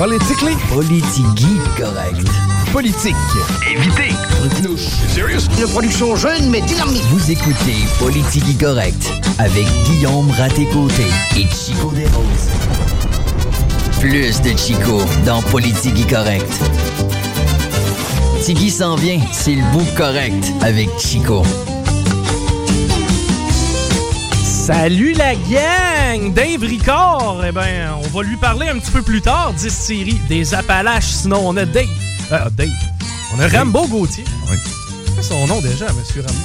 Politically? Politigui correct. Politique. Évitez. Serious? Une production jeune mais dynamique. Vous écoutez Politigui correct avec Guillaume Raté-Côté et Chico Desroses. Plus de Chico dans Politigui correct. Tigui s'en vient, c'est le bout correct avec Chico. Salut la gang! Dave Ricard, eh ben, on va lui parler un petit peu plus tard, 10 séries des Appalaches. Sinon, on a Dave. Euh, Dave. On a Rambo Gauthier. Oui. C'est son nom déjà, monsieur Rambo?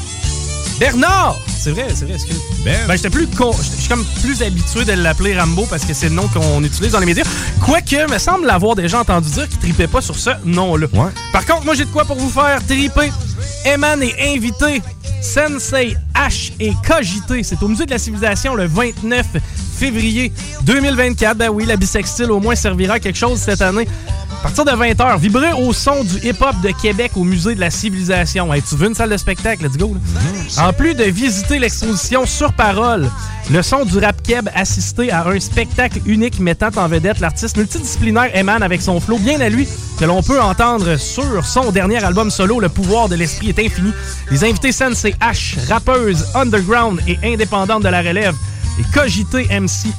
Bernard! C'est vrai, c'est vrai, excuse. Ben. Ben, j'étais plus con... Je suis comme plus habitué de l'appeler Rambo parce que c'est le nom qu'on utilise dans les médias. Quoique, me semble l'avoir déjà entendu dire qu'il tripait pas sur ce nom-là. Ouais. Par contre, moi, j'ai de quoi pour vous faire triper. Eman est invité. Sensei H et Cogité. C'est au Musée de la Civilisation le 29 février 2024. Ben oui, la bisextile au moins servira à quelque chose cette année. À partir de 20h, vibrez au son du hip-hop de Québec au Musée de la Civilisation. Hey, tu veux une salle de spectacle? Let's go. En plus de visiter l'exposition sur parole, le son du rap keb assisté à un spectacle unique mettant en vedette l'artiste multidisciplinaire Eman avec son flow bien à lui que l'on peut entendre sur son dernier album solo Le pouvoir de l'esprit est infini. Les invités scène c'est H, rappeuse underground et indépendante de la relève et Cogité MC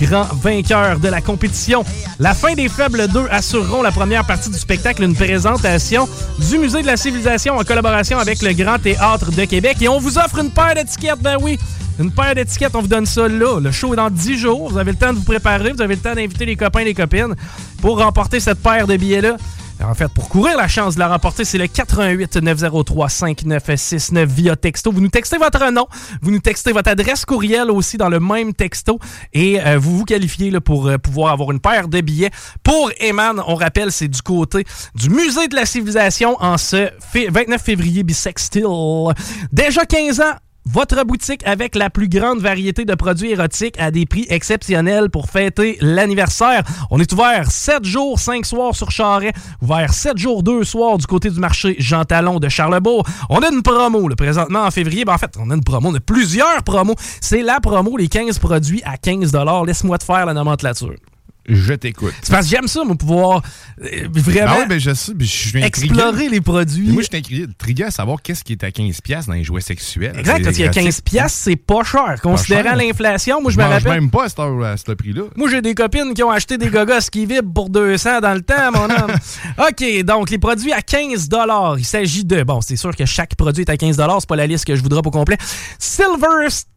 grand vainqueur de la compétition. La fin des Faibles 2 assureront la première partie du spectacle, une présentation du Musée de la Civilisation en collaboration avec le Grand Théâtre de Québec. Et on vous offre une paire d'étiquettes, ben oui! Une paire d'étiquettes, on vous donne ça là. Le show est dans 10 jours. Vous avez le temps de vous préparer, vous avez le temps d'inviter les copains et les copines pour remporter cette paire de billets-là. En fait, pour courir la chance de la remporter, c'est le 88 903 5969 via texto. Vous nous textez votre nom, vous nous textez votre adresse courriel aussi dans le même texto et euh, vous vous qualifiez là, pour euh, pouvoir avoir une paire de billets pour Eman. On rappelle, c'est du côté du Musée de la Civilisation en ce fé- 29 février bisextile. Déjà 15 ans, votre boutique avec la plus grande variété de produits érotiques à des prix exceptionnels pour fêter l'anniversaire. On est ouvert 7 jours, 5 soirs sur Charret, ouvert 7 jours, 2 soirs du côté du marché Jean Talon de Charlebourg. On a une promo là, présentement en février. Ben, en fait, on a une promo, on a plusieurs promos. C'est la promo, les 15 produits à 15 Laisse-moi te faire la nomenclature. Je t'écoute. C'est parce que j'aime ça, moi, pouvoir euh, vraiment Ah oui, ben je sais, ben, je suis intrigué. explorer les produits. Moi, je suis intrigué à savoir qu'est-ce qui est à 15$ piastres dans les jouets sexuels. Exact, parce qu'il y a 15 piastres, c'est pas cher. Considérant l'inflation, moi, je Je me rappelle... même pas à ce, prix-là. Moi, j'ai des copines qui ont acheté des gogos qui vibrent pour 200 dans le temps, mon homme. OK, donc les produits à 15 Il s'agit de... Bon, c'est sûr que chaque produit est à 15 c'est pas la liste que je voudrais au complet. Silver Star...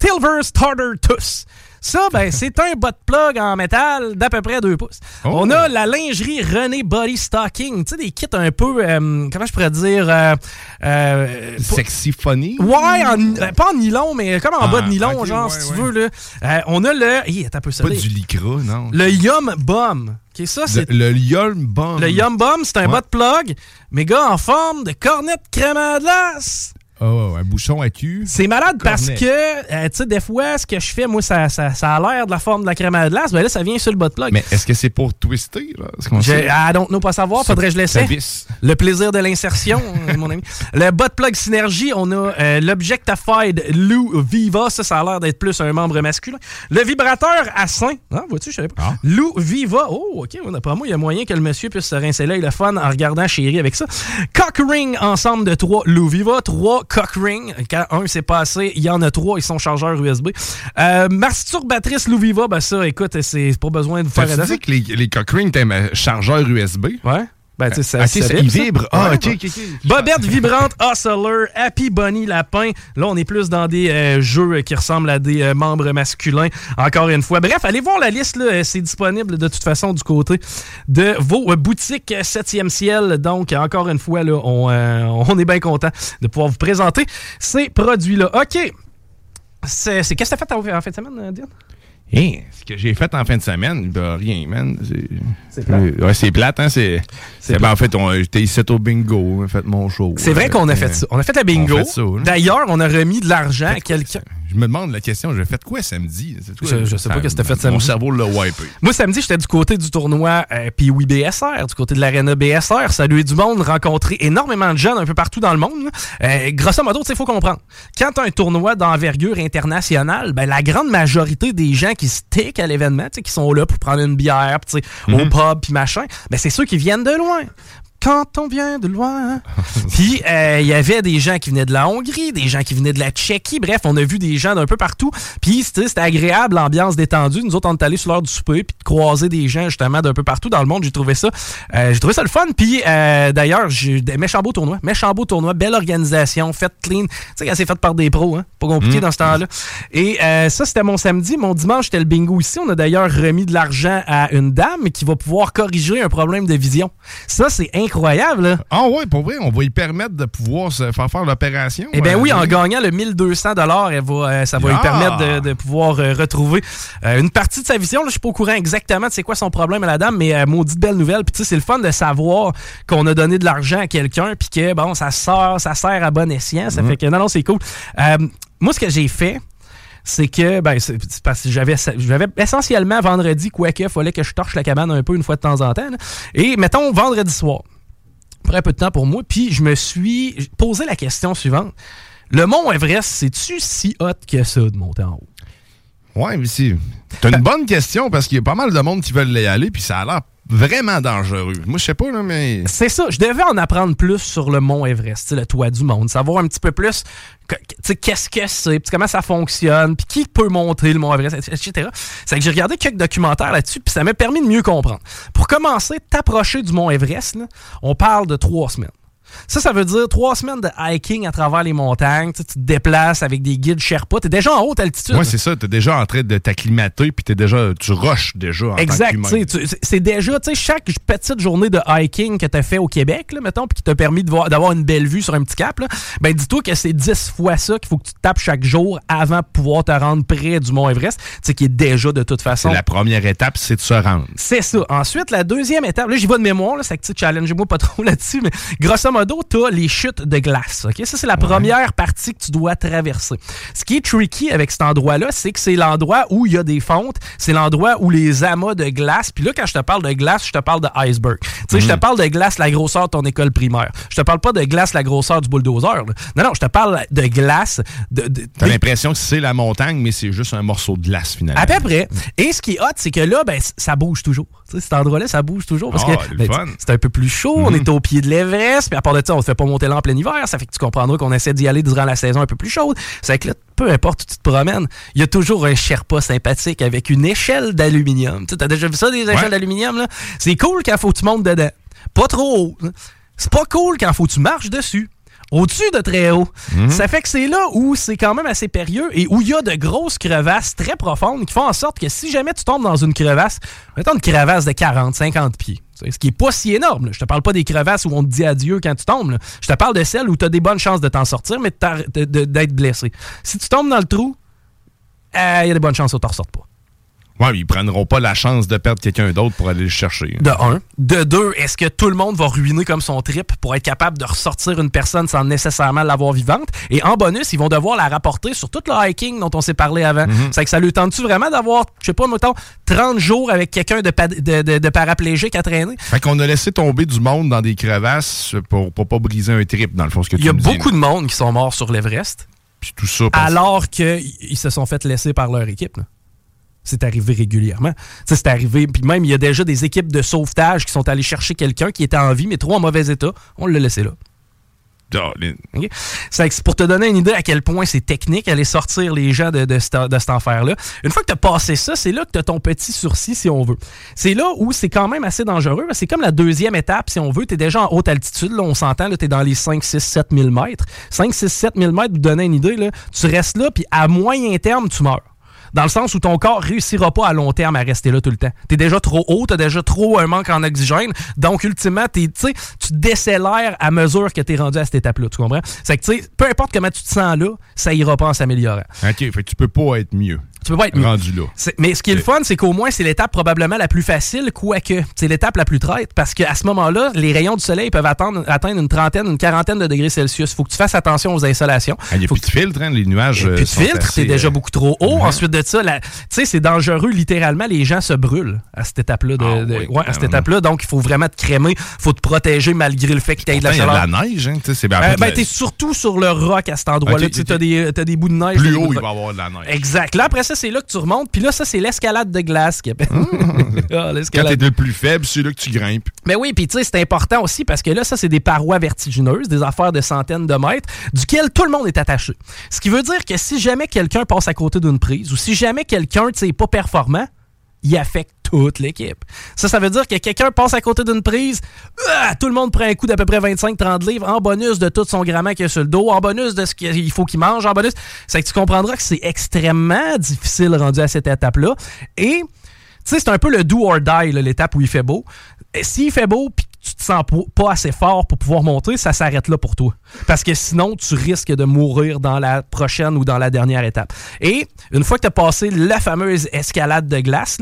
Silver Starter Tuss. Ça, ben, c'est un bot plug en métal d'à peu près 2 pouces. Oh. On a la lingerie René Body Stocking. Tu sais, des kits un peu... euh, comment je pourrais dire... euh, euh, Sexy funny? Ouais, en- euh, pas en nylon, mais comme en Ah, bas de nylon, genre, ouais, si tu ouais. veux. Là. Euh, on a le. Hi, attends un peu ça. Pas du lycra, non? Le Yum Bum. Ok, ça, Le, c'est. le Yum Bomb. Le Yum Bum, c'est un Ouais. bot plug, mais gars, en forme de cornet de crème à glace. Oh, un bouchon à cul. C'est malade parce que, euh, tu sais, des fois, ce que je fais, moi, ça, ça, ça a l'air de la forme de la crème à glace. Ben là, ça vient sur le bot plug. Mais est-ce que c'est pour twister, là? Je? I don't know pas savoir, faudrait que je visse. Le plaisir de l'insertion, euh, mon ami. Le bot plug synergie, on a euh, l'Objectified Lou Viva. Ça, ça a l'air d'être plus un membre masculin. Le vibrateur à sein. Ah, vois-tu, je savais pas. Ah. Lou Viva. Oh, OK. D'après moi, il y a moyen que le monsieur puisse se rincer l'œil le fun en regardant chérie avec ça. Cock ring ensemble de trois Lou Viva. Trois cock ring. Quand un s'est passé, il y en a trois, ils sont chargeurs USB. Euh, masturbatrice Louviva, ben ça, écoute, c'est pas besoin de vous faire... Tu dis que les, les cock rings, t'aimes chargeur USB? Ouais. Ben, tu sais, ça, Ah, ça ça, vibre, il ça. vibre. Ah, ok, ok, ok. Bobette vibrante, Hustler, Happy Bunny Lapin. Là, on est plus dans des euh, jeux qui ressemblent à des euh, membres masculins, encore une fois. Bref, allez voir la liste, là, c'est disponible de toute façon du côté de vos euh, boutiques 7e ciel. Donc, encore une fois, là, on, on est bien content de pouvoir vous présenter ces produits-là. OK. C'est c'est- qu'est-ce que t'as fait en, en fin de semaine, Diane? Hein, ce que j'ai fait en fin de semaine, ben, rien, man. C'est- plate. Euh, Ouais, c'est plate, hein. C'est. Ben, en fait, on- j'étais ici au bingo, j'ai fait mon show. C'est vrai qu'on a fait ça. On a fait la bingo. On. D'ailleurs, on a remis de l'argent à quelqu'un. Je me demande la question, j'ai fait quoi samedi? Quoi? Je- je sais pas qu'est-ce que t'as fait Mon samedi. cerveau l'a wipé. Moi, samedi, j'étais du côté du tournoi euh, puis oui BSR, du côté de l'aréna BSR. Saluer du monde, rencontrer énormément de jeunes un peu partout dans le monde. Euh, grosso modo, il faut comprendre. Quand tu as un tournoi d'envergure internationale, ben, la grande majorité des gens qui stick à l'événement, qui sont là pour prendre une bière, tu sais, au pub, puis machin, ben, c'est ceux qui viennent de loin. Quand on vient de loin. Puis euh, il y avait des gens qui venaient de la Hongrie, des gens qui venaient de la Tchéquie. Bref, on a vu des gens d'un peu partout. Puis c'était agréable, l'ambiance détendue. Nous autres, on est allés sur l'heure du souper, puis de croiser des gens justement d'un peu partout dans le monde. J'ai trouvé ça, euh, j'ai trouvé ça le fun. Puis euh, d'ailleurs, j'ai des méchants beaux tournois, méchants beaux tournois, belle organisation, faite clean. Tu sais, c'est fait par des pros, hein, pas compliqué dans ce temps-là. Et ça, c'était mon samedi. Mon dimanche, c'était le bingo ici. On a d'ailleurs remis de l'argent à une dame qui va pouvoir corriger un problème de vision. Ça, c'est incroyable. Là. Ah ouais, pour vrai, on va y permettre de pouvoir se faire faire l'opération. Eh bien euh, oui, en gagnant le 1200 elle va, euh, ça va lui Ah! permettre de, de pouvoir euh, retrouver euh, une partie de sa vision. Je suis pas au courant exactement de c'est quoi son problème à la dame, mais euh, maudite belle nouvelle. Puis tu sais, c'est le fun de savoir qu'on a donné de l'argent à quelqu'un, puis que bon, ça sert, ça sert à bon escient. Ça fait que non, non, c'est cool. Moi, ce que j'ai fait, c'est que ben c'est parce que j'avais j'avais essentiellement vendredi quoi que fallait que je torche la cabane un peu une fois de temps en temps là. et mettons vendredi soir un peu de temps pour moi puis je me suis posé la question suivante le mont Everest c'est-tu si hot que ça de monter en haut? Ouais, mais. T'as une bonne question parce qu'il y a pas mal de monde qui veulent y aller, puis ça a l'air vraiment dangereux. Moi, je sais pas, là, mais. C'est ça, je devais en apprendre plus sur le mont Everest, le toit du monde, savoir un petit peu plus qu'est-ce que c'est, comment ça fonctionne, puis qui peut monter le mont Everest, etc. C'est que j'ai regardé quelques documentaires là-dessus, puis ça m'a permis de mieux comprendre. Pour commencer, t'approcher du mont Everest, on parle de trois semaines. Ça, ça veut dire trois semaines de hiking à travers les montagnes. Tu sais, tu te déplaces avec des guides Sherpa. T'es déjà en haute altitude. Ouais, c'est ça. T'es déjà en train de t'acclimater, puis t'es déjà. Tu rushes déjà en Exact. c'est- déjà, tu sais, chaque petite journée de hiking que tu as fait au Québec, là, mettons, puis qui t'a permis d'avoir une belle vue sur un petit cap, là, ben dis-toi que c'est 10 fois ça qu'il faut que tu tapes chaque jour avant de pouvoir te rendre près du Mont Everest, tu sais, qui est déjà de toute façon. La première étape, c'est de se rendre. C'est ça. Ensuite, la deuxième étape, là, j'y vais de mémoire, là, c'est que tu challenge-moi pas trop là-dessus, mais grosso modo, t'as les chutes de glace. ok? Ça, c'est la première partie que tu dois traverser. Ce qui est tricky avec cet endroit-là, c'est que c'est l'endroit où il y a des fontes, c'est l'endroit où les amas de glace, puis là, quand je te parle de glace, je te parle de iceberg. Tu sais, je te parle de glace la grosseur de ton école primaire. Je te parle pas de glace la grosseur du bulldozer. là. Non, non, je te parle de glace de, de- T'as l'impression que c'est la montagne, mais c'est juste un morceau de glace, finalement. à peu près. Et ce qui est hot, c'est que là, ben, ça bouge toujours. Tu cet endroit-là, ça bouge toujours. Parce Ah, que ben, c'est un peu plus chaud, on est au pied de l'Everest, puis part de ça, on ne fait pas monter là en plein hiver. Ça fait que tu comprendras qu'on essaie d'y aller durant la saison un peu plus chaude. C'est que là, peu importe où tu te promènes, il y a toujours un Sherpa sympathique avec une échelle d'aluminium. Tu as déjà vu ça, des échelles Ouais. d'aluminium? là? C'est cool quand faut que tu montes dedans. Pas trop haut. hein. C'est pas cool quand faut que tu marches dessus. Au-dessus de très haut. Ça fait que c'est là où c'est quand même assez périlleux et où il y a de grosses crevasses très profondes qui font en sorte que si jamais tu tombes dans une crevasse, mettons une crevasse de 40, 50 pieds, ce qui est pas si énorme. là. Je te parle pas des crevasses où on te dit adieu quand tu tombes. Je te parle de celles où tu as des bonnes chances de t'en sortir, mais d'être blessé. Si tu tombes dans le trou, euh, il y a des bonnes chances que tu t'en ressortes pas. Ouais, mais ils prendront pas la chance de perdre quelqu'un d'autre pour aller le chercher. De un. De deux, est-ce que tout le monde va ruiner comme son trip pour être capable de ressortir une personne sans nécessairement l'avoir vivante? Et en bonus, ils vont devoir la rapporter sur tout le hiking dont on s'est parlé avant. C'est que ça lui tente-tu vraiment d'avoir, je sais pas, mettons, 30 jours avec quelqu'un de, de, de- de paraplégique à traîner? Fait qu'on a laissé tomber du monde dans des crevasses pour, pour pas briser un trip, dans le fond, ce que Il tu y a dis, beaucoup de monde qui sont morts sur l'Everest, Puis tout ça. parce- alors qu'ils se sont fait laisser par leur équipe. là. C'est arrivé régulièrement. Sais, C'est arrivé. Puis même, il y a déjà des équipes de sauvetage qui sont allées chercher quelqu'un qui était en vie, mais trop en mauvais état. On l'a laissé là. OK? C'est pour te donner une idée à quel point c'est technique, aller sortir les gens de, de, cet- de cet enfer-là. Une fois que tu as passé ça, c'est là que tu as ton petit sursis, si on veut. C'est là où c'est quand même assez dangereux. C'est comme la deuxième étape, si on veut. Tu es déjà en haute altitude, là, on s'entend, tu es dans les 5, 6, 7 000 mètres. 5, 6, 7 000 mètres, pour te donner une idée, là, tu restes là, puis à moyen terme, tu meurs. Dans le sens où ton corps réussira pas à long terme à rester là tout le temps. T'es déjà trop haut, t'as déjà trop un manque en oxygène. Donc, ultimement, t'es, tu décélères à mesure que t'es rendu à cette étape-là. Tu comprends? C'est que, tu peu importe comment tu te sens là, ça ira pas en s'améliorant. OK, fait que tu peux pas être mieux. Tu peux pas être rendu là. Mais ce qui est le fun, c'est qu'au moins, c'est l'étape probablement la plus facile, quoique c'est l'étape la plus traite, parce qu'à ce moment-là, les rayons du soleil peuvent atteindre, atteindre une trentaine, une quarantaine de degrés Celsius. faut que tu fasses attention aux insolations. Il n'y a Faut plus de filtre, hein, les nuages. et euh, puis de filtre, c'est déjà euh, beaucoup trop haut. ouais. Ensuite de ça, la- tu sais, c'est dangereux, littéralement, les gens se brûlent à cette étape-là. De, Ah de- oui, ouais, à cette étape-là. Donc, il faut vraiment te crémer, faut te protéger malgré le fait que tu aies de la Pourtant, Il y a chaleur. de la neige, hein. tu sais, C'est Euh, en fait, ben, t'es surtout sur le rock à cet endroit-là. Tu t'as des, bouts de neige. plus haut, il roc. va y avoir de la neige. Exact. Là, après ça, c'est là que tu remontes. Puis là, ça, c'est l'escalade de glace qui appelle. Ah, Quand t'es le plus faible, c'est là que tu grimpes. Mais oui, puis tu sais, c'est important aussi parce que là, ça, c'est des parois vertigineuses, des affaires de centaines de mètres, duquel tout le monde est attaché. Ce qui veut dire que si jamais quelqu'un passe à côté d'une prise ou si jamais quelqu'un, tu sais, pas performant, il affecte toute l'équipe. Ça, ça veut dire que quelqu'un passe à côté d'une prise, ah, tout le monde prend un coup d'à peu près 25-30 livres en bonus de tout son grammaire qu'il a sur le dos, en bonus de ce qu'il faut qu'il mange, en bonus. C'est que tu comprendras que c'est extrêmement difficile rendu à cette étape-là. Et tu sais, c'est un peu le do or die, l'étape où il fait beau. S'il fait beau, puis tu te sens pas assez fort pour pouvoir monter, ça s'arrête là pour toi. Parce que sinon, tu risques de mourir dans la prochaine ou dans la dernière étape. Et une fois que tu as passé la fameuse escalade de glace,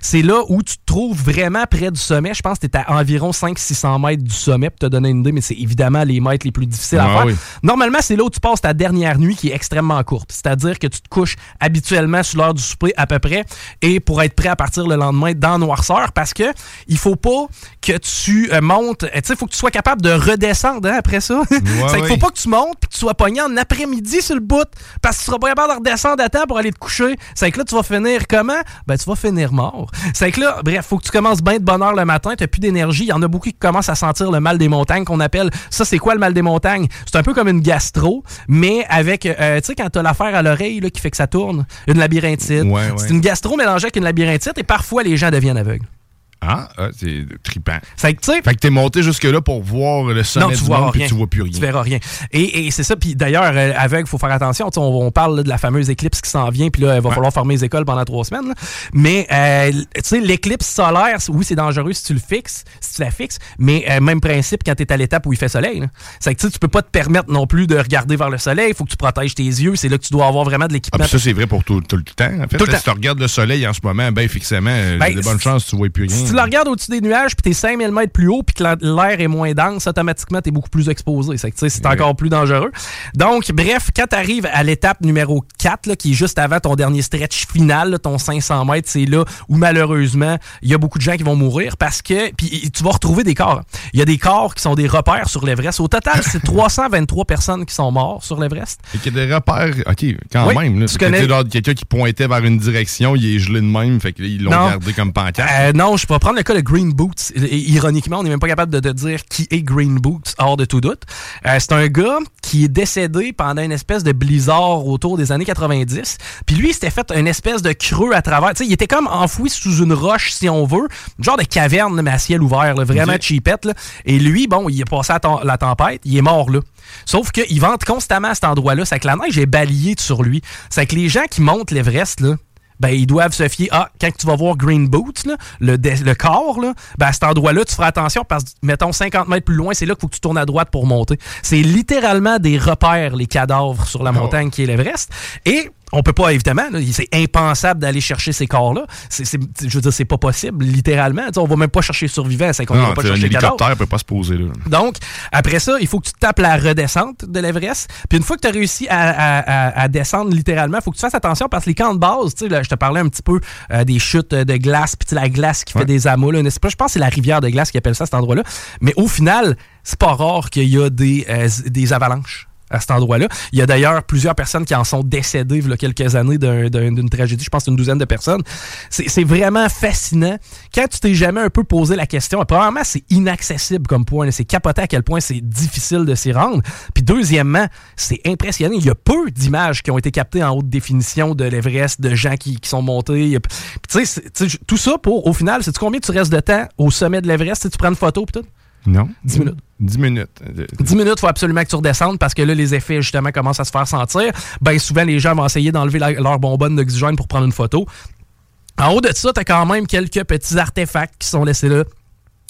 c'est là où tu te trouves vraiment près du sommet. Je pense que tu es à environ 500-600 mètres du sommet pour te donner une idée, mais c'est évidemment les mètres les plus difficiles à Ah faire. oui. Normalement, c'est là où tu passes ta dernière nuit qui est extrêmement courte. C'est-à-dire que tu te couches habituellement sur l'heure du souper à peu près et pour être prêt à partir le lendemain dans noirceur parce que il faut pas que tu euh, montes. euh, Tu sais, il faut que tu sois capable de redescendre hein, après ça. qu'il faut pas que tu montes puis que tu sois pogné en après-midi sur le bout parce que tu seras pas capable de redescendre à temps pour aller te coucher. C'est que là, tu vas finir comment? Ben, tu vas finir mort. C'est que là, bref, faut que tu commences bien de bonne heure le matin, tu plus d'énergie. Il y en a beaucoup qui commencent à sentir le mal des montagnes qu'on appelle. Ça, c'est quoi le mal des montagnes? C'est un peu comme une gastro, mais avec, euh, tu sais, quand t'as l'affaire à l'oreille qui fait que ça tourne, une labyrinthite. Ouais, ouais. C'est une gastro mélangée avec une labyrinthite et parfois les gens deviennent aveugles. Ah, ah, c'est trippant. C'est que, tu sais, Fait que t'es monté jusque-là pour voir le sommet non, tu du vois monde, puis rien. tu vois plus rien. Tu verras rien. Et, et c'est ça. Puis d'ailleurs, euh, aveugle, faut faire attention. On, on parle là, de la fameuse éclipse qui s'en vient. Puis là, il va falloir fermer les écoles pendant trois semaines. là. Mais euh, tu sais, l'éclipse solaire, oui, c'est dangereux si tu le fixes, si tu la fixes. Mais euh, même principe quand tu es à l'étape où il fait soleil. C'est que tu sais, tu peux pas te permettre non plus de regarder vers le soleil. Il faut que tu protèges tes yeux. C'est là que tu dois avoir vraiment de Ah, l'équipement. puis ça, c'est vrai pour tout, tout le temps. En fait, Tout si tu regardes le soleil en ce moment, ben fixement, Ben, il de bonnes chances que tu vois plus rien. Si tu la regardes au-dessus des nuages, puis t'es 5000 mètres plus haut, puis que la- l'air est moins dense, automatiquement, t'es beaucoup plus exposé. C'est encore plus dangereux. Donc, bref, quand t'arrives à l'étape numéro 4, là, qui est juste avant ton dernier stretch final, là, ton 500 mètres, c'est là où, malheureusement, il y a beaucoup de gens qui vont mourir parce que... Puis tu vas retrouver des corps. Il y a des corps qui sont des repères sur l'Everest. Au total, c'est 323 personnes qui sont mortes sur l'Everest. Et qu'il y a des repères, OK, quand Oui, même. Là, tu connais- quelqu'un qui pointait vers une direction, il est gelé de même, fait que là, ils l'ont gardé comme pancarte. Euh, non, je prendre le cas de Green Boots. Et- ironiquement, on n'est même pas capable de te dire qui est Green Boots, hors de tout doute. Euh, c'est un gars qui est décédé pendant une espèce de blizzard autour des années 90. Puis lui, il s'était fait une espèce de creux à travers. Tu sais, il était comme enfoui sous une roche, si on veut. Une genre de caverne, mais à ciel ouvert, là, vraiment Ok. cheapette. là. Et lui, bon, il est passé à la tempête, il est mort là. Sauf qu'il vente constamment à cet endroit-là. C'est que la neige est balayée sur lui. C'est que les gens qui montent l'Everest, là, ben, ils doivent se fier. Ah, quand tu vas voir Green Boots, là, le, le corps, là, ben, à cet endroit-là, tu feras attention parce que, mettons, 50 mètres plus loin, c'est là qu'il faut que tu tournes à droite pour monter. C'est littéralement des repères, les cadavres sur la montagne qui est l'Everest. Et on peut pas, évidemment, là, c'est impensable d'aller chercher ces corps-là. C'est, c'est- je veux dire, c'est pas possible, littéralement. On va même pas chercher survivants, c'est qu'on va pas chercher cadavres. hélicoptère peut pas se poser là. Donc, après ça, il faut que tu tapes la redescente de l'Everest. Puis une fois que tu as réussi à, à- à- à descendre littéralement, il faut que tu fasses attention parce que les camps de base, tu sais, là, je te parlais un petit peu euh, des chutes de glace, puis la glace qui fait des amas. Là, je pense que c'est la rivière de glace qui appelle ça cet endroit-là. Mais au final, c'est pas rare qu'il y a des, euh, des avalanches. À cet endroit-là. Il y a d'ailleurs plusieurs personnes qui en sont décédées il y a quelques années d'un- d'un- d'une tragédie. Je pense une douzaine de personnes. C'est vraiment fascinant. Quand tu t'es jamais un peu posé la question, premièrement, c'est inaccessible comme point. C'est capoté à quel point c'est difficile de s'y rendre. Puis deuxièmement, c'est impressionnant. Il y a peu d'images qui ont été captées en haute définition de l'Everest, de gens qui, sont montés. Tout ça pour, au final, c'est combien tu restes de temps au sommet de l'Everest? Sais, Tu prends une photo puis tout? Non. 10 minutes. 10 minutes. 10 minutes, il faut absolument que tu redescendes parce que là, les effets, justement, commencent à se faire sentir. Ben, souvent, les gens vont essayer d'enlever leur bonbonne d'oxygène pour prendre une photo. En haut de ça, tu as quand même quelques petits artefacts qui sont laissés là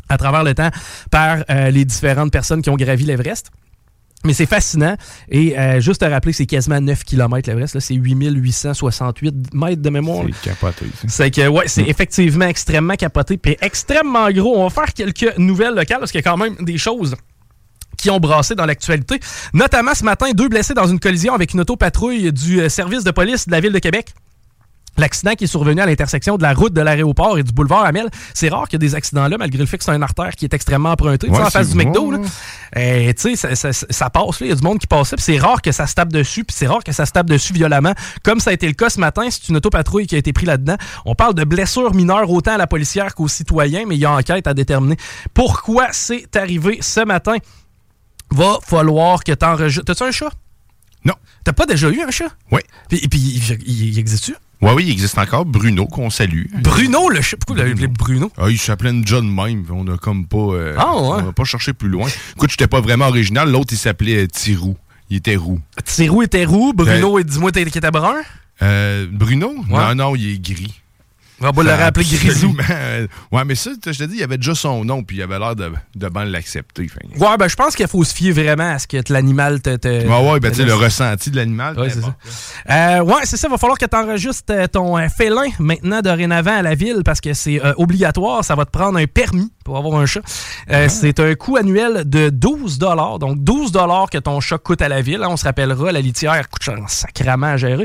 à travers le temps par euh, les différentes personnes qui ont gravi l'Everest. Mais c'est fascinant. Et euh, juste à rappeler, c'est quasiment 9 km l'Everest. là. C'est 8868 mètres de mémoire. C'est capoté. ça. C'est que, ouais, c'est effectivement extrêmement capoté puis extrêmement gros. On va faire quelques nouvelles locales parce qu'il y a quand même des choses qui ont brassé dans l'actualité. Notamment ce matin, deux blessés dans une collision avec une autopatrouille du euh, service de police de la ville de Québec. L'accident qui est survenu à l'intersection de la route de l'aéroport et du boulevard Amel. C'est rare qu'il y ait des accidents là, malgré le fait que c'est un artère qui est extrêmement emprunté. tu sais, en face c'est du McDo, là. Euh, tu sais, ça, ça- ça passe, là. Il y a du monde qui passe puis c'est rare que ça se tape dessus, puis c'est rare que ça se tape dessus violemment, comme ça a été le cas ce matin. C'est une autopatrouille qui a été prise là-dedans. On parle de blessures mineures autant à la policière qu'aux citoyens, mais il y a enquête à déterminer pourquoi c'est arrivé ce matin. Va falloir que t'enregistres. T'as-tu un chat? Non. T'as pas déjà eu un chat? Oui. Puis, puis il, existe-tu? Ouais, oui, il existe encore Bruno, qu'on salue. Bruno, le chat. Pourquoi vous l'appelez Bruno? Ah, il s'appelait John même. On a comme pas. euh, Ah, ouais. On a pas cherché plus loin. Écoute, j'étais pas vraiment original. L'autre, il s'appelait euh, Tirou. Il était roux. Tirou était roux, Bruno, et dis-moi t'es- qu'il était brun? Euh, Bruno? Ouais. Non, non, il est gris. On va l'aurait appelé Grisou. Euh, Ouais, mais ça, je te dis, il avait déjà son nom, puis il avait l'air de, de bien l'accepter. Ouais, ben je pense qu'il faut se fier vraiment à ce que l'animal te. te Ouais, ouais, ben tu le ressenti de l'animal. Ouais, c'est ça. Euh, ouais, c'est ça. Il va falloir que tu enregistres ton euh, félin maintenant dorénavant à la ville parce que c'est euh, obligatoire. Ça va te prendre un permis pour avoir un chat. Euh, C'est un coût annuel de 12 Donc 12 que ton chat coûte à la ville. hein. on se rappellera, la litière coûte cher- sacrément à gérer.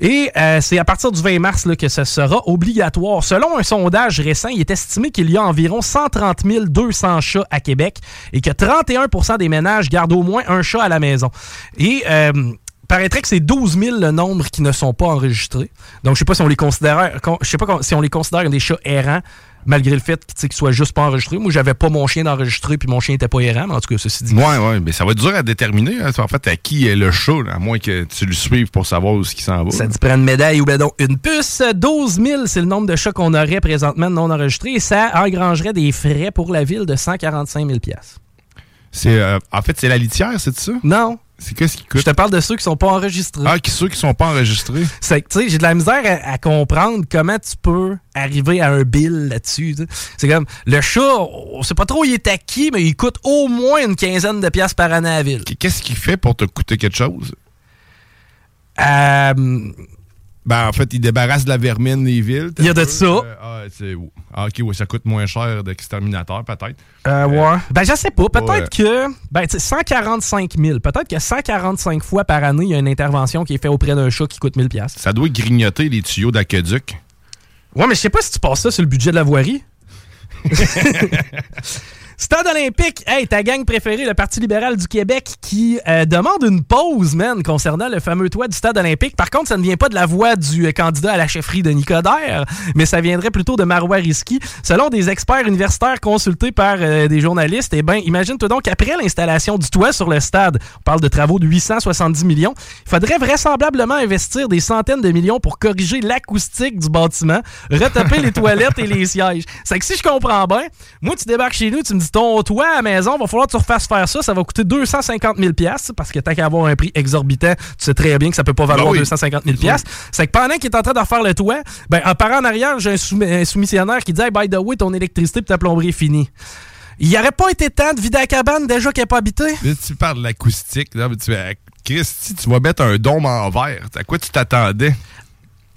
Et euh, c'est à partir du 20 mars là, que ce sera obligatoire. Selon un sondage récent, il est estimé qu'il y a environ 130 200 chats à Québec et que 31% des ménages gardent au moins un chat à la maison. Et euh, paraîtrait que c'est 12 000 le nombre qui ne sont pas enregistrés. Donc, je sais pas si on les considère, con- je des chats errants, malgré le fait sais, qu'ils soient juste pas enregistrés. Moi, j'avais pas mon chien d'enregistrer, puis mon chien était pas errant, mais en tout cas, ceci dit. Ouais, ouais, mais ça va être dur à déterminer. hein. En fait, à qui est le chat, là, à moins que tu le suives pour savoir où ce qui s'en va. Ça dit prendre une médaille ou ben donc une puce. 12 000, c'est le nombre de chats qu'on aurait présentement non enregistrés. Et ça engrangerait des frais pour la ville de 145 000 C'est, euh, en fait, c'est la litière, c'est ça? Non. C'est qu'est-ce qui Je coûte? te parle de ceux qui sont pas enregistrés. Ah, qui ceux qui sont pas enregistrés? C'est que, tu sais, j'ai de la misère à, à comprendre comment tu peux arriver à un bill là-dessus. C'est comme, le chat, on sait pas trop il est à qui, mais il coûte au moins une quinzaine de piastres par année à la ville. Qu'est-ce qu'il fait pour te coûter quelque chose? Euh, Ben, en fait, il débarrasse de la vermine des villes. Il y a de ça. Euh, ah, c'est- ah, ok, ouais, ça coûte moins cher d'exterminateur, peut-être. euh, ouais. Ben, je sais pas. Peut-être Ouais. que, ben, tu sais, 145 000. Peut-être que 145 fois par année, il y a une intervention qui est faite auprès d'un chat qui coûte 1000 piastres. Ça doit grignoter les tuyaux d'aqueduc. Ouais, mais je sais pas si tu passes ça sur le budget de la voirie. Stade olympique, hey, ta gang préférée, le Parti libéral du Québec, qui euh, demande une pause, man, concernant le fameux toit du stade olympique. Par contre, ça ne vient pas de la voix du euh, candidat à la chefferie de Nicodère, mais ça viendrait plutôt de Marois Risky. Selon des experts universitaires consultés par euh, des journalistes, eh ben, imagine-toi donc, après l'installation du toit sur le stade, on parle de travaux de 870 millions, il faudrait vraisemblablement investir des centaines de millions pour corriger l'acoustique du bâtiment, retaper les toilettes et les sièges. C'est que si je comprends bien, moi, tu débarques chez nous, tu me dis ton toit à la maison, va falloir que tu refasses faire ça, ça va coûter 250 000 parce que tant qu'à avoir un prix exorbitant, tu sais très bien que ça peut pas valoir Ben oui. 250 000 C'est que pendant qu'il est en train de refaire le toit, ben, en parant en arrière, j'ai un, soum- un soumissionnaire qui dit hey, by the way, ton électricité et ta plomberie est finie. Il n'y aurait pas été temps de vider la cabane déjà qu'elle n'est pas habitée? Là, tu parles de l'acoustique. Là, mais tu fais, Christy, tu vas mettre un dôme en verre. À quoi tu t'attendais?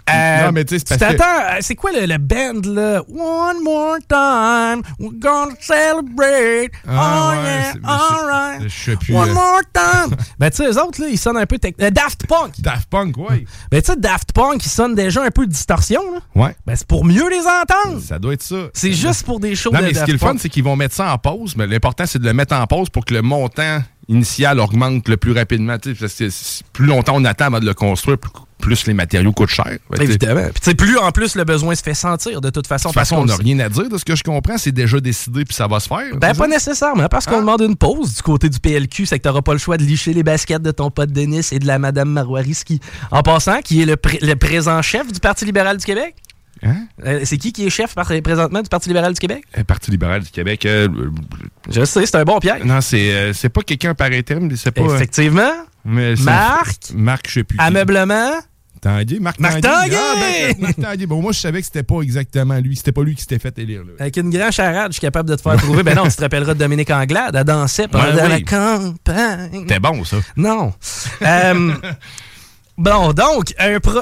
Euh, non, mais tu sais, c'est parce que- euh, c'est quoi le, le band là? One more time, we're gonna celebrate. Ah, oh ouais, yeah, alright. je sais plus, One euh. more time. ben tu sais, eux autres là, ils sonnent un peu tec- euh, Daft Punk. Daft Punk, ouais. Ben tu sais, Daft Punk, ils sonnent déjà un peu de distorsion là. Ouais. Ben c'est pour mieux les entendre. Ça doit être ça. C'est juste pour des shows Non, de mais ce qui est le fun, c'est qu'ils vont mettre ça en pause, mais l'important, c'est de le mettre en pause pour que le montant initial augmente le plus rapidement. parce que plus longtemps on attend avant de le construire, plus, plus les matériaux coûtent cher. Ben, Évidemment. Puis plus en plus le besoin se fait sentir de toute façon. De toute façon, on n'a rien à dire de ce que je comprends. C'est déjà décidé puis ça va se faire. Ben, pas nécessairement, parce qu'on demande une pause du côté du PLQ, c'est que t'auras pas le choix de licher les baskets de ton pote Denis et de la Madame Marois-Risky. En passant, qui est le, pré- le présent chef du Parti libéral du Québec? Hein? Euh, c'est qui qui est chef présentement du Parti libéral du Québec? Le Parti libéral du Québec. euh, Je sais, c'est un bon piège. non, c'est euh, c'est pas quelqu'un par intérim, c'est pas. euh, Effectivement. mais Marc? Marc, je sais plus. Ameublement? Tanguay, Marc, Marc Tanguay. Ah, ben, Marc Tanguay. Bon, moi, je savais que c'était pas exactement lui. C'était pas lui qui s'était fait élire. Là. Avec une grande charade, je suis capable de te faire trouver. Ben non, tu te rappelleras de Dominique Anglade, elle dansait pendant la campagne. C'était bon, ça. Non. Bon, donc, un pro.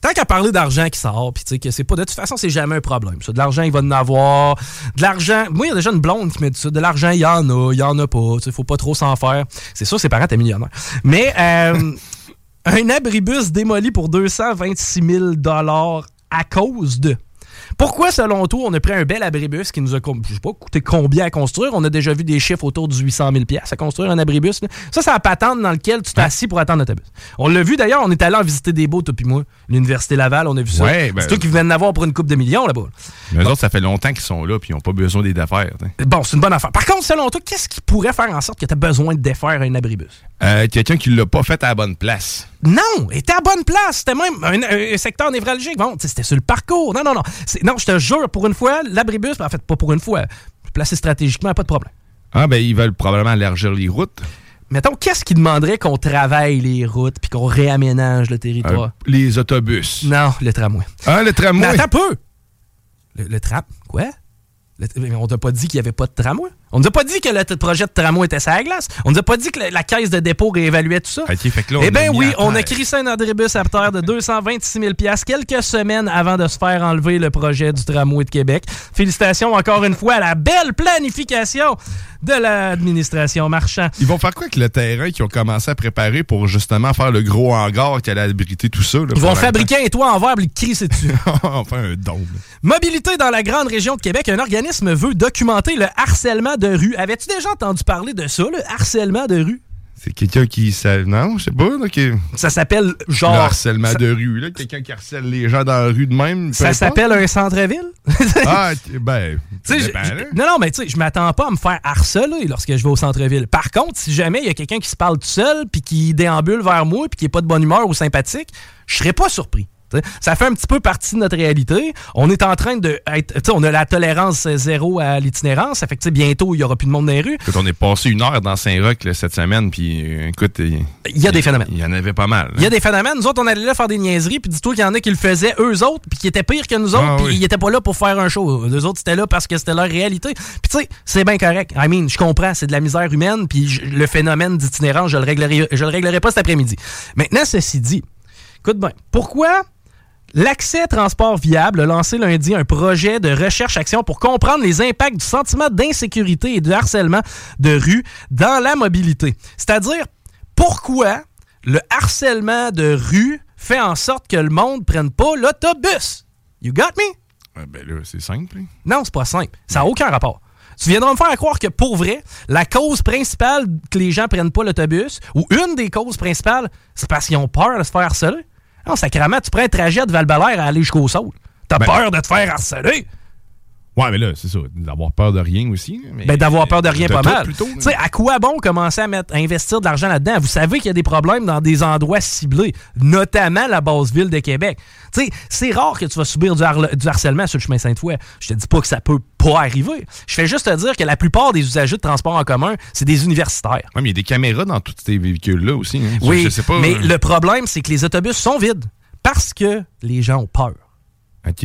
Tant qu'à parler d'argent qui sort, puis tu sais que c'est pas. De toute façon, c'est jamais un problème. Ça. De l'argent, il va en avoir. De l'argent. Moi, il y a déjà une blonde qui me dit ça. De l'argent, il y en a, il y en a pas. Tu faut pas trop s'en faire. C'est sûr, ses parents étaient millionnaires. Mais euh, un abribus démoli pour 226 000 à cause de. Pourquoi, selon toi, on a pris un bel abribus qui nous a je sais pas, coûté combien à construire? On a déjà vu des chiffres autour de 800 000 à construire un abribus. là. Ça, c'est la patente dans laquelle tu t'es assis pour attendre l'autobus. On l'a vu d'ailleurs, on est allé en visiter des beaux, toi puis moi. L'Université Laval, on a vu ça. Ouais, ben- c'est toi qui venais de n'avoir pour une coupe de millions là-bas. Mais eux autres, ça fait longtemps qu'ils sont là puis ils n'ont pas besoin des affaires. t'sais. Bon, c'est une bonne affaire. Par contre, selon toi, qu'est-ce qui pourrait faire en sorte que tu as besoin de défaire un abribus? Euh, Quelqu'un qui l'a pas fait à la bonne place. Non, était à bonne place. C'était même un, un secteur névralgique. Bon, c'était sur le parcours. Non, non, non. Non, je te jure, pour une fois, l'abribus, en fait, pas pour une fois, placé stratégiquement, pas de problème. Ah, ben, ils veulent probablement élargir les routes. Mettons, qu'est-ce qui demanderait qu'on travaille les routes puis qu'on réaménage le Euh, territoire? les autobus. Non, le tramway. Ah, le Mais tramway. attends un peu! Le, le tram... Quoi? Le- mais on t'a pas dit qu'il n'y avait pas de tramway? On nous a pas dit que le projet de tramway était sur la glace? On nous a pas dit que la, la caisse de dépôt réévaluait tout ça? Ok, fait que là, on eh bien oui, on a crissé un abribus à terre de 226 000 quelques semaines avant de se faire enlever le projet du tramway de Québec. Félicitations encore une fois à la belle planification de l'administration Marchand. Ils vont faire quoi avec le terrain qu'ils ont commencé à préparer pour justement faire le gros hangar qui allait abriter tout ça? là, Ils vont fabriquer un toit en verre et le crisser dessus. l'instant? enfin, un dôme. Mobilité dans la grande région de Québec, un organisme veut documenter le harcèlement de rue. Avais-tu déjà entendu parler de ça, le harcèlement de rue? C'est quelqu'un qui. sa- Non, je sais pas. là, qui- Ça s'appelle genre... le harcèlement ça- de rue. là, Quelqu'un qui harcèle les gens dans la rue de même. Ça s'appelle un centre-ville? Ah, ben. Ça dépend, je- non, non, mais tu sais, je m'attends pas à me faire harceler lorsque je vais au centre-ville. Par contre, si jamais il y a quelqu'un qui se parle tout seul, puis qui déambule vers moi, puis qui est pas de bonne humeur ou sympathique, je serais pas surpris. Ça fait un petit peu partie de notre réalité. On est en train de être. tu sais, On a la tolérance zéro à l'itinérance. Ça fait que bientôt, il n'y aura plus de monde dans les rues. Écoute, on est passé une heure dans Saint-Roch là, cette semaine, puis euh, écoute. Il y a des phénomènes. Il y en avait pas mal. Il y a des phénomènes. Nous autres, on allait là faire des niaiseries, puis dis-toi qu'il y en a qui le faisaient eux autres, puis qui étaient pires que nous autres, Ah puis oui. ils étaient pas là pour faire un show. Les autres, c'était là parce que c'était leur réalité. Puis tu sais, c'est bien correct. I mean, je comprends, c'est de la misère humaine, puis le phénomène d'itinérance, je le réglerai, je le réglerai pas cet après-midi. Maintenant, ceci dit, écoute bien, pourquoi L'accès transport viable a lancé lundi un projet de recherche-action pour comprendre les impacts du sentiment d'insécurité et de harcèlement de rue dans la mobilité. C'est-à-dire, pourquoi le harcèlement de rue fait en sorte que le monde ne prenne pas l'autobus? You got me? Ben là, c'est simple. hein. Non, c'est pas simple. Ça n'a aucun rapport. Tu viendras me faire croire que pour vrai, la cause principale que les gens prennent pas l'autobus, ou une des causes principales, c'est parce qu'ils ont peur de se faire harceler. Non, sacrément, tu prends un trajet de val à aller jusqu'au sol. T'as Ben- peur de te faire harceler? Ouais, mais là, c'est ça. D'avoir peur de rien aussi. mais- Ben, d'avoir peur de rien de pas mal. Tu sais, à quoi bon commencer à, mettre, à investir de l'argent là-dedans? Vous savez qu'il y a des problèmes dans des endroits ciblés, notamment la base ville de Québec. Tu sais, c'est rare que tu vas subir du, harcèlement sur le chemin Sainte-Foy. Je te dis pas que ça peut pas arriver. Je fais juste te dire que la plupart des usagers de transport en commun, c'est des universitaires. Ouais, mais il y a des caméras dans tous ces véhicules-là aussi. hein. Oui, je sais pas. mais euh, le problème, c'est que les autobus sont vides parce que les gens ont peur. OK.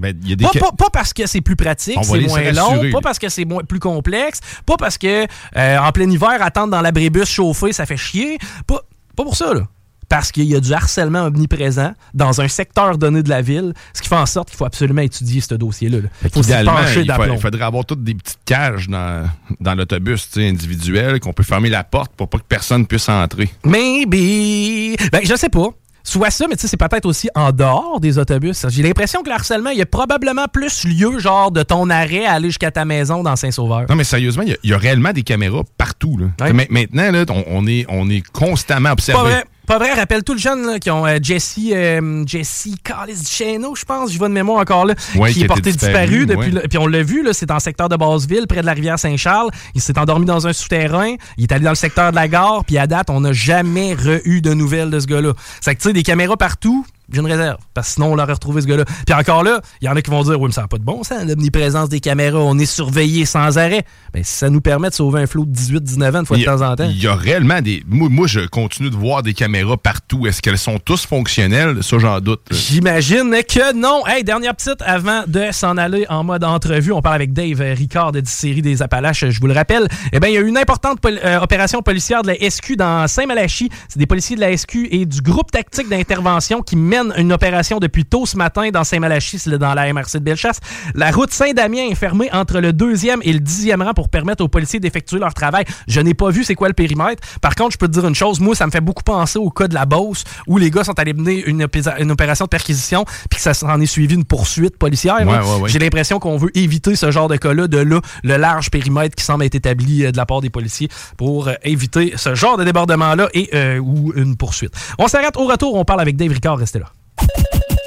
Ben, il y a des. Pas, pas- pas parce que c'est plus pratique, c'est moins long, pas parce que c'est moins- plus complexe, pas parce que euh, en plein hiver, attendre dans l'abribus chauffé, ça fait chier. Pas, pas pour ça, là. Parce qu'il y a du harcèlement omniprésent dans un secteur donné de la ville, ce qui fait en sorte qu'il faut absolument étudier ce dossier-là. là. Fait faut qu'idéalement, pencher il, il faudrait avoir toutes des petites cages dans, dans l'autobus individuel, qu'on peut fermer la porte pour pas que personne puisse entrer. Maybe. Ben, je sais pas. Soit ça, mais tu sais, c'est peut-être aussi en dehors des autobus. J'ai l'impression que le harcèlement, il y a probablement plus lieu, genre, de ton arrêt à aller jusqu'à ta maison dans Saint-Sauveur. Non, mais sérieusement, il y, a réellement des caméras partout. Là. Maintenant, là, on, est, on est constamment observé. Pas vrai, rappelle tout le jeune qui ont euh, Jesse, euh, Jesse Carlis Duchesneau, je pense, je vois de mémoire encore là, qui, est porté disparu, depuis. puis on l'a vu, c'est dans le secteur de Basseville, près de la rivière Saint-Charles. Il s'est endormi dans un souterrain. Il est allé dans le secteur de la gare, puis à date, on n'a jamais eu de nouvelles de ce gars-là. C'est que tu sais, des caméras partout j'ai une réserve. Parce que sinon, on l'aurait retrouvé ce gars-là. Puis encore là, il y en a qui vont dire Oui, mais ça n'a pas de bon sens, l'omniprésence des caméras, on est surveillé sans arrêt. Mais ben, ça nous permet de sauver un flot de 18-19 ans de fois de temps en temps. Il y a réellement des. Moi, je continue de voir des caméras partout. Est-ce qu'elles sont tous fonctionnelles? Ça, j'en doute. J'imagine que non. Hey, dernière petite avant de s'en aller en mode entrevue. On parle avec Dave Ricard de série des Appalaches, je vous le rappelle. Eh bien, il y a eu une importante euh, opération policière de la SQ dans Saint-Malachie. C'est des policiers de la SQ et du groupe tactique d'intervention qui mènent une opération depuis tôt ce matin dans Saint-Malachie, dans la MRC de Bellechasse. La route Saint-Damien est fermée entre le deuxième et le dixième rang pour permettre aux policiers d'effectuer leur travail. Je n'ai pas vu c'est quoi le périmètre. Par contre, je peux te dire une chose, moi, ça me fait beaucoup penser au cas de la Beauce où les gars sont allés mener une, opération de perquisition puis que ça s'en est suivi une poursuite policière. J'ai l'impression qu'on veut éviter ce genre de cas-là, de là, le large périmètre qui semble être établi euh, de la part des policiers pour euh, éviter ce genre de débordement-là et euh, ou une poursuite. On s'arrête au retour, on parle avec Dave Ricard, restez là.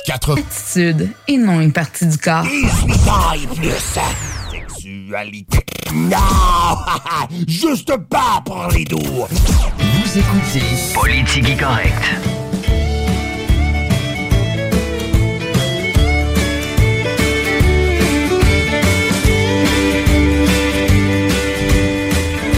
4. Attitude et non une partie du corps. 18 plus. Sexualité. Non! Juste pas pour les doux. Vous écoutez Politique Correct.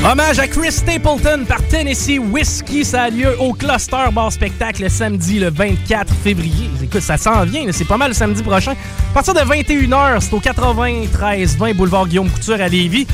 Hommage à Chris Stapleton par Tennessee Whiskey. Ça a lieu au Cluster Bar Spectacle le samedi le 24 février. Écoute, ça s'en vient. C'est pas mal le samedi prochain. À partir de 21h, c'est au 93 20 boulevard Guillaume Couture à Lévis.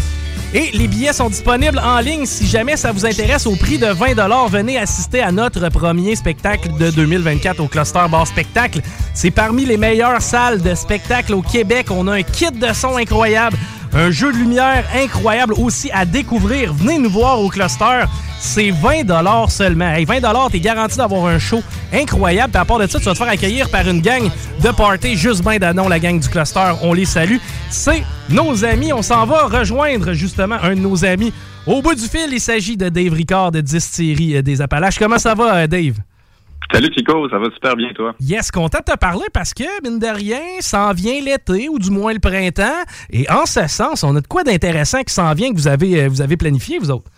Et les billets sont disponibles en ligne. Si jamais ça vous intéresse, au prix de 20 venez assister à notre premier spectacle de 2024 au Cluster Bar Spectacle. C'est parmi les meilleures salles de spectacle au Québec. On a un kit de son incroyable. Un jeu de lumière incroyable aussi à découvrir. Venez nous voir au cluster. C'est 20 seulement. Hey, 20 t'es garanti d'avoir un show incroyable. Puis à part de ça, tu vas te faire accueillir par une gang de party juste ben d'anon, la gang du cluster. On les salue. C'est nos amis. On s'en va rejoindre justement un de nos amis. Au bout du fil, il s'agit de Dave Ricard de Distillerie euh, des Appalaches. Comment ça va, euh, Dave? Salut Chico, ça va super bien toi? Yes, content de te parler parce que, mine de rien, s'en vient l'été ou du moins le printemps. Et en ce sens, on a de quoi d'intéressant qui s'en vient que vous avez, euh, vous avez planifié, vous autres?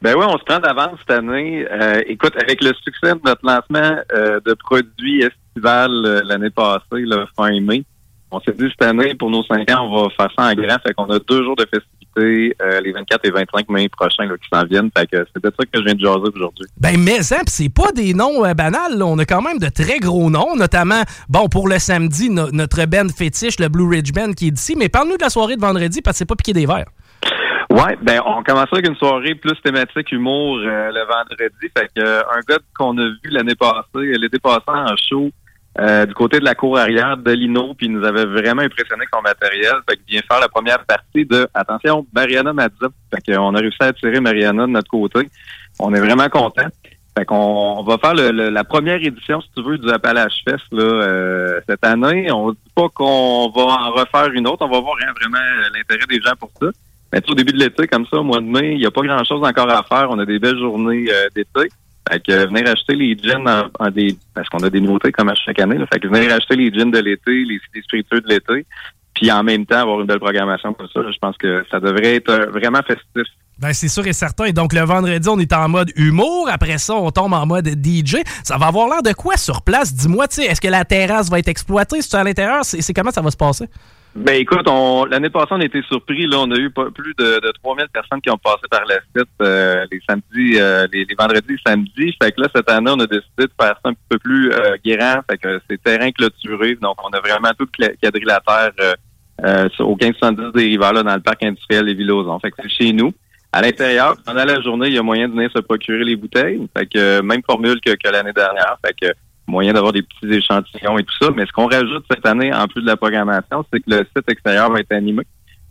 Ben oui, on se prend d'avance cette année. Euh, écoute, avec le succès de notre lancement euh, de produits estival l'année passée, le fin mai, on s'est dit cette année, pour nos cinq ans, on va faire ça en grand. Fait qu'on a deux jours de festival euh, les 24 et 25 mai prochains qui s'en viennent. Fait que c'est de ça que je viens de jaser aujourd'hui. Ben, mais ça, c'est pas des noms euh, banals. On a quand même de très gros noms, notamment, bon, pour le samedi, notre band fétiche, le Blue Ridge Band qui est ici. Mais parle-nous de la soirée de vendredi parce que c'est pas piqué des verres. Ouais, ben on commence avec une soirée plus thématique humour euh, le vendredi. Fait que un gars qu'on a vu l'année passée, l'été passé en show, euh, du côté de la cour arrière de Lino, puis il nous avait vraiment impressionné son matériel. Fait qu'il vient faire la première partie de, attention, Mariana Mazza. Fait qu'on a réussi à attirer Mariana de notre côté. On est vraiment content. Fait qu'on va faire la première édition, si tu veux, du Appalache Fest là, euh, cette année. On dit pas qu'on va en refaire une autre. On va voir hein, vraiment l'intérêt des gens pour ça. Mais au début de l'été, comme ça, au mois de mai, il n'y a pas grand-chose encore à faire. On a des belles journées euh, d'été. Fait que euh, venir acheter les jeans en, parce qu'on a des nouveautés comme à chaque année. Là, fait que venir acheter les jeans de l'été, les, les spiritueux de l'été, puis en même temps avoir une belle programmation comme ça, je pense que ça devrait être euh, vraiment festif. Ben, c'est sûr et certain. Donc, le vendredi, on est en mode humour. Après ça, on tombe en mode DJ. Ça va avoir l'air de quoi sur place? Dis-moi, tu sais, est-ce que la terrasse va être exploitée? Si tu à l'intérieur, c'est comment ça va se passer? Ben écoute, on, l'année passée, on été surpris. Là, on a eu pas, plus de, de 3000 personnes qui ont passé par la site euh, les samedis, euh, les, vendredis et samedis. Fait que là, cette année, on a décidé de faire ça un peu plus euh, guérant. Fait que c'est terrain clôturé. Donc, on a vraiment tout quadrilatère euh, au 1570 des rivers là, dans le parc industriel des Villosons. Fait que c'est chez nous. À l'intérieur, pendant la journée, il y a moyen de venir se procurer les bouteilles. Fait que même formule que, que l'année dernière. Fait que moyen d'avoir des petits échantillons et tout ça. Mais ce qu'on rajoute cette année, en plus de la programmation, c'est que le site extérieur va être animé.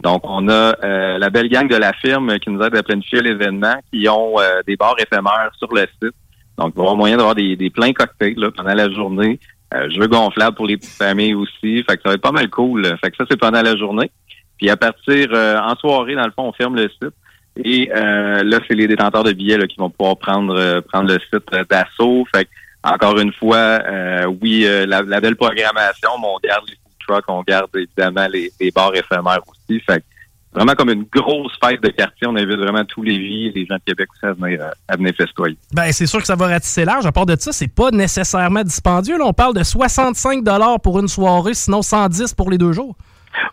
Donc, on a euh, la belle gang de la firme qui nous aide à planifier l'événement, qui ont euh, des bars éphémères sur le site. Donc, il va y avoir moyen d'avoir des, des pleins cocktails là, pendant la journée. Euh, jeux gonflables pour les petites familles aussi. Fait que ça va être pas mal cool. Fait que ça, c'est pendant la journée. Puis à partir, euh, en soirée, dans le fond, on ferme le site. Et euh, là, c'est les détenteurs de billets là, qui vont pouvoir prendre euh, prendre le site d'assaut. Fait que, encore une fois, euh, oui, euh, la, la belle programmation, mais on garde les food trucks, on garde évidemment les, les bars éphémères aussi. Fait que, vraiment comme une grosse fête de quartier. On invite vraiment tous les vies, les gens de Québec aussi à venir, euh, à venir festoyer. Ben, c'est sûr que ça va ratisser large. À part de ça, c'est pas nécessairement dispendieux. Là, on parle de 65 pour une soirée, sinon 110 pour les deux jours.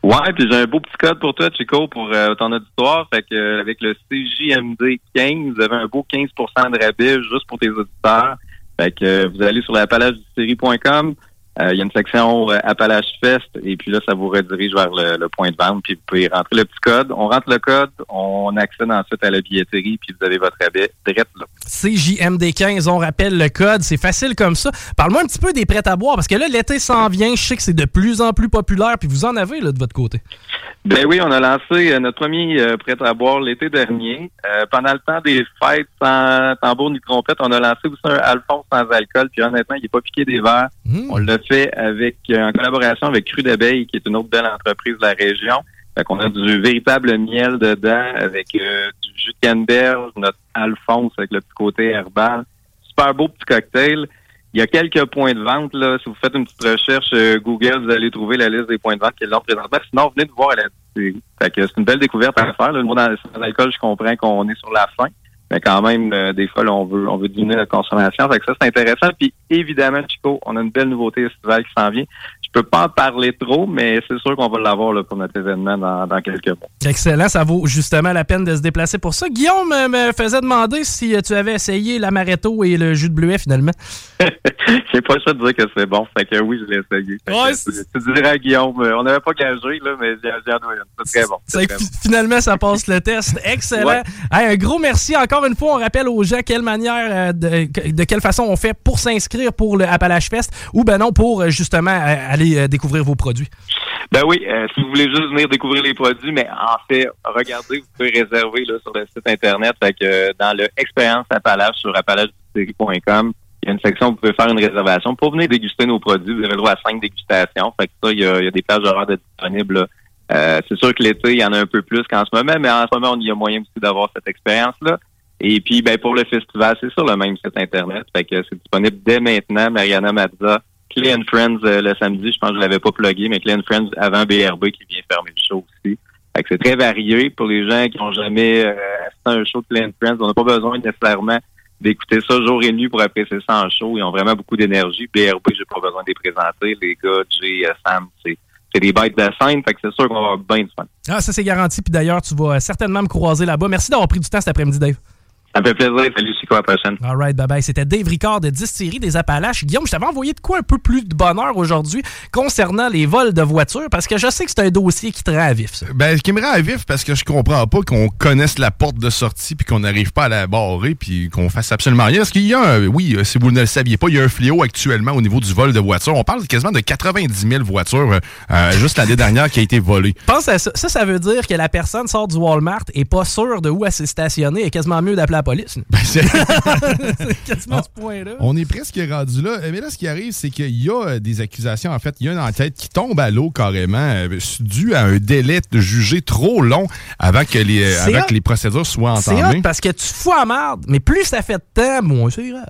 Ouais, puis j'ai un beau petit code pour toi, Chico, pour euh, ton auditoire. Fait que euh, avec le CJMD 15, vous avez un beau 15% de rabais juste pour tes auditeurs. Fait que euh, vous allez sur la série.com. Il y a une section euh, Appalache Fest et puis là, ça vous redirige vers le, le point de vente. Puis vous pouvez rentrer le petit code. On rentre le code, on accède ensuite à la billetterie, puis vous avez votre rabais direct là. CJMD15, on rappelle le code, c'est facile comme ça. Parle-moi un petit peu des prêts à boire, parce que là, l'été s'en vient, je sais que c'est de plus en plus populaire, puis vous en avez là, de votre côté. Ben oui, on a lancé euh, notre premier euh, prêt à boire l'été dernier. Euh, pendant le temps des fêtes sans tambour ni trompette, on a lancé aussi un Alphonse sans alcool. Puis honnêtement, il n'est pas piqué des verres. On l'a fait avec euh, en collaboration avec Cru d'abeille, qui est une autre belle entreprise de la région. Fait qu'on a du véritable miel dedans avec euh, du jus de canneberge, notre Alphonse avec le petit côté herbal. Super beau petit cocktail. Il y a quelques points de vente. Là. Si vous faites une petite recherche euh, Google, vous allez trouver la liste des points de vente qui là présentement. Sinon, venez nous voir la. Fait que c'est une belle découverte à faire. Là. Le mot dans l'alcool, je comprends qu'on est sur la fin. Mais quand même, euh, des fois, là, on veut on veut diminuer la consommation. Fait que ça, c'est intéressant. Puis évidemment, Chico, on a une belle nouveauté estivale qui s'en vient. Je peux pas en parler trop, mais c'est sûr qu'on va l'avoir pour notre événement dans, dans quelques mois. Excellent, ça vaut justement la peine de se déplacer pour ça. Guillaume euh, me faisait demander si euh, tu avais essayé l'amaretto et le jus de bleuet finalement. J'ai pas le choix de dire que c'est bon. Fait que oui, je l'ai essayé. Ouais, que tu, tu dirais à Guillaume, euh, on n'avait pas gagé, là, mais une. C'est très bon. Très bon. fi- finalement, ça passe le test. Excellent. Ouais. Hey, un gros merci. Encore une fois, on rappelle aux gens quelle manière, de, de quelle façon on fait pour s'inscrire pour le Appalache Fest ou ben non pour justement euh, aller euh, découvrir vos produits? Ben oui, euh, si vous voulez juste venir découvrir les produits, mais en fait, regardez, vous pouvez réserver là, sur le site internet. Fait que euh, dans le expérience Appalache sur appalache.com, il y a une section où vous pouvez faire une réservation pour venir déguster nos produits. Vous avez le droit à cinq dégustations. Fait que ça, il y a, des plages horaires disponibles. c'est sûr que l'été, il y en a un peu plus qu'en ce moment, mais en ce moment, on y a moyen aussi d'avoir cette expérience-là. Et puis, ben, pour le festival, c'est sur le même site Internet. Fait que c'est disponible dès maintenant. Mariana Mazza, Clay and Friends euh, le samedi, je pense que je l'avais pas plugué, mais Clay Friends avant BRB qui vient fermer le show aussi. Fait que c'est très varié pour les gens qui n'ont jamais euh, assisté à un show de Clay Friends. On n'a pas besoin nécessairement d'écouter ça jour et nuit pour apprécier ça en show. Ils ont vraiment beaucoup d'énergie. BRB, j'ai pas besoin de les présenter. Les gars, Jay, euh, Sam, c'est des bêtes de scène. Fait que c'est sûr qu'on va avoir bien du fun. Ah, ça c'est garanti. Puis d'ailleurs, tu vas certainement me croiser là-bas. Merci d'avoir pris du temps cet après-midi, Dave. Ça me fait plaisir. Salut, Chico, à la prochaine? All right, bye bye. C'était Dave Ricard de Distillerie des Appalaches. Guillaume, je t'avais envoyé de quoi un peu plus de bonheur aujourd'hui concernant les vols de voitures? Parce que je sais que c'est un dossier qui te rend à vif, ça. Ben, ce qui me rend à vif, parce que je comprends pas qu'on connaisse la porte de sortie puis qu'on n'arrive pas à la barrer puis qu'on fasse absolument rien. Parce qu'il y a, un- oui, euh, si vous ne le saviez pas, il y a un fléau actuellement au niveau du vol de voitures. On parle quasiment de 90 000 voitures euh, euh, juste l'année dernière qui a été volée. Pense à ça. Ça, ça veut dire que la personne sort du Walmart et pas sûre de où elle s'est stationnée. est quasiment mieux d'appeler la police. c'est c'est quasiment ce point-là. On est presque rendu là. Euh, Mais là, ce qui arrive, c'est qu'il y a euh, des accusations. En fait, il y a une enquête qui tombe à l'eau carrément, euh, due à un délai de jugé trop long avant que les, C'est avant hot. que les procédures soient C'est entamées. hot parce que tu fous à merde, mais plus ça fait de temps, moins c'est grave.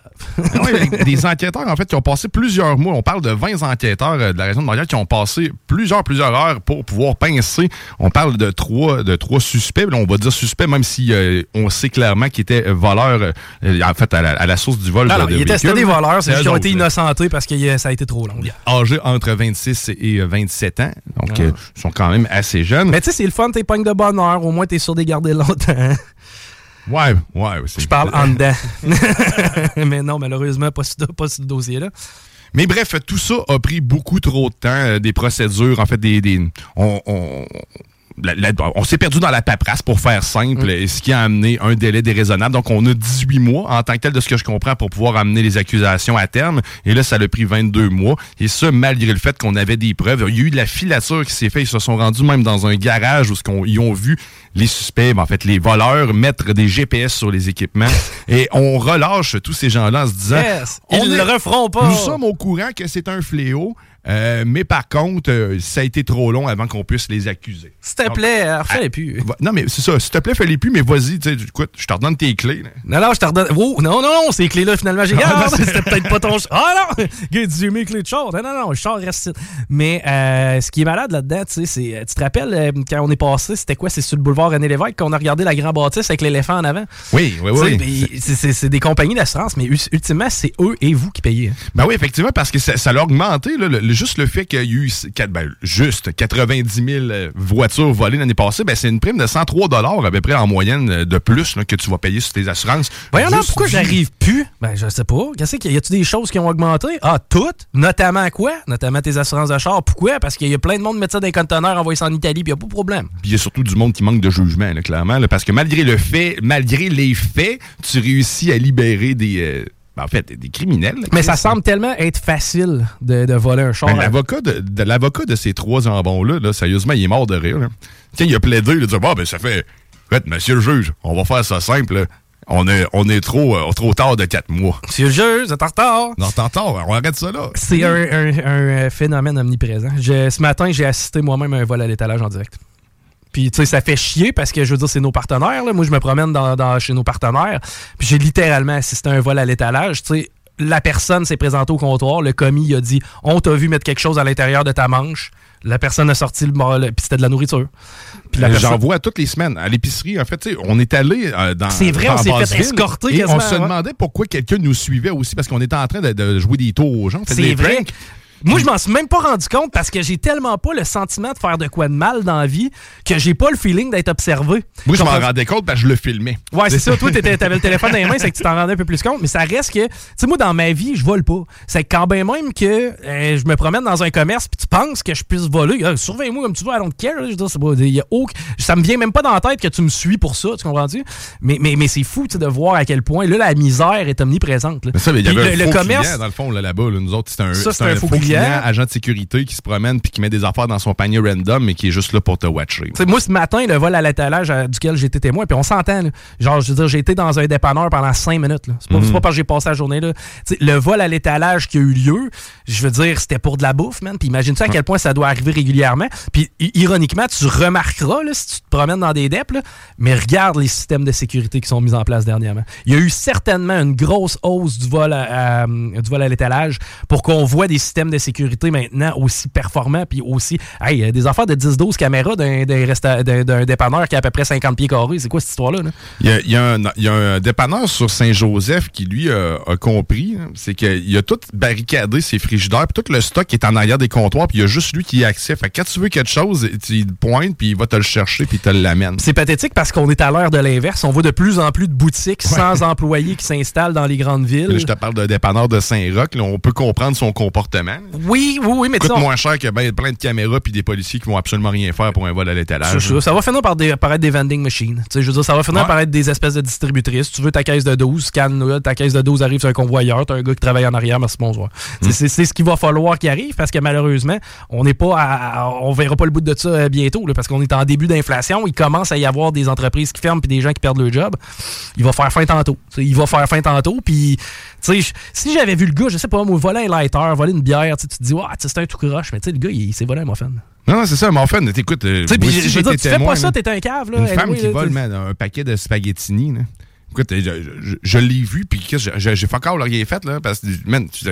Ah ouais, des enquêteurs, en fait, qui ont passé plusieurs mois. On parle de 20 enquêteurs de la région de Montréal qui ont passé plusieurs, plusieurs heures pour pouvoir pincer. On parle de trois, de trois suspects. Là, on va dire suspects, même si euh, on sait clairement qu'ils étaient voleurs, euh, en fait, à la, à la source du vol Non, de, non, de ils étaient véhicules. c'était des voleurs, c'est eux juste qu'ils ont été là. innocentés parce que euh, ça a été trop long. Âgés entre 26 et euh, 27 ans. Donc, Ah. euh, ils sont quand même assez jeunes. Mais tu sais, c'est le fun, t'es pognes de bonheur, au moins t'es sûr de garder longtemps. Ouais, ouais. Je parle en dedans. mais non, malheureusement, pas sur, pas dossier-là. Mais bref, tout ça a pris beaucoup trop de temps, euh, des procédures, en fait, des, des on, on- on s'est perdu dans la paperasse pour faire simple, Mm. ce qui a amené un délai déraisonnable. Donc, on a 18 mois en tant que tel de ce que je comprends pour pouvoir amener les accusations à terme. Et là, ça a pris 22 mois. Et ça, malgré le fait qu'on avait des preuves. Il y a eu de la filature qui s'est faite. Ils se sont rendus même dans un garage où ce qu'on- ils ont vu les suspects, ben, en fait, les voleurs mettre des GPS sur les équipements. et on relâche tous ces gens-là en se disant... Yes, on ils est- le referont pas. Nous sommes au courant que c'est un fléau. Euh, mais par contre, euh, ça a été trop long avant qu'on puisse les accuser. S'il te plaît, euh, refais-les ah, plus. va- Non, mais c'est ça. S'il te plaît, fais-les plus, mais vas-y, tu sais, écoute, je te redonne tes clés. là. Non, non, je te redonne. Oh, non, non, non, ces clés-là, finalement, j'ai Ah, gardé. non, C'était peut-être pas ton. Ah non! Gars, dis mes clés de char. Non, non, non, le char reste. Mais euh, ce qui est malade là-dedans, tu sais, c'est. Tu te rappelles, quand on est passé, c'était quoi? C'est sur le boulevard René Lévesque qu'on a regardé la Grand Bâtisse avec l'éléphant en avant? Oui, oui, oui. c'est- des compagnies d'assurance, mais ul- ultimement, c'est eux et vous qui payez. hein. Ben oui, effectivement, parce que ça, ça l'a augmenté. là, le- juste le fait qu'il y a eu ben, juste 90 000 euh, voitures volées l'année passée, ben, c'est une prime de 103 à peu près en moyenne euh, de plus là, que tu vas payer sur tes assurances. Voyons Juste pourquoi du- j'arrive plus? Ben, je sais pas. Qu'est-ce qu'il y a? Y a-tu des choses qui ont augmenté? Ah, toutes? Notamment quoi? Notamment tes assurances de char. Pourquoi? Parce qu'il y a plein de monde qui met ça dans les conteneurs, envoyer ça en Italie, puis y a pas de problème. Puis il y a surtout du monde qui manque de jugement, là, clairement. là, parce que malgré le fait, malgré les faits, tu réussis à libérer des. euh, en fait, des- criminels. Mais ça semble tellement être facile de, de voler un char. Ben, l'avocat de, de- l'avocat de ces trois jambons-là, là, sérieusement, il est mort de rire. là. Quand il a plaidé, il a dit Bon, ben, ça fait. Écoute, monsieur le juge, on va faire ça simple. On est, on est trop, euh, trop tard de quatre mois. Monsieur le juge, êtes en retard. Non, t'es en retard, on arrête ça là. C'est un, un- un, euh, phénomène omniprésent. Je- ce matin, j'ai assisté moi-même à un vol à l'étalage en direct. Puis, tu sais, ça fait chier parce que, je veux dire, c'est nos partenaires. là. Moi, je me promène dans, dans- chez nos partenaires. Puis, j'ai littéralement assisté à un vol à l'étalage. Tu sais, la personne s'est présentée au comptoir. Le commis a dit On t'a vu mettre quelque chose à l'intérieur de ta manche. La personne a sorti le. Puis, c'était de la nourriture. Puis, la Euh, personne- J'en vois toutes les semaines. À l'épicerie, en fait, tu sais, on est allé euh, dans. C'est vrai, dans on s'est fait escorter Et quasiment, on se ouais. demandait pourquoi quelqu'un nous suivait aussi, parce qu'on était en train de, de jouer des tours aux gens. C'est vrai. pranks. Moi, je m'en suis même pas rendu compte parce que j'ai tellement pas le sentiment de faire de quoi de mal dans la vie que j'ai pas le feeling d'être observé. Moi, je m'en Comprends- rendais compte parce que je le filmais. Ouais, c'est ça. Toi, t'avais le téléphone dans les mains, c'est que tu t'en rendais un peu plus compte. Mais ça reste que, tu sais, moi, dans ma vie, je vole pas. C'est quand bien même que euh, je me promène dans un commerce puis tu penses que je puisse voler, euh, surveille-moi comme tu veux, I don't care. Je pas- y a aucun- ça me vient même pas dans la tête que tu me suis pour ça, tu comprends-tu? Mais, mais, mais c'est fou, de voir à quel point, là, la misère est omniprésente. là. Mais ça, mais il y avait le, un le faux commerce. client, dans le fond, là, là-bas. là. nous autres, c'est un, Ça, un faux client. Agent de sécurité qui se promène puis qui met des affaires dans son panier random, mais qui est juste là pour te watcher. Tu sais, moi, ce matin, le vol à l'étalage euh, duquel j'étais témoin, puis on s'entend. Genre, je veux dire, j'ai été dans un dépanneur pendant cinq minutes. C'est pas, c'est pas parce que j'ai passé la journée là. Le vol à l'étalage qui a eu lieu, je veux dire, c'était pour de la bouffe, man. Puis imagine-tu à quel point ça doit arriver régulièrement. Puis ironiquement, tu remarqueras, là, si tu te promènes dans des DEP, là, mais regarde les systèmes de sécurité qui sont mis en place dernièrement. Il y a eu certainement une grosse hausse du vol à, à- du vol à l'étalage pour qu'on voit des systèmes de sécurité maintenant aussi performants, puis aussi, hey, euh, des affaires de 10-12 caméras d'un, dépanneur qui a à peu près 50 pieds carrés. C'est quoi cette histoire-là? là? Il y a, il y a un, il y a un dépanneur sur Saint-Joseph qui, lui, euh, a compris. hein, C'est qu'il a tout barricadé ses frigidaires, puis tout le stock est en arrière des comptoirs, puis il y a juste lui qui y a accès. Fait que quand tu veux quelque chose, tu le pointes, puis il va te le chercher, puis il te l'amène. C'est pathétique parce qu'on est à l'heure de l'inverse. On voit de plus en plus de boutiques sans employés qui s'installent dans les grandes villes. Là, je te parle d'un dépanneur de Saint-Roch. On peut comprendre son comportement. Oui, oui, oui, mais coûte moins cher que ben, plein de caméras puis des policiers qui vont absolument rien faire pour un vol à l'étalage. Ça. Ça va finir par, des, par être des vending machines. Je veux dire, ça va finir Ouais. par être des espèces de distributrices. Tu veux ta caisse de 12, scanne ta caisse de 12 arrive sur un convoyeur, t'as un gars qui travaille en arrière, merci, bonsoir. Mm. C'est- ce qu'il va falloir qu'il arrive parce que malheureusement, on n'est pas à- on verra pas le bout de ça euh, bientôt là, parce qu'on est en début d'inflation. Il commence à y avoir des entreprises qui ferment puis des gens qui perdent leur job. Il va faire fin tantôt. Il va faire fin tantôt puis sais, si j'avais vu le gars, je sais pas, moi, voler un lighter, voler une bière, tu te dis, ouais, c'est un tout croche, mais tu sais, le gars, il s'est volé un muffin. Non, non, c'est ça, mon. T'écoutes. euh, Tu fais témoin, pas ça, t'es un cave, là. Une Anyway, femme qui là, vole, man, un paquet de spaghettini. Là. Écoute, je, je- je l'ai vu, puis j'ai fuck all rien fait, là, parce que, man, tu- tu-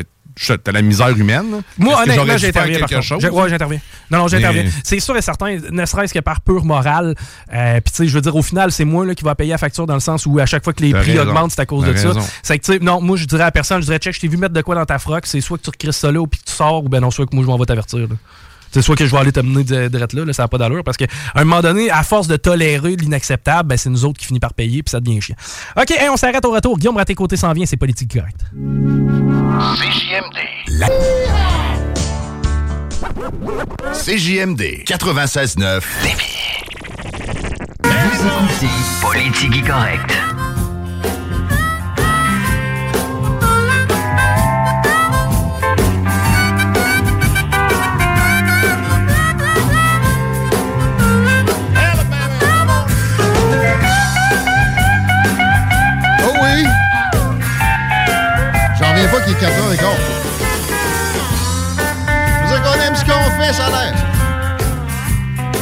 t'as la misère humaine. Moi, honnêtement, j'interviens par quelque contre. ouais, j'interviens. Non, non, j'interviens. Mais- C'est sûr et certain, ne serait-ce que par pure morale. Euh, Puis, tu sais, je veux dire, au final, c'est moi là, qui va payer la facture dans le sens où à chaque fois que les prix raison. augmentent, c'est à cause de ça. C'est que, tu sais, non, moi, je dirais à personne, je dirais, check, je t'ai vu mettre de quoi dans ta froc. C'est soit que tu recrisses ça là ou puis que tu sors, ou ben non, soit que moi, je m'en vais t'avertir. C'est soit que je vais aller te mener de- direct là, là, ça n'a pas d'allure, parce qu'à un moment donné, à force de tolérer l'inacceptable, ben, c'est nous autres qui finissons par payer, puis ça devient chiant. OK, hey, on s'arrête au retour. Guillaume Raté-Côté s'en vient, c'est politique correct. CJMD. CJMD 96.9 Lévis. écoutez Politique Correct. Qu'il est 4 heures et quart. Je veux dire qu'on ce qu'on fait, ça l'air.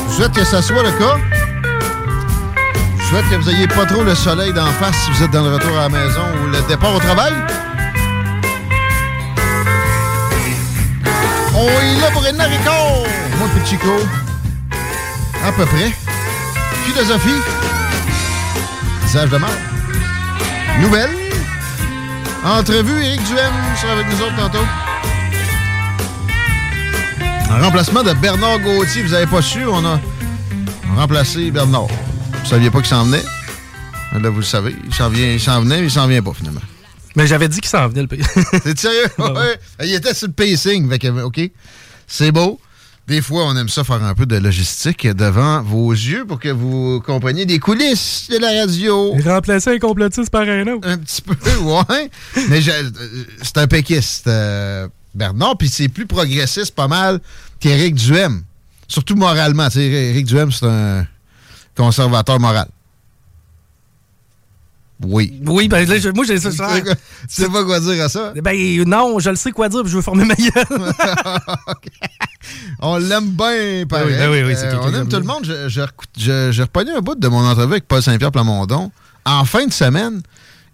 Je souhaite que ça soit le cas. Je souhaite que vous ayez pas trop le soleil d'en face si vous êtes dans le retour à la maison ou le départ au travail. On est là pour et quart. Moi puis Chico. À peu près. Philosophie. Visage de mort. Nouvelle. Entrevue, Éric Duhem sera avec nous autres tantôt. En remplacement de Bernard Gauthier, vous avez pas su, on a remplacé Bernard. Vous saviez pas qu'il s'en venait? Là, vous le savez. Il s'en vient, il s'en venait, mais il s'en vient pas finalement. Mais j'avais dit qu'il s'en venait le pays. T'es sérieux? ouais. Il était sur le pacing. OK. C'est beau. Des fois, on aime ça faire un peu de logistique devant vos yeux pour que vous compreniez des coulisses de la radio. Remplacer un complotiste par un autre. Un petit peu, ouais. Mais euh, c'est un péquiste, euh, Bernard, puis c'est plus progressiste pas mal qu'Éric Duhem. Surtout moralement. Éric Duhem, c'est un conservateur moral. Oui. Oui, ben là, je- moi, j'ai ça. Tu sais quoi- tu sais pas quoi dire à ça? Ben non, je le sais quoi dire, puis je veux former ma gueule. On l'aime bien, pareil. Ben oui, ben oui, oui, Euh, on aime tout le monde. J'ai repogné un bout de mon entrevue avec Paul Saint-Pierre Plamondon en fin de semaine.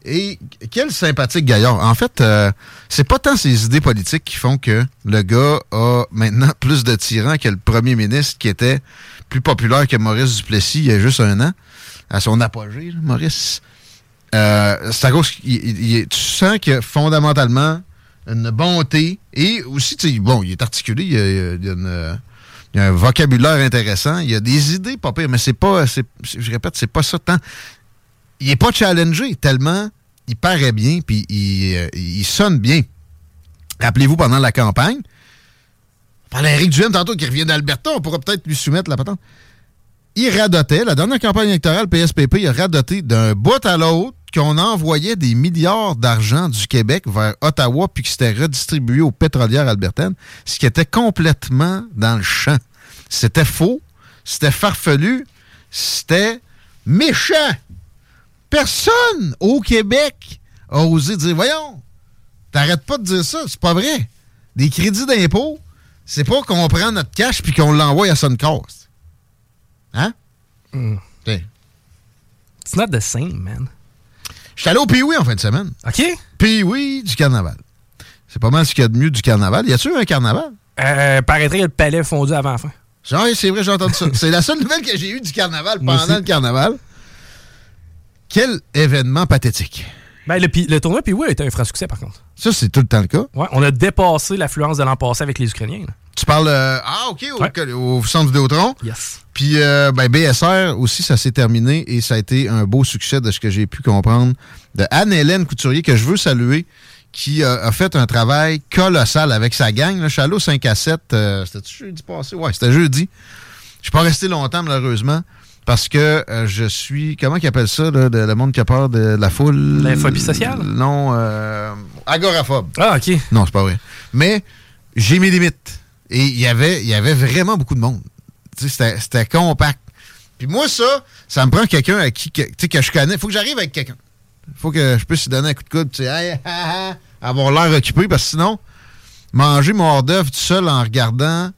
Et quel sympathique gaillard. En fait, euh, c'est pas tant ses idées politiques qui font que le gars a maintenant plus de tyrans que le premier ministre qui était plus populaire que Maurice Duplessis il y a juste un an, à son apogée, là, Maurice. Euh, cause qu'il tu sens que fondamentalement une bonté et aussi, tu sais, bon, il est articulé, il y a, y a- y a y a un vocabulaire intéressant, il y a des idées pas pires, mais c'est pas, je répète, c'est pas ça tant. Il est pas challengé tellement il paraît bien puis il, euh, sonne bien. Rappelez-vous, pendant la campagne, parlait d'Éric Duhem tantôt qui revient d'Alberta, on pourra peut-être lui soumettre la patente. Il radotait, la dernière campagne électorale, PSPP, il a radoté d'un bout à l'autre qu'on envoyait des milliards d'argent du Québec vers Ottawa puis que c'était redistribué aux pétrolières albertaines, ce qui était complètement dans le champ. C'était faux, c'était farfelu, c'était méchant. Personne au Québec a osé dire Voyons, t'arrêtes pas de dire ça, c'est pas vrai. Des crédits d'impôt, c'est pas qu'on prend notre cash puis qu'on l'envoie à Suncoast. Hein? Tiens. It's not the same, man. J'étais allé au Pee-Wee en fin de semaine. OK? Pee-Wee du carnaval. C'est pas mal ce qu'il y a de mieux du carnaval. Y a-tu un carnaval? Euh, paraîtrait le palais fondu avant la fin. Genre, c'est vrai, j'ai entendu ça. C'est la seule nouvelle que j'ai eue du carnaval pendant le carnaval. Quel événement pathétique. Ben, le, tournoi, oui, a été un franc succès, par contre. Ça, c'est tout le temps le cas. Ouais, on a dépassé l'affluence de l'an passé avec les Ukrainiens. là. Tu parles. euh, ah, OK, au, Ouais. au centre Vidéotron. Yes. Puis, euh, ben, BSR aussi, ça s'est terminé et ça a été un beau succès de ce que j'ai pu comprendre de Anne-Hélène Couturier, que je veux saluer, qui euh, a fait un travail colossal avec sa gang. Allé au 5 à 7. euh, c'était jeudi passé? Ouais, c'était jeudi. Je suis pas resté longtemps, malheureusement, parce que euh, je suis. Comment qu'ils appellent ça, là, de, le monde qui a peur de la foule? La phobie sociale? Non, euh, agoraphobe. Ah, OK. Non, c'est pas vrai. Mais j'ai mes limites. Et il y avait, il y avait vraiment beaucoup de monde. C'était compact. Puis moi, ça, ça me prend quelqu'un à qui que, tu sais, que je connais. faut que j'arrive avec quelqu'un. faut que je puisse lui donner un coup de coude. Tu sais, Hey, ah, avoir l'air occupé, parce que sinon, manger mon hors-d'œuvre tout seul en regardant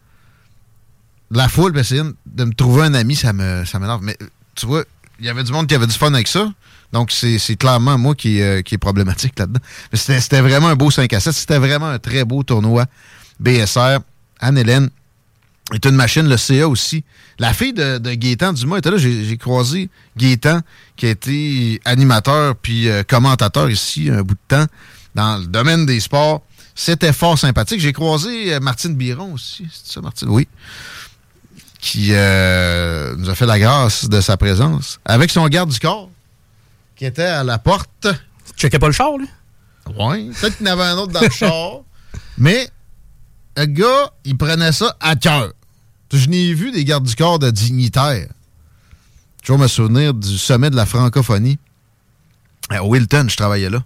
la foule, essayer de me trouver un ami, ça me ça m'énerve. Mais tu vois, il y avait du monde qui avait du fun avec ça. Donc, c'est clairement moi qui, euh, qui est problématique là-dedans. Mais c'était vraiment un beau 5 à 7. C'était vraiment un très beau tournoi BSR. Anne-Hélène est une machine, le CA aussi. La fille de, de Gaétan Dumas était là. J'ai j'ai croisé Gaétan, qui a été animateur puis euh, commentateur ici un bout de temps dans le domaine des sports. C'était fort sympathique. J'ai croisé euh, Martine Biron aussi. C'est ça, Martine? Oui. Qui euh, nous a fait la grâce de sa présence. Avec son garde du corps, qui était à la porte. Tu checkais pas le char, lui? Oui. Peut-être qu'il y en avait un autre dans le char. Mais le gars, il prenait ça à cœur. Je n'ai vu des gardes du corps de dignitaires toujours me souvenir du sommet de la francophonie. À Wilton, je travaillais là.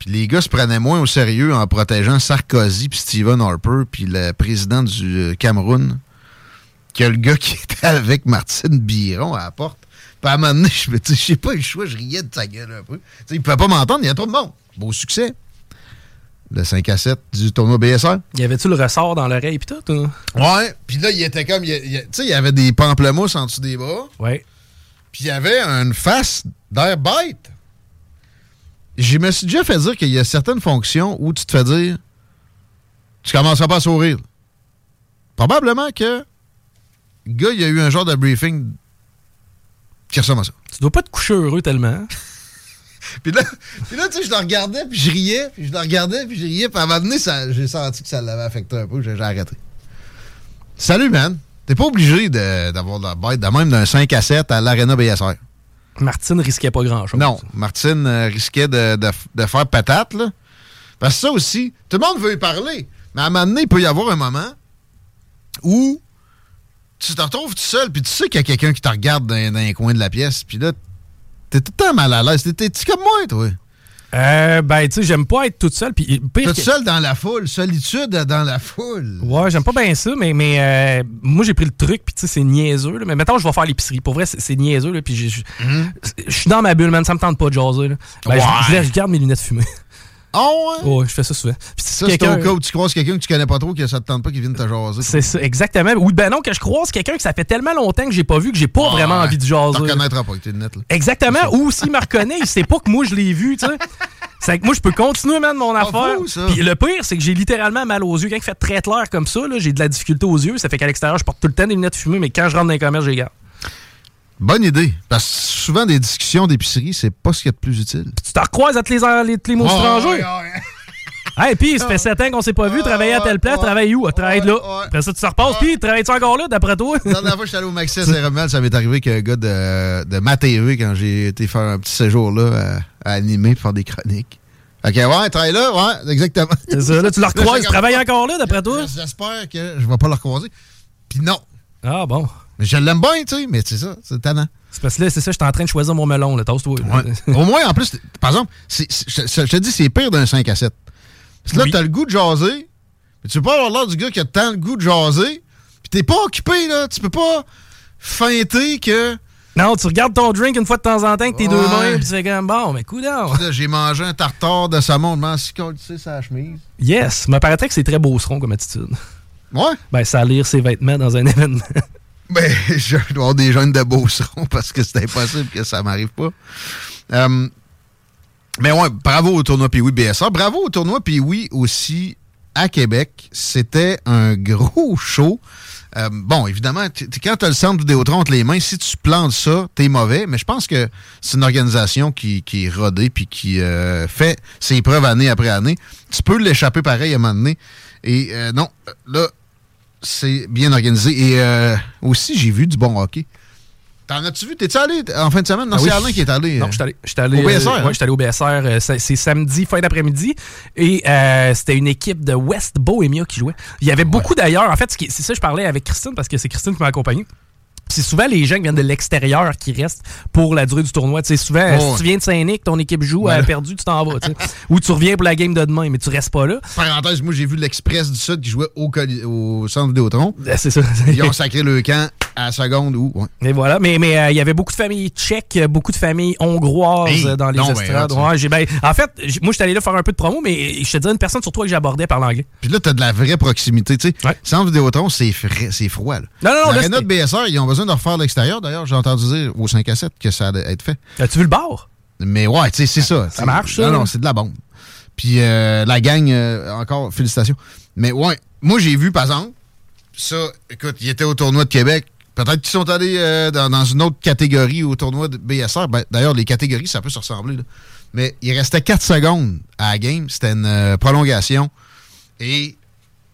Puis les gars se prenaient moins au sérieux en protégeant Sarkozy puis Stephen Harper puis le président du euh, Cameroun que le gars qui était avec Martine Biron à la porte. Puis à un moment donné, je me dis, je sais pas le choix, je riais de sa gueule un peu. T'sais, il pouvait pas m'entendre, il y a trop de monde. Beau succès. Le 5 à 7 du tournoi BSR. Y avait-tu le ressort dans l'oreille pis tout? ou? Ouais, puis là, il était comme. Tu sais, il y avait des pamplemousses en dessous des bras. Ouais. Puis il y avait une face d'air bête. Je me suis déjà fait dire qu'il y a certaines fonctions où tu te fais dire. Tu commenceras pas à sourire. Probablement que. Le gars, il y a eu un genre de briefing qui ressemble à ça. Tu dois pas te coucher heureux tellement. Puis là, puis là, tu sais, je le regardais, puis je riais, puis je le regardais, puis je riais, puis à un moment donné, j'ai senti que ça l'avait affecté un peu, j'ai arrêté. Salut, man. T'es pas obligé d'avoir de la bête, de même d'un 5 à 7 à l'Arena BSR. Martine risquait pas grand-chose. Non, Martine euh, risquait de, de- de faire patate, là. Parce que ça aussi, tout le monde veut y parler. Mais à un moment donné, il peut y avoir un moment où tu te retrouves tout seul, puis tu sais qu'il y a quelqu'un qui te regarde dans, dans un coin de la pièce, puis là, t'es tout le temps mal à l'aise. T'es- T'es-tu comme moi, toi? Euh, ben, tu sais, j'aime pas être toute seule. Puis, pire Toute seule dans la foule, solitude dans la foule. Ouais, j'aime pas bien ça, mais, mais euh, moi, j'ai pris le truc, puis tu sais, c'est niaiseux. là. Mais maintenant, je vais faire l'épicerie. Pour vrai, c'est niaiseux, là, puis j'ai- je suis dans ma bulle, man. Ça me tente pas de jaser. Là. Ben, je- Ouais. je, laisse- je garde mes lunettes fumées. Oh, ouais? Je fais ça souvent. Puis Ça, c'est au cas où tu croises quelqu'un que tu connais pas trop, que ça te tente pas qu'il vienne te jaser. C'est ça, exactement. Oui, ben non, que je croise quelqu'un que ça fait tellement longtemps que j'ai pas vu que j'ai pas vraiment envie de jaser. Tu reconnaîtras pas avec tes lunettes, là. Exactement. Ou s'il me reconnaît, il sait pas que moi je l'ai vu, tu sais. C'est que moi, je peux continuer, man, mon affaire. Puis le pire, c'est que j'ai littéralement mal aux yeux. Quand il fait très clair comme ça, j'ai de la difficulté aux yeux. Ça fait qu'à l'extérieur, je porte tout le temps des lunettes fumées, mais quand je rentre dans les commerces, les garde. Bonne idée. Parce que souvent, des discussions d'épicerie, c'est pas ce qu'il y a de plus utile. Tu te recroises entre les, les, les mots étrangers. ouais, ouais. Hey, puis ça fait 7 ans qu'on s'est pas vu, travailler à telle place, travailler où? Travailler là. Après ça, tu te repasses, puis travailles-tu encore là, d'après toi? La dernière fois que je suis allé au Maxi à Saint-Romuald, ça m'est arrivé qu'un gars de, de ma TV, quand j'ai été faire un petit séjour là, à, à animer, faire des chroniques. Ok, ouais, travaille là, ouais, exactement. C'est ça, là, tu le recroises, travailles encore là, d'après toi? J'espère que je vais pas le recroiser. Puis non. Ah bon. Mais je l'aime bien, tu sais, mais c'est ça, c'est tannant. C'est parce que là, c'est ça, j'étais en train de choisir mon melon, là, toast-toi. là. Au moins, en plus, par exemple, je, je te dis, c'est pire d'un 5 à 7. Parce que là, Oui. t'as le goût de jaser, mais tu peux pas avoir l'air du gars qui a tant le goût de jaser, puis t'es pas occupé, là. Tu peux pas feinter que. Non, tu regardes ton drink une fois de temps en temps avec tes deux Ouais. mains, puis tu fais comme bon, mais coup Là, j'ai mangé un tartare de saumon, je m'en suis collé, tu sais, sa chemise. Yes, me paraîtrait que c'est très beauceron comme attitude. Ouais. Ben, salir ses vêtements dans un événement. Ben, je dois avoir des jeunes de beaucerons parce que c'est impossible que ça m'arrive pas. Euh, mais ouais, bravo au tournoi Pee-Wee BSA. Bravo au tournoi Pee-Wee aussi à Québec. C'était un gros show. Euh, bon, évidemment, quand tu as le centre Vidéotron entre les mains, si tu plantes ça, t'es mauvais. Mais je pense que c'est une organisation qui, qui est rodée puis qui euh, fait ses preuves année après année. Tu peux l'échapper pareil à un moment donné. Et non, là, c'est bien organisé. Et euh, aussi, j'ai vu du bon hockey. T'en as-tu vu? T'es-tu allé en fin de semaine? Non, Ah c'est. Alain qui est allé. Non, je suis allé, Au BSR, euh, hein? ouais, allé au BSR. euh, c'est, c'est samedi, fin d'après-midi. Et euh, c'était une équipe de West Bohemia qui jouait. Il y avait beaucoup d'ailleurs. En fait, c'est ça, je parlais avec Christine parce que c'est Christine qui m'a accompagné. C'est souvent les gens qui viennent de l'extérieur qui restent pour la durée du tournoi. Tu sais, souvent, Oh, si ouais. tu viens de Saint-Nic, ton équipe joue, Ouais. elle a perdu, tu t'en vas. tu. Ou tu reviens pour la game de demain, mais tu restes pas là. Parenthèse, moi, j'ai vu l'Express du Sud qui jouait au, au centre Vidéotron. Euh, C'est ça. Ils ont sacré le camp à la seconde où. ouais. Et voilà, mais mais euh, il y avait beaucoup de familles tchèques, euh, beaucoup de familles hongroises Hey, euh, dans les non, ben, estrades. Ouais, j'ai ben, en fait, moi j'étais allé là faire un peu de promo, mais je te dirais une personne sur toi que j'abordais par l'anglais. Puis là, t'as de la vraie proximité. Tu sais, centre Vidéotron, c'est frais- c'est froid. Là. Non, non, non, là, de BSR, ils ont besoin de refaire l'extérieur. D'ailleurs, j'ai entendu dire au 5 à 7 que ça allait être fait. As-tu vu le bar? Mais ouais, tu sais, c'est ça. Ça marche, ça, Non, non, c'est de la bombe. Puis euh, la gang, euh, encore, félicitations. Mais ouais, moi, j'ai vu, par exemple, ça, écoute, ils étaient au tournoi de Québec. Peut-être qu'ils sont allés euh, dans, dans une autre catégorie au tournoi de BSR. Ben, D'ailleurs, les catégories, ça peut se ressembler. là. Mais il restait 4 secondes à la game. C'était une prolongation. Et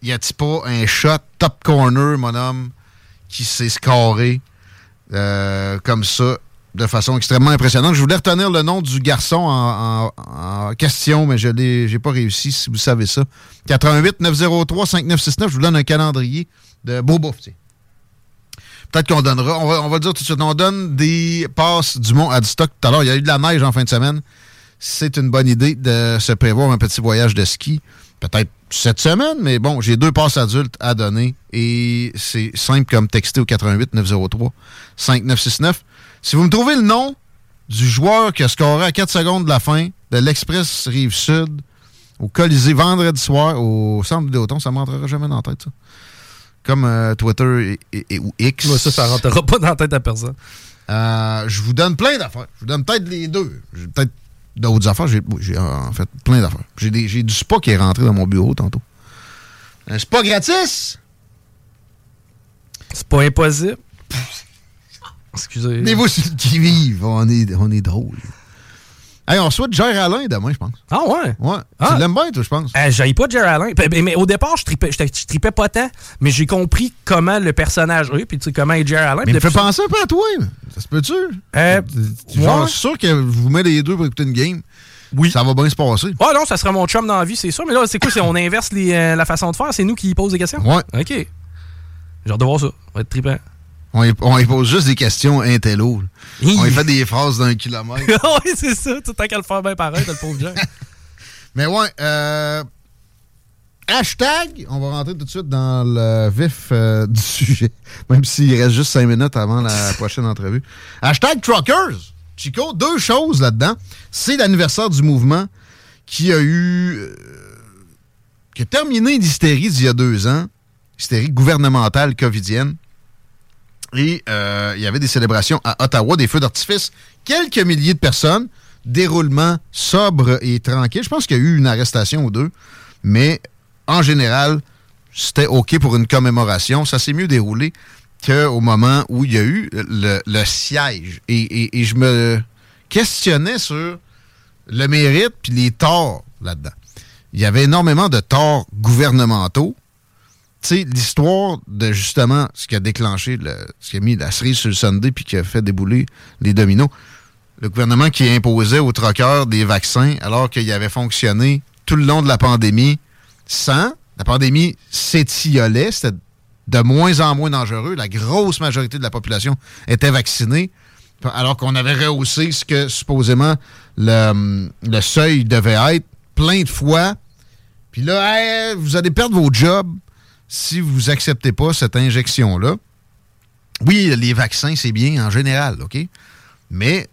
y a-t-il pas un shot top corner, mon homme, qui s'est scoré euh, comme ça, de façon extrêmement impressionnante. Je voulais retenir le nom du garçon en, question, mais je j'ai pas réussi, si vous savez ça. 88 903 5969, je vous donne un calendrier de tiens. Peut-être qu'on donnera, on va, on va le dire tout de suite, on donne des passes du Mont à stock tout à l'heure. Il y a eu de la neige en fin de semaine. C'est une bonne idée de se prévoir un petit voyage de ski. Peut-être cette semaine, mais bon, j'ai deux passes adultes à donner et c'est simple comme texter au 88 903 5969. Si vous me trouvez le nom du joueur qui a scoré à 4 secondes de la fin de l'Express Rive-Sud au Colisée vendredi soir au centre Vidéoton, ça ne m'entrera jamais dans la tête, ça. Comme euh, Twitter et, et- ou X. Moi, ça, ça rentrera pas dans la tête à personne. Euh, je vous donne plein d'affaires. Je vous donne peut-être les deux. Peut-être d'autres affaires. J'ai euh, en fait plein d'affaires. J'ai des- j'ai du spa qui est rentré dans mon bureau tantôt. Un spa gratis? C'est pas impossible. Excusez. Tenez-vous sur le qui-vive. On est, on est drôle. Hey, on souhaite Jerry Alain demain, je pense. Ah ouais? Ouais. Ah. Tu l'aimes bien, toi, je pense. Euh, J'aille pas Jerry Allen. P- Mais, mais au départ, je tripais, je, je tripais pas tant, mais j'ai compris comment le personnage est, puis tu sais comment est Jerry Allen. Mais il me fait penser un peu à toi. Ça se peut-tu? Euh, Genre, ouais. je suis sûr que vous mettez les deux pour écouter une game. Oui. Ça va bien se passer. Ouais, non, ça serait mon chum dans la vie, c'est sûr. Mais là, c'est quoi? on inverse les, euh, la façon de faire? C'est nous qui pose des questions? Ouais. OK. J'ai hâte de voir ça. Ça va être trippant. On y, on y pose juste des questions intello. On y fait des phrases d'un kilomètre. oui, c'est ça. Tout tant qu'à le faire bien pareil, t'as le pauvre Jerry. Mais ouais, euh, hashtag, on va rentrer tout de suite dans le vif euh, du sujet, même s'il reste juste cinq minutes avant la prochaine entrevue. Hashtag Truckers. Chico, deux choses là-dedans. C'est l'anniversaire du mouvement qui a eu... euh, qui a terminé l'hystérie d'il y a deux ans, hystérie gouvernementale covidienne. Et euh, il y avait des célébrations à Ottawa, des feux d'artifice, quelques milliers de personnes, déroulement sobre et tranquille. Je pense qu'il y a eu une arrestation ou deux, mais en général, c'était OK pour une commémoration. Ça s'est mieux déroulé qu'au moment où il y a eu le, siège. Et, et- je me questionnais sur le mérite puis les torts là-dedans. Il y avait énormément de torts gouvernementaux l'histoire de justement ce qui a déclenché, le- ce qui a mis la cerise sur le Sunday puis qui a fait débouler les dominos, le gouvernement qui imposait aux troqueurs des vaccins alors qu'il avait fonctionné tout le long de la pandémie sans. La pandémie s'étiolait, c'était de moins en moins dangereux. La grosse majorité de la population était vaccinée alors qu'on avait rehaussé ce que supposément le, le seuil devait être plein de fois. Puis là, vous allez perdre vos jobs si vous acceptez pas cette injection-là. Oui, les vaccins, c'est bien en général, OK? Mais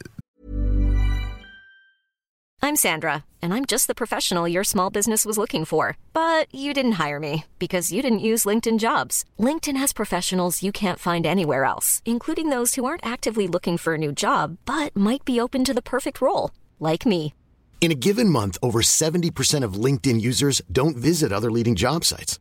I'm Sandra, and I'm just the professional your small business was looking for. But you didn't hire me because you didn't use LinkedIn jobs. LinkedIn has professionals you can't find anywhere else, including those who aren't actively looking for a new job but might be open to the perfect role, like me. In a given month, over 70% of LinkedIn users don't visit other leading job sites.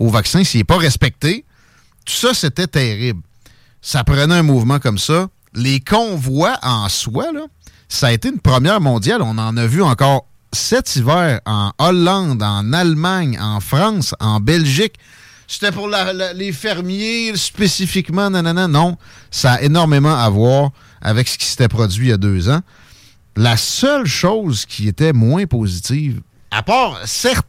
au vaccin s'il n'est pas respecté. Tout ça, c'était terrible. Ça prenait un mouvement comme ça. Les convois en soi, ça a été une première mondiale. On en a vu encore cet hiver en Hollande, en Allemagne, en France, en Belgique. C'était pour les fermiers spécifiquement, nanana. Non, ça a énormément à voir avec ce qui s'était produit il y a deux ans. La seule chose qui était moins positive, à part, certes,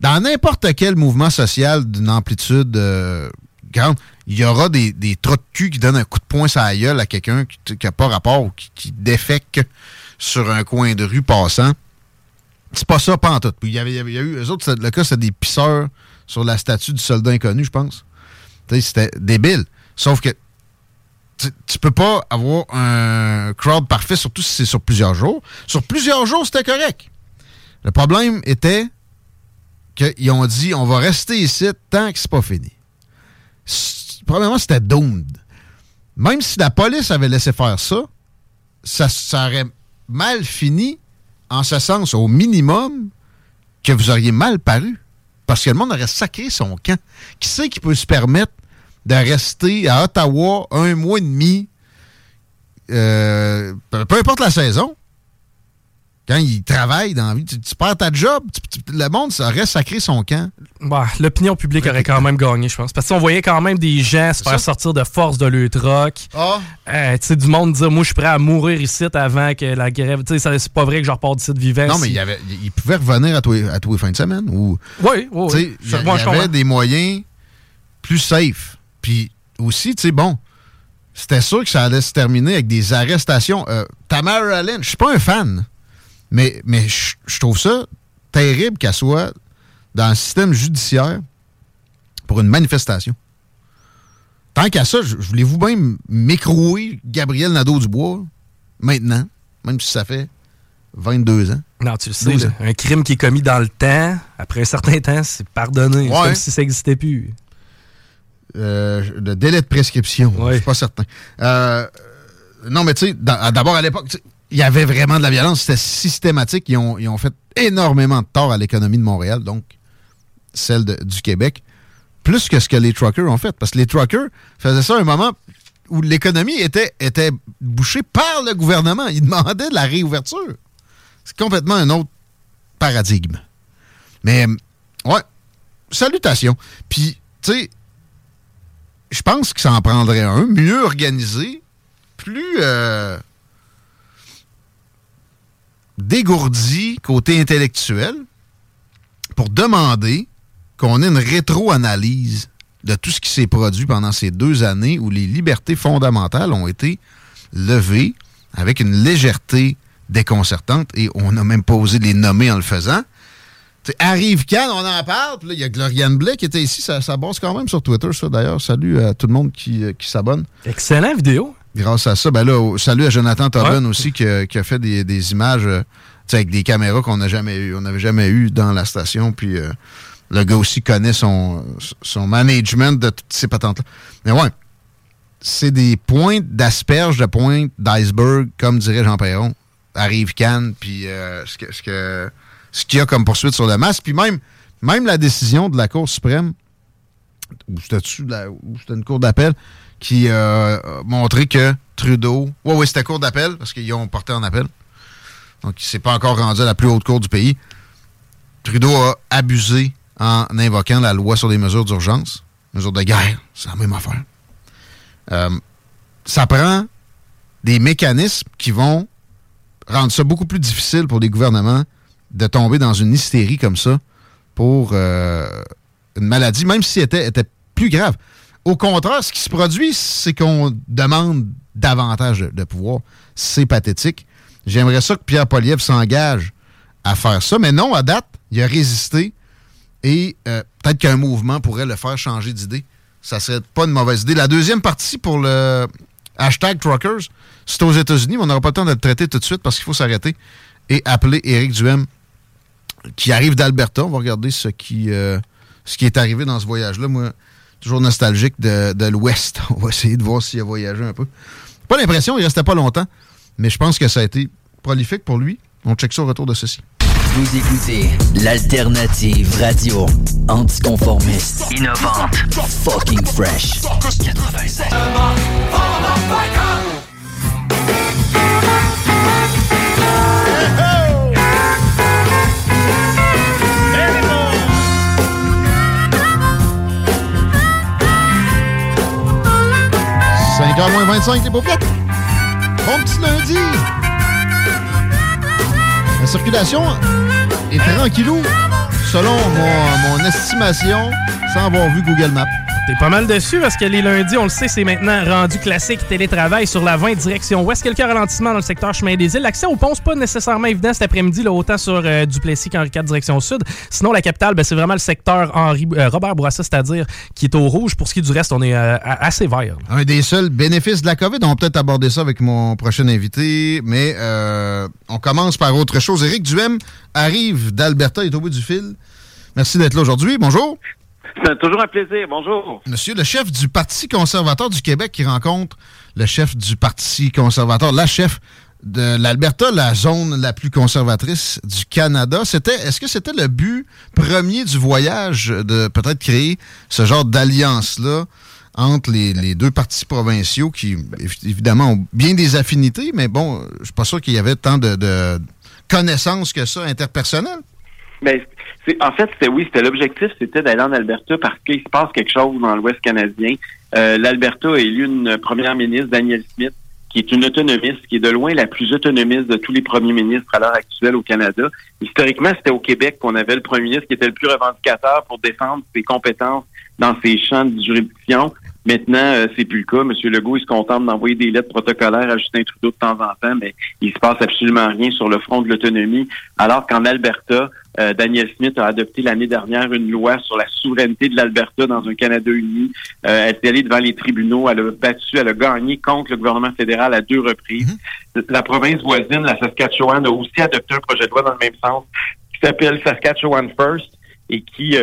dans n'importe quel mouvement social d'une amplitude euh, grande, il y aura des, des trous de cul qui donnent un coup de poing sur la gueule à quelqu'un qui n'a pas rapport ou qui, qui sur un coin de rue passant. C'est pas ça, pas en tout. Il y avait, il y avait- eu, eux autres, c'est- le cas, c'était des pisseurs sur la statue du soldat inconnu, je pense. C'était débile. Sauf que tu, tu peux pas avoir un crowd parfait, surtout si c'est sur plusieurs jours. Sur plusieurs jours, c'était correct. Le problème était qu'ils ont dit on va rester ici tant que c'est pas fini. Premièrement, c'était doomed. Même si la police avait laissé faire ça, ça, aurait mal fini, en ce sens, au minimum, que vous auriez mal paru. Parce que le monde aurait sacré son camp. Qui sait qui peut se permettre de rester à Ottawa un mois et demi, euh, peu importe la saison, quand il travaille dans la vie, tu, tu perds ta job, tu- tu- le monde ça aurait sacré son camp. Bah, L'opinion publique aurait quand même gagné, je pense. Parce qu'on voyait quand même des gens se faire sortir de force de leur. Ah. Euh, tu sais, du monde dire, moi, je suis prêt à mourir ici avant que la grève. Tu sais, c'est pas vrai que je repars d'ici de vivant. Non, mais il, y avait, il pouvait revenir à tous à tous les fins de semaine. Ou, Oui, oui, oui. Il y, avait des moyens plus safe. Puis aussi, tu sais, bon, c'était sûr que ça allait se terminer avec des arrestations. Euh, Tamara Allen, je suis pas un fan, mais, mais je trouve ça terrible qu'elle soit dans le système judiciaire pour une manifestation. Tant qu'à ça, je, je voulais-vous bien m- m'écrouer Gabriel Nadeau-Dubois maintenant, même si ça fait 22 ans? Non, tu le sais, 12 là, ans. un crime qui est commis dans le temps, après un certain temps, c'est pardonné. C'est Ouais. comme si ça n'existait plus. Euh, le délai de prescription, je suis pas certain. Euh, non, mais tu sais, d'abord à l'époque, il y avait vraiment de la violence, c'était systématique. Ils ont, ils ont fait énormément de tort à l'économie de Montréal, donc celle du Québec, plus que ce que les truckers ont fait. Parce que les truckers faisaient ça à un moment où l'économie était, était bouchée par le gouvernement. Ils demandaient de la réouverture. C'est complètement un autre paradigme. Mais, ouais, salutations. Puis, tu sais, je pense que ça en prendrait un mieux organisé, plus euh, dégourdi côté intellectuel, pour demander qu'on ait une rétro-analyse de tout ce qui s'est produit pendant ces deux années où les libertés fondamentales ont été levées avec une légèreté déconcertante et on n'a même pas osé les nommer en le faisant. Arrive Cannes, on en parle. Il y a Gloriane Blais qui était ici. Ça, ça bosse quand même sur Twitter, ça d'ailleurs. Salut à tout le monde qui, euh, qui s'abonne. Excellent vidéo. Grâce à ça, ben là, salut à Jonathan Tobin aussi qui, a- qui a fait des, des images euh, avec des caméras qu'on n'a jamais eu, on n'avait jamais eu dans la station. Puis euh, le gars aussi connaît son, son management de toutes ces patentes-là. Mais ouais, c'est des points d'asperge, de points d'iceberg, comme dirait Jean Perron. Arrive Cannes, puis euh, ce que- ce que- ce qu'il y a comme poursuite sur le masque. Puis même, même la décision de la Cour suprême, ou c'était une cour d'appel, qui euh, a montré que Trudeau. Oui, oui, c'était cour d'appel, parce qu'ils ont porté en appel. Donc, il ne s'est pas encore rendu à la plus haute cour du pays. Trudeau a abusé en invoquant la loi sur les mesures d'urgence, mesures de guerre. C'est la même affaire. Euh, ça prend des mécanismes qui vont rendre ça beaucoup plus difficile pour les gouvernements de tomber dans une hystérie comme ça pour euh, une maladie, même si elle était, était plus grave. Au contraire, ce qui se produit, c'est qu'on demande davantage de, pouvoir. C'est pathétique. J'aimerais ça que Pierre Poliev s'engage à faire ça, mais non, à date, il a résisté et euh, peut-être qu'un mouvement pourrait le faire changer d'idée. Ça serait pas une mauvaise idée. La deuxième partie pour le hashtag Truckers, c'est aux États-Unis, mais on n'aura pas le temps de le traiter tout de suite parce qu'il faut s'arrêter et appeler Éric Duhem qui arrive d'Alberta. On va regarder ce qui, euh, ce qui est arrivé dans ce voyage-là. Moi, toujours nostalgique de, l'Ouest. On va essayer de voir s'il a voyagé un peu. Pas l'impression, il restait pas longtemps, mais je pense que ça a été prolifique pour lui. On check ça au retour de ceci. Vous écoutez l'alternative radio anticonformiste, innovante, fucking fresh. 96. – 5h moins 25, les paupiètes. Bon petit lundi. La circulation est tranquillou, selon mon, mon estimation, sans avoir vu Google Maps. T'es pas mal dessus parce que les lundis, on le sait, c'est maintenant rendu classique télétravail sur la 20 direction ouest. Quelques ralentissements dans le secteur chemin des îles. L'accès aux ponts, c'est pas nécessairement évident cet après-midi, autant sur euh, Duplessis qu'Henri IV direction sud. Sinon, la capitale, ben, c'est vraiment le secteur Henri, euh, Robert Bourassa, c'est-à-dire qui est au rouge. Pour ce qui est du reste, on est euh, assez vert. Un des seuls bénéfices de la COVID, on va peut-être aborder ça avec mon prochain invité, mais on commence par autre chose. Éric Duhem arrive d'Alberta, il est au bout du fil. Merci d'être là aujourd'hui. Bonjour. C'est toujours un plaisir. Bonjour. Monsieur le chef du Parti conservateur du Québec qui rencontre le chef du Parti conservateur, la chef de l'Alberta, la zone la plus conservatrice du Canada. C'était, est-ce que c'était le but premier du voyage de peut-être créer ce genre d'alliance-là entre les, deux partis provinciaux qui, évidemment, ont bien des affinités, mais bon, je suis pas sûr qu'il y avait tant de, connaissances que ça interpersonnelles? Mais en fait, c'était oui, c'était l'objectif, c'était d'aller en Alberta parce qu'il se passe quelque chose dans l'Ouest canadien. Euh, L'Alberta a élu une première ministre, Danielle Smith, qui est une autonomiste, qui est de loin la plus autonomiste de tous les premiers ministres à l'heure actuelle au Canada. Historiquement, c'était au Québec qu'on avait le premier ministre qui était le plus revendicateur pour défendre ses compétences dans ses champs de juridiction. Maintenant, euh, c'est plus le cas. M. Legault, il se contente d'envoyer des lettres protocolaires à Justin Trudeau de temps en temps, mais il se passe absolument rien sur le front de l'autonomie. Alors qu'en Alberta, euh, Daniel Smith a adopté l'année dernière une loi sur la souveraineté de l'Alberta dans un Canada uni. Euh, elle est allée devant les tribunaux, elle a battu, elle a gagné contre le gouvernement fédéral à deux reprises. Mhm. La province voisine, la Saskatchewan, a aussi adopté un projet de loi dans le même sens qui s'appelle Saskatchewan First et qui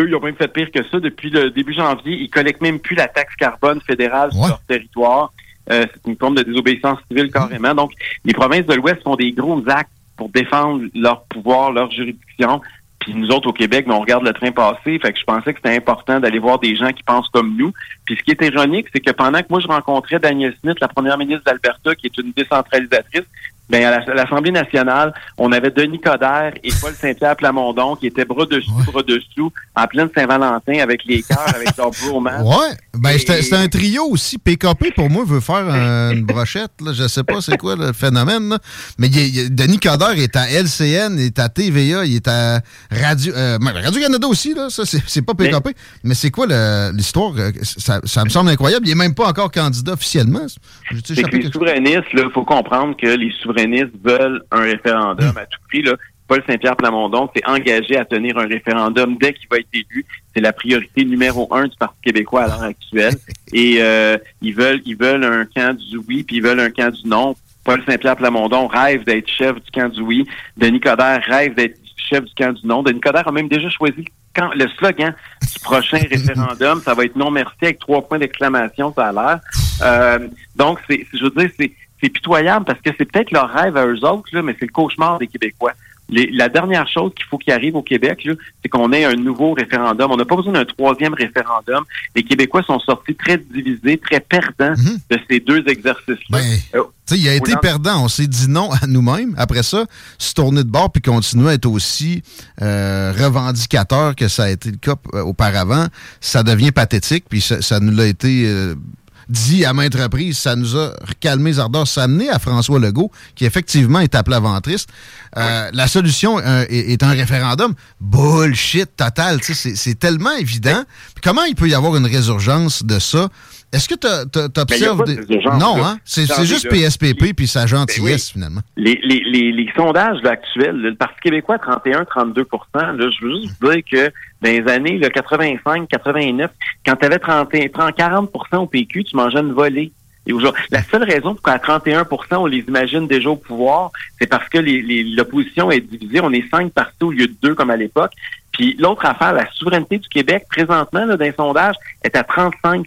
eux, ils ont même fait pire que ça. Depuis le début janvier, ils collectent même plus la taxe carbone fédérale sur leur territoire. Euh, c'est une forme de désobéissance civile carrément. Donc, les provinces de l'Ouest font des gros actes pour défendre leur pouvoir, leur juridiction. Puis nous autres au Québec, ben, on regarde le train passer. Fait que je pensais que c'était important d'aller voir des gens qui pensent comme nous. Puis ce qui est ironique, c'est que pendant que moi je rencontrais Daniel Smith, la première ministre d'Alberta, qui est une décentralisatrice, ben, à l'Assemblée nationale, on avait Denis Coderre et Paul Saint-Pierre Plamondon qui étaient bras dessus, bras dessous, en pleine Saint-Valentin avec les cœurs, avec leur bromance. Ouais, ben c'était un trio aussi. PKP, pour moi, veut faire une brochette. Là. Je sais pas c'est quoi le phénomène. Mais Denis Coderre est à LCN, il est à TVA, il est à Radio... Euh, Radio-Canada aussi, là. Ça, c'est pas PKP. Mais, c'est quoi l'histoire? Ça, ça, me semble incroyable. Il est même pas encore candidat officiellement. C'est que les souverainistes, il faut comprendre que les souverainistes veulent un référendum à tout prix. Là. Paul Saint-Pierre Plamondon s'est engagé à tenir un référendum dès qu'il va être élu. C'est la priorité numéro un du Parti québécois à l'heure actuelle. Et euh, ils veulent ils veulent un camp du oui, puis ils veulent un camp du non. Paul Saint-Pierre Plamondon rêve d'être chef du camp du oui. Denis Coderre rêve d'être chef du camp du non. Denis Coderre a même déjà choisi le slogan du prochain référendum. Ça va être non merci avec trois points d'exclamation, ça a l'air. Euh, donc, c'est, je veux dire, c'est c'est pitoyable parce que c'est peut-être leur rêve à eux autres, là, mais c'est le cauchemar des Québécois. la dernière chose qu'il faut qu'il arrive au Québec, c'est qu'on ait un nouveau référendum. On n'a pas besoin d'un troisième référendum. Les Québécois sont sortis très divisés, très perdants mhm. de ces deux exercices-là. Ben, euh, il a été perdant. On s'est dit non à nous-mêmes. Après ça, se tourner de bord puis continuer à être aussi euh, revendicateur que ça a été le cas euh, auparavant, ça devient pathétique. Puis ça, nous l'a été dit à maintes reprises, ça nous a calmé les ardeurs. Ça a amené à François Legault, qui effectivement est à plat ventriste. Euh, la solution euh, est, un référendum. Bullshit total. C'est tellement évident. comment il peut y avoir une résurgence de ça? Est-ce que tu observes des... Non, hein? C'est juste PSPP puis sa gentillesse, ben finalement. Les, les, les, les sondages actuels, le Parti québécois, 31-32% Je veux juste dire que dans les années 85-89, quand tu avais 30, 30, 40% au PQ, tu mangeais une volée. Et la seule raison pour qu'à 31% on les imagine déjà au pouvoir, c'est parce que l'opposition est divisée. On est cinq partis au lieu de deux comme à l'époque. Puis l'autre affaire, la souveraineté du Québec, présentement, là, dans les sondages, est à 35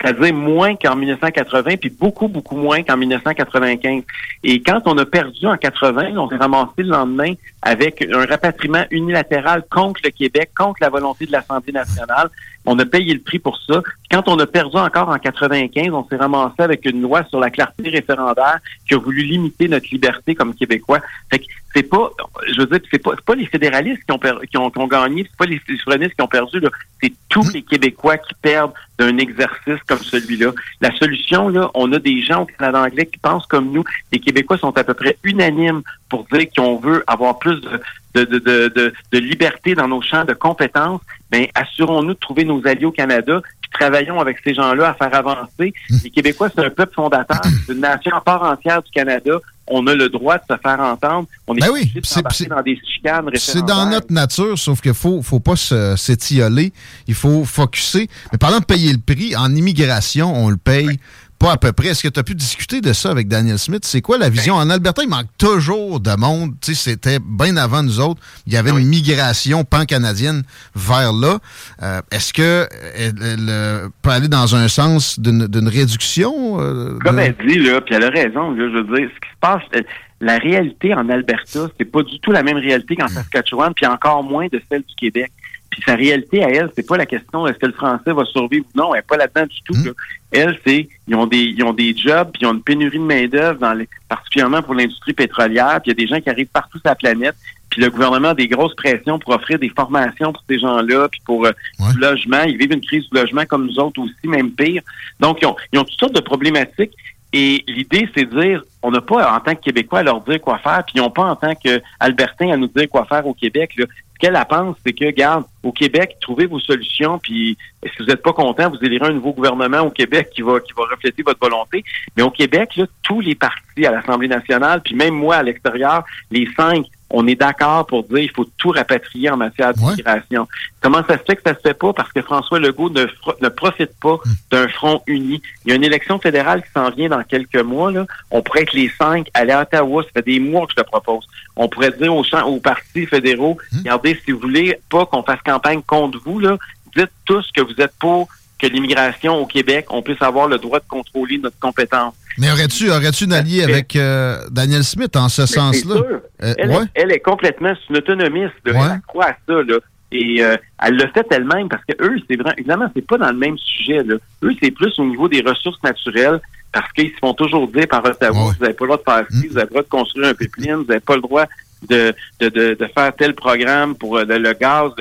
c'est-à-dire moins qu'en 1980, puis beaucoup, beaucoup moins qu'en 1995. Et quand on a perdu en 80, on s'est ramassé le lendemain avec un rapatriement unilatéral contre le Québec, contre la volonté de l'Assemblée nationale. On a payé le prix pour ça. Quand on a perdu encore en 95, on s'est ramassé avec une loi sur la clarté référendaire qui a voulu limiter notre liberté comme Québécois. Fait que c'est pas, je veux dire, c'est pas, pas les fédéralistes qui ont, qui ont, qui ont gagné, c'est pas les souverainistes qui ont perdu, c'est tous les Québécois qui perdent d'un exercice comme celui-là. La solution, là, on a des gens au Canada anglais qui pensent comme nous. Les Québécois sont à peu près unanimes pour dire qu'on veut avoir plus de, de, de, de, de, liberté dans nos champs de compétences, ben assurons-nous de trouver nos alliés au Canada, puis travaillons avec ces gens-là à faire avancer. Hum. Les Québécois, c'est un peuple fondateur, c'est une nation en part entière du Canada. On a le droit de se faire entendre. On est ben oui, c'est dans des chicanes C'est dans notre nature, sauf qu'il faut, faut pas s'étioler. Il faut focuser. Mais parlant de payer le prix, en immigration, on le paye pas à peu près. Est-ce que tu as pu discuter de ça avec Daniel Smith? C'est quoi la vision? En Alberta, il manque toujours de monde. Tu sais, C'était bien avant nous autres. Il y avait une migration pan-canadienne vers là. Euh, Est-ce que elle, elle, euh, peut aller dans un sens d'une réduction? euh, Comme de- elle dit, là, puis elle a raison, là, je veux dire, ce qui se passe, euh, la réalité en Alberta, c'est pas du tout la même réalité qu'en Saskatchewan, puis encore moins de celle du Québec. Puis sa réalité à elle, c'est pas la question est-ce que le français va survivre ou non, elle est pas là-dedans du tout. là. Elle, c'est ils ont des ils ont des jobs, puis ils ont une pénurie de main d'œuvre dans les, particulièrement pour l'industrie pétrolière, puis il y a des gens qui arrivent partout sur la planète. Puis le gouvernement a des grosses pressions pour offrir des formations pour ces gens-là, puis pour euh, du logement. Ils vivent une crise du logement comme nous autres aussi, même pire. Donc, ils ont, ils ont toutes sortes de problématiques. Et l'idée, c'est de dire, on n'a pas en tant que Québécois à leur dire quoi faire, puis ils n'ont pas en tant qu'Albertains à nous dire quoi faire au Québec. Là. Qu'elle elle pense, c'est que, garde, au Québec, trouvez vos solutions, puis si vous n'êtes pas content, vous élirez un nouveau gouvernement au Québec qui va qui va refléter votre volonté? Mais au Québec, là, tous les partis à l'Assemblée nationale, puis même moi à l'extérieur, les cinq, on est d'accord pour dire il faut tout rapatrier en matière d'immigration. Comment ça se fait que ça se fait pas? Parce que François Legault ne, ne profite pas d'un front uni. Il y a une élection fédérale qui s'en vient dans quelques mois. Là. On pourrait être les cinq, aller à Ottawa, ça fait des mois que je le propose. On pourrait dire aux, champs- aux partis fédéraux, regardez, si vous voulez pas qu'on fasse campagne contre vous, là, dites tous que vous êtes pour que l'immigration au Québec, on puisse avoir le droit de contrôler notre compétence. Mais aurais-tu aurais-tu une allié avec euh, Daniel Smith en ce sens-là? Euh, elle, ouais? elle est complètement une autonomiste. là. Ouais. Elle croit à ça. Là. Et euh, elle le fait elle-même parce que eux, c'est vraiment, évidemment, c'est pas dans le même sujet. Là. Eux, c'est plus au niveau des ressources naturelles parce qu'ils se font toujours dire par Ottawa, vous n'avez pas le droit de faire ci, vous avez pas le droit de construire un pipeline, vous n'avez pas le droit de, de, de, de faire tel programme pour le, le gaz.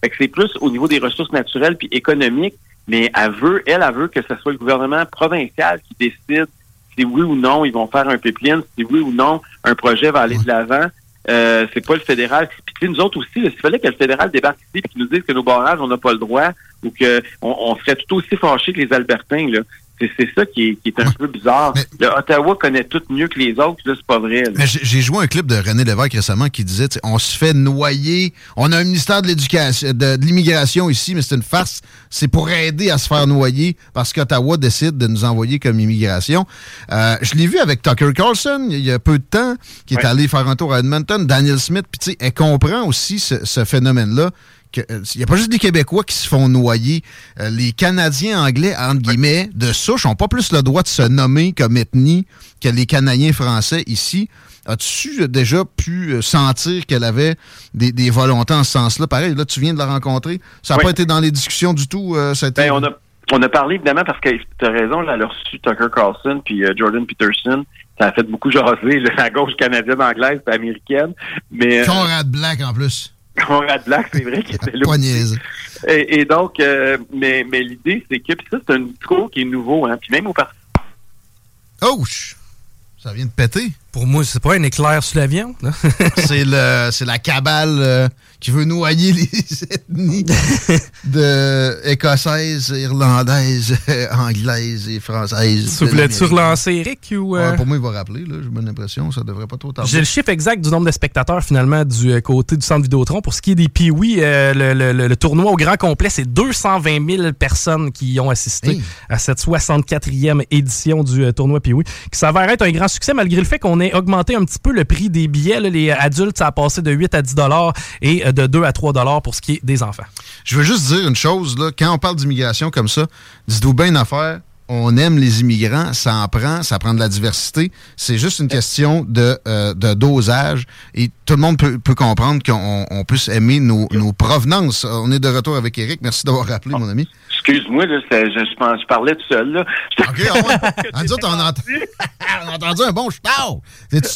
Fait que c'est plus au niveau des ressources naturelles puis économiques, mais elle veut, elle, elle veut que ce soit le gouvernement provincial qui décide si oui ou non ils vont faire un pipeline, si oui ou non un projet va aller de l'avant. Euh, c'est pas le fédéral. Puis nous autres aussi, s'il fallait que le fédéral débarque ici et qu'ils nous dise que nos barrages, on n'a pas le droit ou que on, on serait tout aussi fâchés que les Albertains, là. C'est, ça qui est, qui est un peu bizarre. Le Ottawa connaît tout mieux que les autres, là, c'est pas vrai. là. Mais j'ai joué un clip de René Lévesque récemment qui disait on se fait noyer. On a un ministère de l'éducation, de, de l'immigration ici, mais c'est une farce. C'est pour aider à se faire noyer parce qu'Ottawa décide de nous envoyer comme immigration. Euh, je l'ai vu avec Tucker Carlson il y a peu de temps, qui est allé faire un tour à Edmonton. Daniel Smith, puis tu sais, elle comprend aussi ce, ce phénomène-là. Euh, Il n'y a pas juste des Québécois qui se font noyer. Euh, les Canadiens anglais, entre guillemets, de souche, n'ont pas plus le droit de se nommer comme ethnie que les Canadiens français ici. As-tu déjà pu euh, sentir qu'elle avait des, des volontés en ce sens-là? Pareil, là, tu viens de la rencontrer. Ça n'a Oui. pas été dans les discussions du tout, euh, cette Ben, on a on a parlé évidemment parce que tu as raison, là, elle a reçu Tucker Carlson puis euh, Jordan Peterson. Ça a fait beaucoup jaser la gauche canadienne, anglaise et américaine. Mais Conrad Black en plus. Conrad Black, c'est vrai qu'il était là. Et, et donc, euh, mais, mais l'idée, c'est que, puis ça, c'est un discours qui est nouveau, hein, puis même au parti. Oh! ch- Ça vient de péter. Pour moi, c'est pas un éclair sur l'avion. là. c'est le c'est la cabale euh, qui veut noyer les ethnies de écossaises, irlandaises, anglaises et françaises. Tu voulais-tu relancer Eric ou. euh? Ouais, pour moi, il va rappeler. là. J'ai bonne impression. Ça devrait pas trop tarder. J'ai le chiffre exact du nombre de spectateurs finalement du euh, côté du centre Vidéotron. Pour ce qui est des Pee-Wee, euh, le, le- le- le tournoi au grand complet, c'est 220 000 personnes qui y ont assisté à cette 64e édition du euh, tournoi Pee-Wee, qui s'avère être un grand succès malgré le fait qu'on ait augmenté un petit peu le prix des billets. les adultes, ça a passé de 8 à 10 dollars et euh, de 2 à 3 dollars pour ce qui est des enfants. Je veux juste dire une chose, là, quand on parle d'immigration comme ça, dites-vous bien une affaire. On aime les immigrants, ça en prend, ça prend de la diversité. C'est juste une question de, euh, de dosage et tout le monde peut, peut comprendre qu'on on puisse aimer nos, nos provenances. On est de retour avec Eric. Merci d'avoir rappelé, mon ami. Excuse-moi, là, je, je, pense- je parlais tout seul, là. OK, ah autres, on a, ent- on a entendu un bon ch'tard. T'es-tu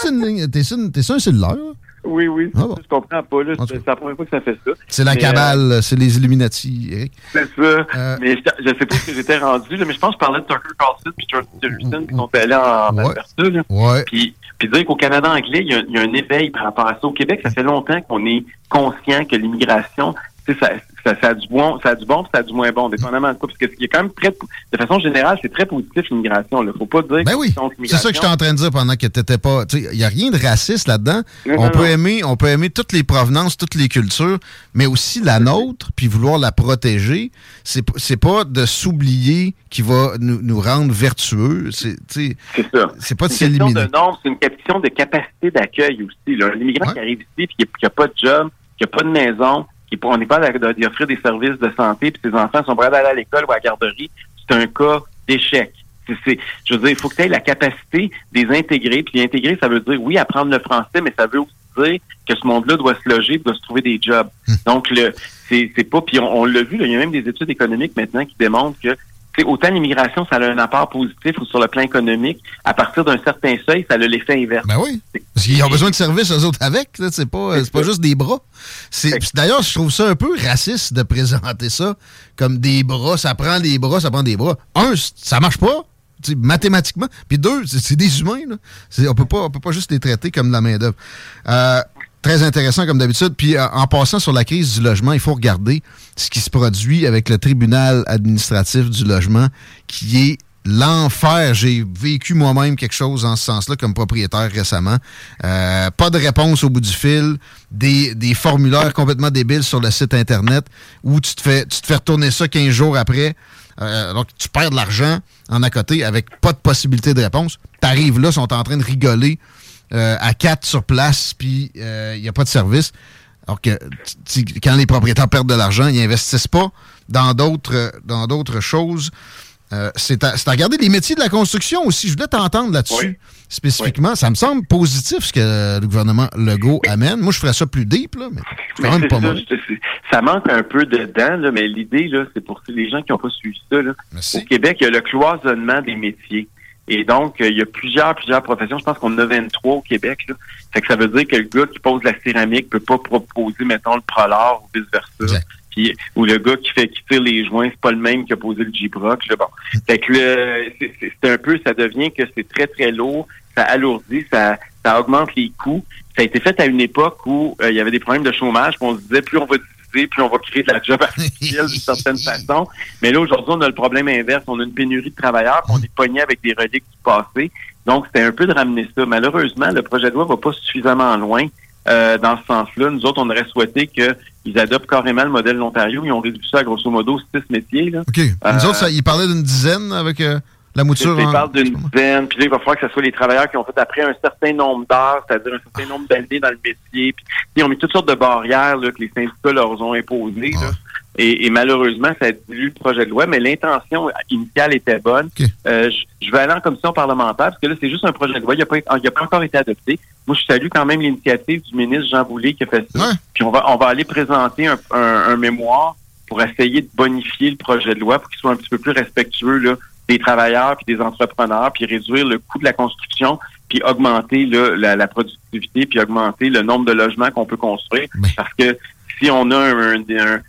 un cellulaire? Oui, oui, Ah bon? je comprends pas, là. C'est la première fois que ça fait ça. C'est la Mais, euh, cabale, c'est les Illuminati, Eric. C'est ça. Mais je, je sais pas où j'étais rendu, là, mais je pense que je parlais de Tucker Carlson puis Jordan Peterson qui sont allés en Alberta. Ouais. Puis, puis dire qu'au Canada anglais, il y, a, il y a un éveil par rapport à ça. Au Québec, ça fait longtemps qu'on est conscient que l'immigration, sais, ça, ça, ça a du bon, ça a du bon, ça a du moins bon, dépendamment de quoi. Parce que ce qui est quand même très, de façon générale, c'est très positif l'immigration. Il faut pas dire. Ben oui, c'est ça que j'étais en train de dire pendant que t'étais pas. Il y a rien de raciste là-dedans. On peut aimer, on peut aimer toutes les provenances, toutes les cultures, mais aussi la nôtre, puis vouloir la protéger. C'est c'est pas de s'oublier qui va nous, nous rendre vertueux. C'est ça. C'est pas de s'éliminer. C'est une question de capacité d'accueil aussi. L'immigrant qui arrive ici puis qui n'a pas de job, qui n'a pas de maison on n'est pas d'y offrir des services de santé, puis ses enfants sont prêts d'aller à l'école ou à la garderie, c'est un cas d'échec. je veux dire, il faut que tu aies la capacité de les intégrer. Puis intégrer, ça veut dire, oui, apprendre le français, mais ça veut aussi dire que ce monde-là doit se loger, doit se trouver des jobs. Hmm. Donc, le c'est pas... Puis on, l'a vu, il y a même des études économiques maintenant qui démontrent que autant l'immigration, ça a un apport positif ou sur le plan économique, à partir d'un certain seuil, ça a l'effet inverse. Ben oui. Parce qu'ils ont besoin de services, eux autres, avec. C'est pas, pas juste des bras. D'ailleurs, je trouve ça un peu raciste de présenter ça comme des bras. Ça prend des bras, ça prend des bras. Un, ça marche pas. mathématiquement. Puis deux, c'est des humains. Là. On peut pas, on peut pas juste les traiter comme de la main-d'œuvre. Euh, Très intéressant comme d'habitude. Puis euh, en passant sur la crise du logement, il faut regarder ce qui se produit avec le tribunal administratif du logement, qui est l'enfer. J'ai vécu moi-même quelque chose en ce sens-là comme propriétaire récemment. Euh, pas de réponse au bout du fil, des, des, formulaires complètement débiles sur le site Internet où tu te fais, tu te fais retourner ça 15 jours après. Euh, donc, tu perds de l'argent en à côté avec pas de possibilité de réponse. T'arrives là, sont en train de rigoler euh, à quatre sur place, puis il euh, n'y a pas de service. Alors que quand les propriétaires perdent de l'argent, ils n'investissent pas dans d'autres dans d'autres choses. Euh, c'est à, regarder les métiers de la construction aussi. Je voulais t'entendre là-dessus spécifiquement. Ça me semble positif ce que le gouvernement Legault amène. Moi, je ferais ça plus deep, là, mais, quand même pas mal. Ça manque un peu dedans, là, mais l'idée, là, c'est pour les gens qui n'ont pas suivi ça. Là. Au Québec, il y a le cloisonnement des métiers. Et donc, euh, il y a plusieurs, plusieurs professions. Je pense qu'on en a 23 au Québec. Là. Fait que ça veut dire que le gars qui pose la céramique peut pas proposer, mettons, le prolard ou vice-versa. Puis, ou le gars qui fait qui tire les joints, c'est pas le même qui a posé le G-Brock. Bon. Fait que c'est un peu, ça devient que c'est très, très lourd, ça alourdit, ça, ça augmente les coûts. Ça a été fait à une époque où euh, il y avait des problèmes de chômage, puis on se disait plus on va puis on va créer de la job artificielle d'une certaine façon. Mais là, aujourd'hui, on a le problème inverse. On a une pénurie de travailleurs, on est pogné avec des reliques du passé. Donc, c'était un peu de ramener ça. Malheureusement, le projet de loi va pas suffisamment loin euh, dans ce sens-là. Nous autres, on aurait souhaité qu'ils adoptent carrément le modèle de l'Ontario. Ils ont réduit ça grosso modo six métiers. Là. OK. Nous autres, ils parlaient d'une dizaine avec... Euh, la mouture. Parle d'une dizaine, puis là, il va falloir que ce soit les travailleurs qui ont fait après un certain nombre d'heures, c'est-à-dire un certain nombre d'années dans le métier. Puis, ils ont mis toutes sortes de barrières là, que les syndicats leur ont imposées. Là. Et, malheureusement, ça a dilue le projet de loi, mais l'intention initiale était bonne. Euh, je, vais aller en commission parlementaire, parce que là, c'est juste un projet de loi. Il n'a pas, pas, encore été adopté. Moi, je salue quand même l'initiative du ministre Jean Boulet qui a fait ça. Puis on va, on va aller présenter un, un, un mémoire pour essayer de bonifier le projet de loi pour qu'il soit un petit peu plus respectueux là, des travailleurs puis des entrepreneurs, puis réduire le coût de la construction, puis augmenter la, la, productivité, puis augmenter le nombre de logements qu'on peut construire. Parce que si on a un, un,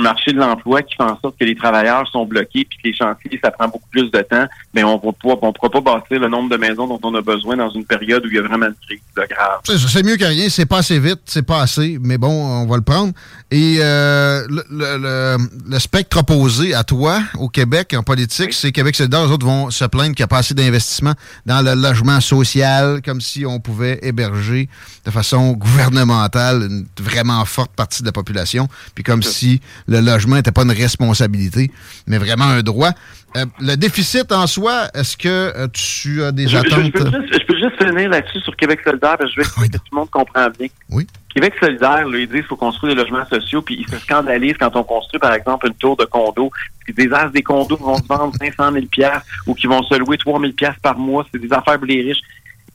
marché de l'emploi qui fait en sorte que les travailleurs sont bloqués puis que les chantiers, ça prend beaucoup plus de temps, mais on ne pourra pas bâtir le nombre de maisons dont on a besoin dans une période où il y a vraiment une crise de grave. C'est mieux que rien. C'est pas assez vite, c'est pas assez, mais bon, on va le prendre. Et euh, le, le, spectre opposé à toi au Québec en politique, c'est Québec solidaire. Les autres vont se plaindre qu'il n'y a pas assez d'investissement dans le logement social, comme si on pouvait héberger de façon gouvernementale une vraiment forte partie de la population, puis comme si le logement n'était pas une responsabilité, mais vraiment un droit. Euh, le déficit en soi, est-ce que euh, tu as des attentes? Je, peux juste, finir là-dessus sur Québec solidaire, parce que je veux que tout le monde comprend bien. Oui. Québec solidaire, lui, il dit qu'il faut construire des logements sociaux, puis il se scandalise quand on construit, par exemple, une tour de condo. Des as des condos vont se vendre 500 000 ou qui vont se louer 3 000 par mois. C'est des affaires les riches.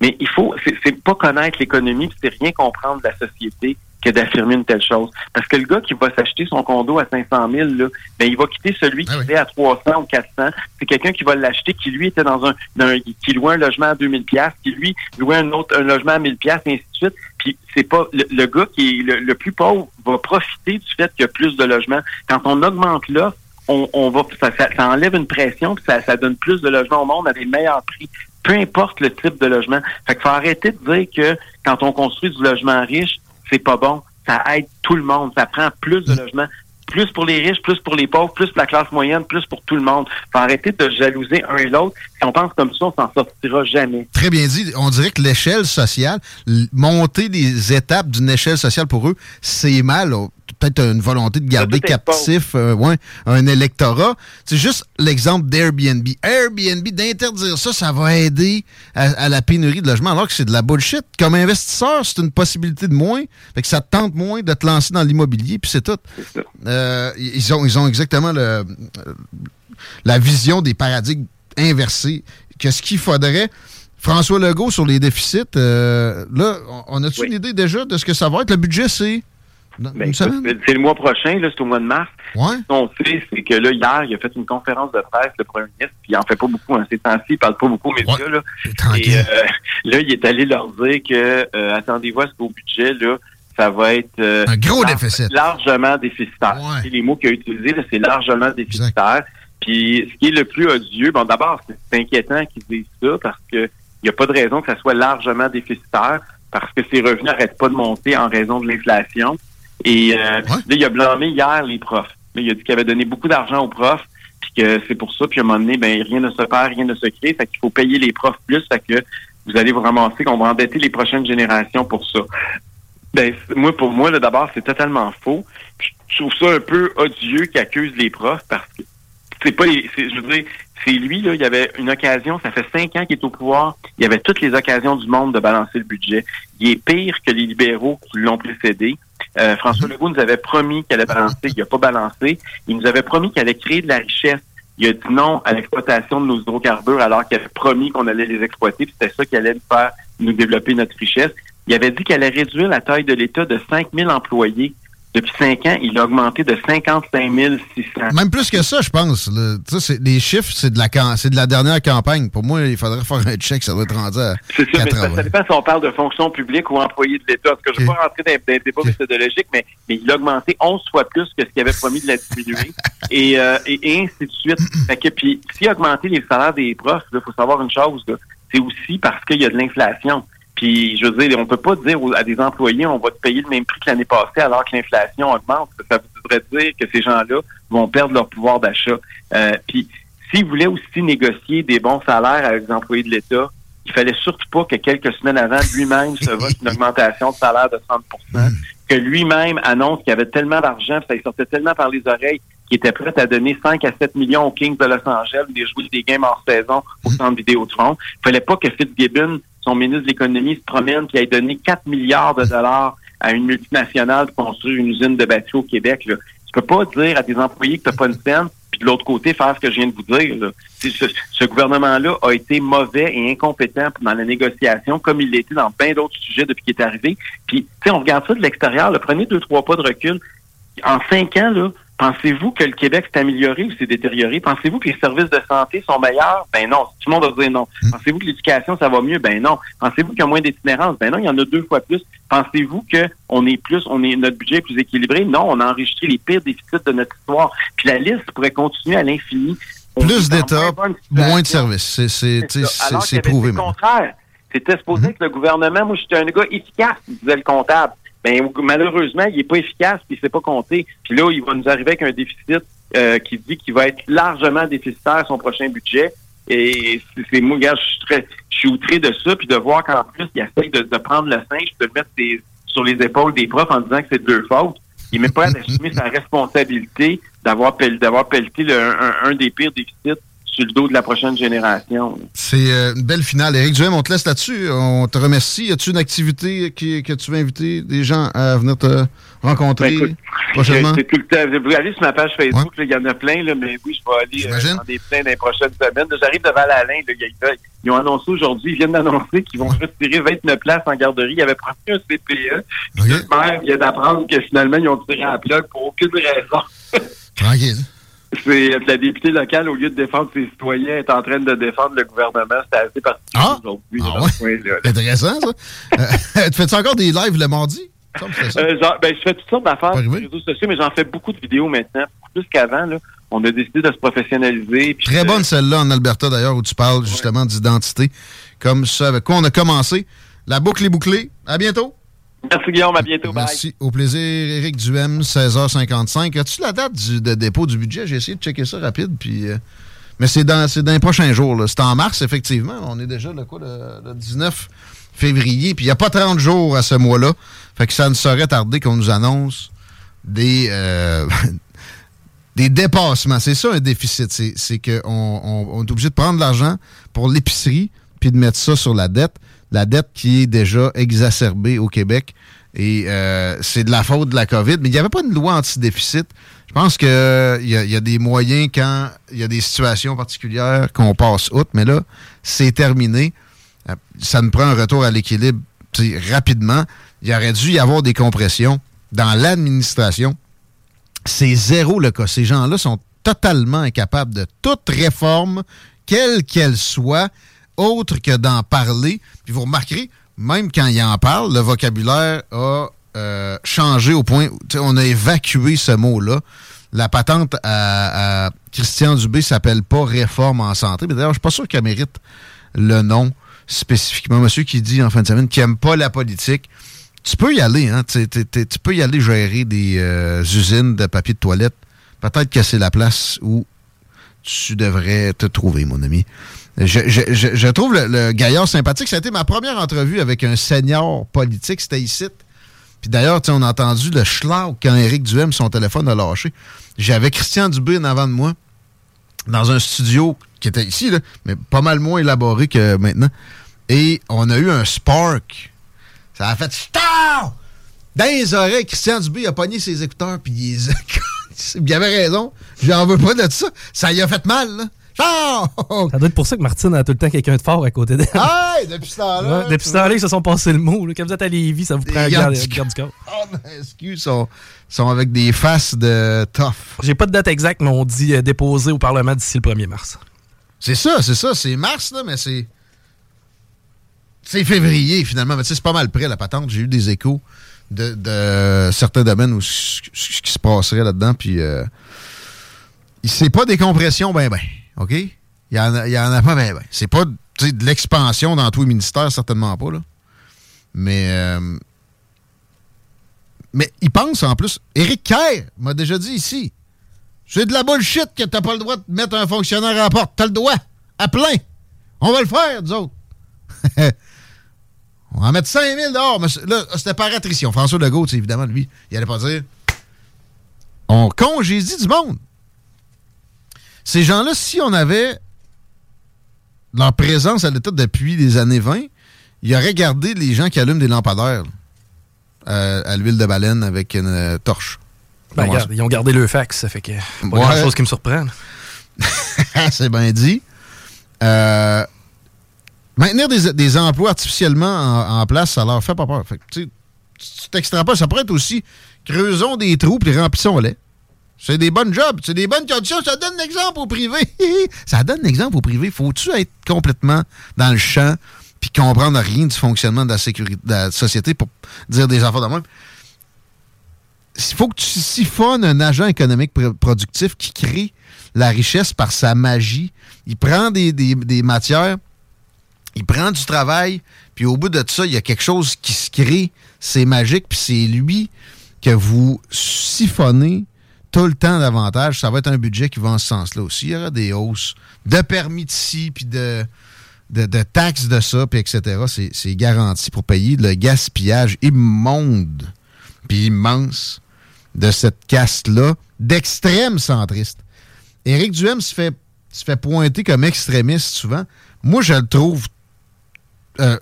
Mais il faut, c'est pas connaître l'économie, c'est rien comprendre de la société que d'affirmer une telle chose. Parce que le gars qui va s'acheter son condo à 500 000, là, ben, il va quitter celui qui ah est à 300 ou 400. C'est quelqu'un qui va l'acheter, qui lui était dans un, qui louait un logement à 2000 pièces, qui lui louait un autre un logement à 1000 pièces, et ainsi de suite. Puis c'est pas le, gars qui est le, plus pauvre va profiter du fait qu'il y a plus de logements. Quand on augmente là, on, on va ça, ça, enlève une pression, puis ça, ça donne plus de logements au monde à des meilleurs prix peu importe le type de logement. Fait qu'il faut arrêter de dire que quand on construit du logement riche, c'est pas bon. Ça aide tout le monde. Ça prend plus de logements plus pour les riches, plus pour les pauvres, plus pour la classe moyenne, plus pour tout le monde. Faut arrêter de jalouser un et l'autre. Si on pense comme ça, on s'en sortira jamais. Très bien dit. On dirait que l'échelle sociale, monter des étapes d'une échelle sociale pour eux, c'est mal. Peut-être une volonté de garder captif euh, ouais, un électorat. C'est juste l'exemple d'Airbnb. Airbnb, d'interdire ça, ça va aider à, à la pénurie de logements, alors que c'est de la bullshit. Comme investisseur, c'est une possibilité de moins. Fait que ça te tente moins de te lancer dans l'immobilier, puis c'est tout. Euh, ils, ont, ils ont exactement le, la vision des paradigmes inversés. Qu'est-ce qu'il faudrait? François Legault sur les déficits, euh, là, on a-tu une idée déjà de ce que ça va être? Le budget, c'est Ben, c'est le mois prochain, c'est au mois de mars. Ouais. Ce qu'on sait, c'est que là, hier, il a fait une conférence de presse, le premier ministre, puis il en fait pas beaucoup, hein, ces temps-ci, il parle pas beaucoup aux médias, là. Et euh, là, il est allé leur dire que, euh, attendez-vous à ce qu'au budget, là, ça va être... euh, Un gros déficit. Largement déficitaire. Les mots qu'il a utilisés, c'est largement déficitaire. Puis, ce qui est le plus odieux, bon, d'abord, c'est c'est inquiétant qu'ils disent ça, parce que il n'y a pas de raison que ça soit largement déficitaire, parce que ses revenus n'arrêtent pas de monter en raison de l'inflation. Et euh, là, il a blâmé hier les profs. Là, il a dit qu'il avait donné beaucoup d'argent aux profs, puis que c'est pour ça, puis à un moment donné, ben, rien ne se perd, rien ne se crée, fait qu'il faut payer les profs plus, fait que vous allez vous ramasser qu'on va endetter les prochaines générations pour ça. Ben, moi, pour moi, là, d'abord, c'est totalement faux. Puis Je trouve ça un peu odieux qu'il accuse les profs parce que c'est pas les, c'est- je veux dire, c'est lui, là, il y avait une occasion, ça fait cinq ans qu'il est au pouvoir, il y avait toutes les occasions du monde de balancer le budget. Il est pire que les libéraux qui l'ont précédé. Euh, François Legault nous avait promis qu'il allait balancer, il n'a pas balancé. Il nous avait promis qu'il allait créer de la richesse. Il a dit non à l'exploitation de nos hydrocarbures alors qu'il avait promis qu'on allait les exploiter, c'était ça qui allait nous faire nous développer notre richesse. Il avait dit qu'il allait réduire la taille de l'État de 5 000 employés. Depuis cinq ans, il a augmenté de 55 600. Même plus que ça, je pense. les chiffres, c'est de, la de dernière campagne. Pour moi, il faudrait faire un check, ça doit être rendu à C'est ça, mais ça, 80. ça dépend si on parle de fonction publique ou employé de l'État. Parce que je ne vais pas rentrer dans, les débats méthodologiques, mais, mais il a augmenté 11 fois plus que ce qu'il avait promis de la diminuer. et, euh, et, et ainsi de suite. Fait que, puis, s'il a augmenté les salaires des profs, il faut savoir une chose, c'est aussi parce qu'il y a de l'inflation. Puis, je veux dire, on peut pas dire à des employés, on va te payer le même prix que l'année passée alors que l'inflation augmente. Ça voudrait dire que ces gens-là vont perdre leur pouvoir d'achat. Euh, puis, s'ils voulaient aussi négocier des bons salaires avec les employés de l'État, il fallait surtout pas que quelques semaines avant, lui-même se vote une augmentation de salaire de 30% que lui-même annonce qu'il avait tellement d'argent, ça lui sortait tellement par les oreilles qu'il était prêt à donner 5 à 7 millions aux Kings de Los Angeles, des jouer des games hors saison au centre Vidéotron. Il fallait pas que Fitzgibbon, son ministre de l'économie, se promène puis ait donné 4 milliards de dollars à une multinationale pour construire une usine de bateaux au Québec. Là. Tu peux pas dire à tes employés que tu pas une scène, puis de l'autre côté, faire ce que je viens de vous dire. Ce, gouvernement-là a été mauvais et incompétent dans la négociation, comme il l'était dans bien d'autres sujets depuis qu'il est arrivé. Puis, tu sais, on regarde ça de l'extérieur, le prenez deux, trois pas de recul. En cinq ans, là, pensez-vous que le Québec s'est amélioré ou s'est détérioré? Pensez-vous que les services de santé sont meilleurs? Ben non. Tout le monde va dire non. Pensez-vous que l'éducation, ça va mieux? Ben non. Pensez-vous qu'il y a moins d'itinérance? Ben non, il y en a deux fois plus. Pensez-vous que on est plus, on est, notre budget est plus équilibré? Non, on a enregistré les pires déficits de notre histoire. Puis la liste pourrait continuer à l'infini. Plus d'État, moins de services. C'est- C'est c'est- c'est prouvé le maintenant. contraire. C'était supposé que le gouvernement, moi, j'étais un gars efficace, disait le comptable. Ben, malheureusement, il est pas efficace, puis il s'est pas compté. Puis là, il va nous arriver avec un déficit euh, qui dit qu'il va être largement déficitaire son prochain budget. Et c'est- moi, je suis très, je suis outré de ça, puis de voir qu'en plus, il essaye de, de prendre le singe, de mettre des- sur les épaules des profs en disant que c'est de leur faute. Il n'est pas à assumer sa responsabilité d'avoir d'avoir pelleté le- un, un des pires déficits sur le dos de la prochaine génération. C'est euh, une belle finale. Éric Duhem, on te laisse là-dessus. On te remercie. As-tu une activité qui- que tu veux inviter des gens à venir te rencontrer Ben, écoute, prochainement? C'est tout le temps. Vous allez sur ma page Facebook, il y en a plein, là, mais oui, je vais aller euh, dans des plein dans les prochaines semaines. J'arrive devant l'Alain. ils- Ils ont annoncé aujourd'hui, ils viennent d'annoncer qu'ils vont retirer 29 places en garderie. Ils avaient promis un CPE. Puis le maire vient d'apprendre que finalement, ils ont tiré à la plug pour aucune raison. Tranquille. C'est euh, la députée locale, au lieu de défendre ses citoyens, est en train de défendre le gouvernement. C'était assez particulier aujourd'hui. dans ce coin-là. C'est intéressant, ça. Euh, tu fais-tu encore des lives le mardi? Euh, genre, ben, je fais toutes sortes d'affaires sur les réseaux sociaux, mais j'en fais beaucoup de vidéos maintenant. Plus qu'avant, on a décidé de se professionnaliser. Très bonne celle-là en Alberta, d'ailleurs, où tu parles justement d'identité. Comme ça, avec quoi on a commencé. La boucle est bouclée. À bientôt. Merci Guillaume, à bientôt. Merci. Au plaisir, Éric Duhem, 16h55. As-tu la date du, de dépôt du budget? J'ai essayé de checker ça rapide, puis... euh, mais c'est dans, dans les prochains jours. C'est en mars, effectivement. On est déjà le, quoi, le, le 19 février, puis il n'y a pas 30 jours à ce mois-là. Fait que ça ne saurait tarder qu'on nous annonce des, euh, des dépassements. C'est ça un déficit. C'est qu'on on, on est obligé de prendre de l'argent pour l'épicerie puis de mettre ça sur la dette. La dette qui est déjà exacerbée au Québec. Et euh, c'est de la faute de la COVID. Mais il n'y avait pas une loi anti-déficit. Je pense qu'il y, a- il y a des moyens quand il y a des situations particulières qu'on passe outre. Mais là, c'est terminé. Euh, Ça nous prend un retour à l'équilibre rapidement. Il aurait dû y avoir des compressions dans l'administration. C'est zéro le cas. Ces gens-là sont totalement incapables de toute réforme, quelle qu'elle soit, autre que d'en parler. Puis vous remarquerez, même quand ils en parlent, le vocabulaire a euh, changé au point, où, on a évacué ce mot-là. La patente à, Christian Dubé s'appelle pas réforme en santé. Mais d'ailleurs, je suis pas sûr qu'elle mérite le nom spécifiquement. Monsieur qui dit en fin de semaine qu'il aime pas la politique. Tu peux y aller, hein. Tu peux y aller gérer des euh, usines de papier de toilette. Peut-être que c'est la place où tu devrais te trouver, mon ami. Je, trouve le, gaillard sympathique. Ça a été ma première entrevue avec un senior politique. C'était ici. Puis d'ailleurs, on a entendu le schlag quand Éric Duhem, son téléphone a lâché. J'avais Christian Dubé en avant de moi dans un studio qui était ici, mais pas mal moins élaboré que maintenant. Et on a eu un spark. Ça a fait Star! Dans les oreilles, Christian Dubé a pogné ses écouteurs, puis il les il avait raison. J'en veux pas de ça. Ça y a fait mal, là. Ça doit être pour ça que Martine a tout le temps quelqu'un de fort à côté d'elle. Hey, depuis ce temps-là. Ouais, depuis ce temps-là, ils se sont passés le mot. là. Quand vous êtes à Lévis, ça vous prend un garde, du corps. Oh, non, excuse, sont, sont avec des faces de tough. J'ai pas de date exacte, mais on dit euh, déposer au Parlement d'ici le 1er mars. C'est ça, c'est ça. C'est mars, là, mais c'est. C'est février, finalement. Mais tu sais, c'est pas mal près, la patente. J'ai eu des échos de, de certains domaines où ce ce qui se passerait là-dedans. Puis, euh, c'est pas des compressions, ben, ben. OK? Il y en a, pas, ben, ben. C'est pas de l'expansion dans tous les ministères, certainement pas, là. Mais. euh, mais il pense en plus. Éric Kerr m'a déjà dit ici. C'est de la bullshit que t'as pas le droit de mettre un fonctionnaire à la porte. T'as le droit. À plein. On va le faire, nous autres. On va en mettre 5 000 dehors. Mais là, c'était par attrition. François Legault, évidemment, lui, il allait pas dire on congédie du monde. Ces gens-là, si on avait leur présence à l'État depuis les années 20, ils auraient gardé les gens qui allument des lampadaires là, euh, à l'huile de baleine avec une euh, torche. Ben, regarde, ils ont gardé le fax, ça fait que pas Ouais. grand chose qui me surprend. c'est bien dit. Euh, maintenir des, des emplois artificiellement en, en place, ça leur fait pas peur. Fait que, tu t'extrapoles, ça pourrait être aussi creusons des trous puis remplissons-les. C'est des bonnes jobs, c'est des bonnes conditions. Ça donne l'exemple au privé. ça donne l'exemple au privé. Faut-tu être complètement dans le champ puis comprendre rien du fonctionnement de la, sécurité, de la société pour dire des affaires de même? il faut que tu siphonnes un agent économique pr- productif qui crée la richesse par sa magie. Il prend des, des- des matières, il prend du travail, puis au bout de ça, il y a quelque chose qui se crée. C'est magique, puis c'est lui que vous siphonnez tout le temps davantage. Ça va être un budget qui va en ce sens-là aussi. Il y aura des hausses de permis de ci, puis de, de, taxes de ça, puis etc. C'est- C'est garanti pour payer le gaspillage immonde puis immense de cette caste-là d'extrême centriste. Éric Duhem se fait, se fait pointer comme extrémiste souvent. Moi, je le trouve euh,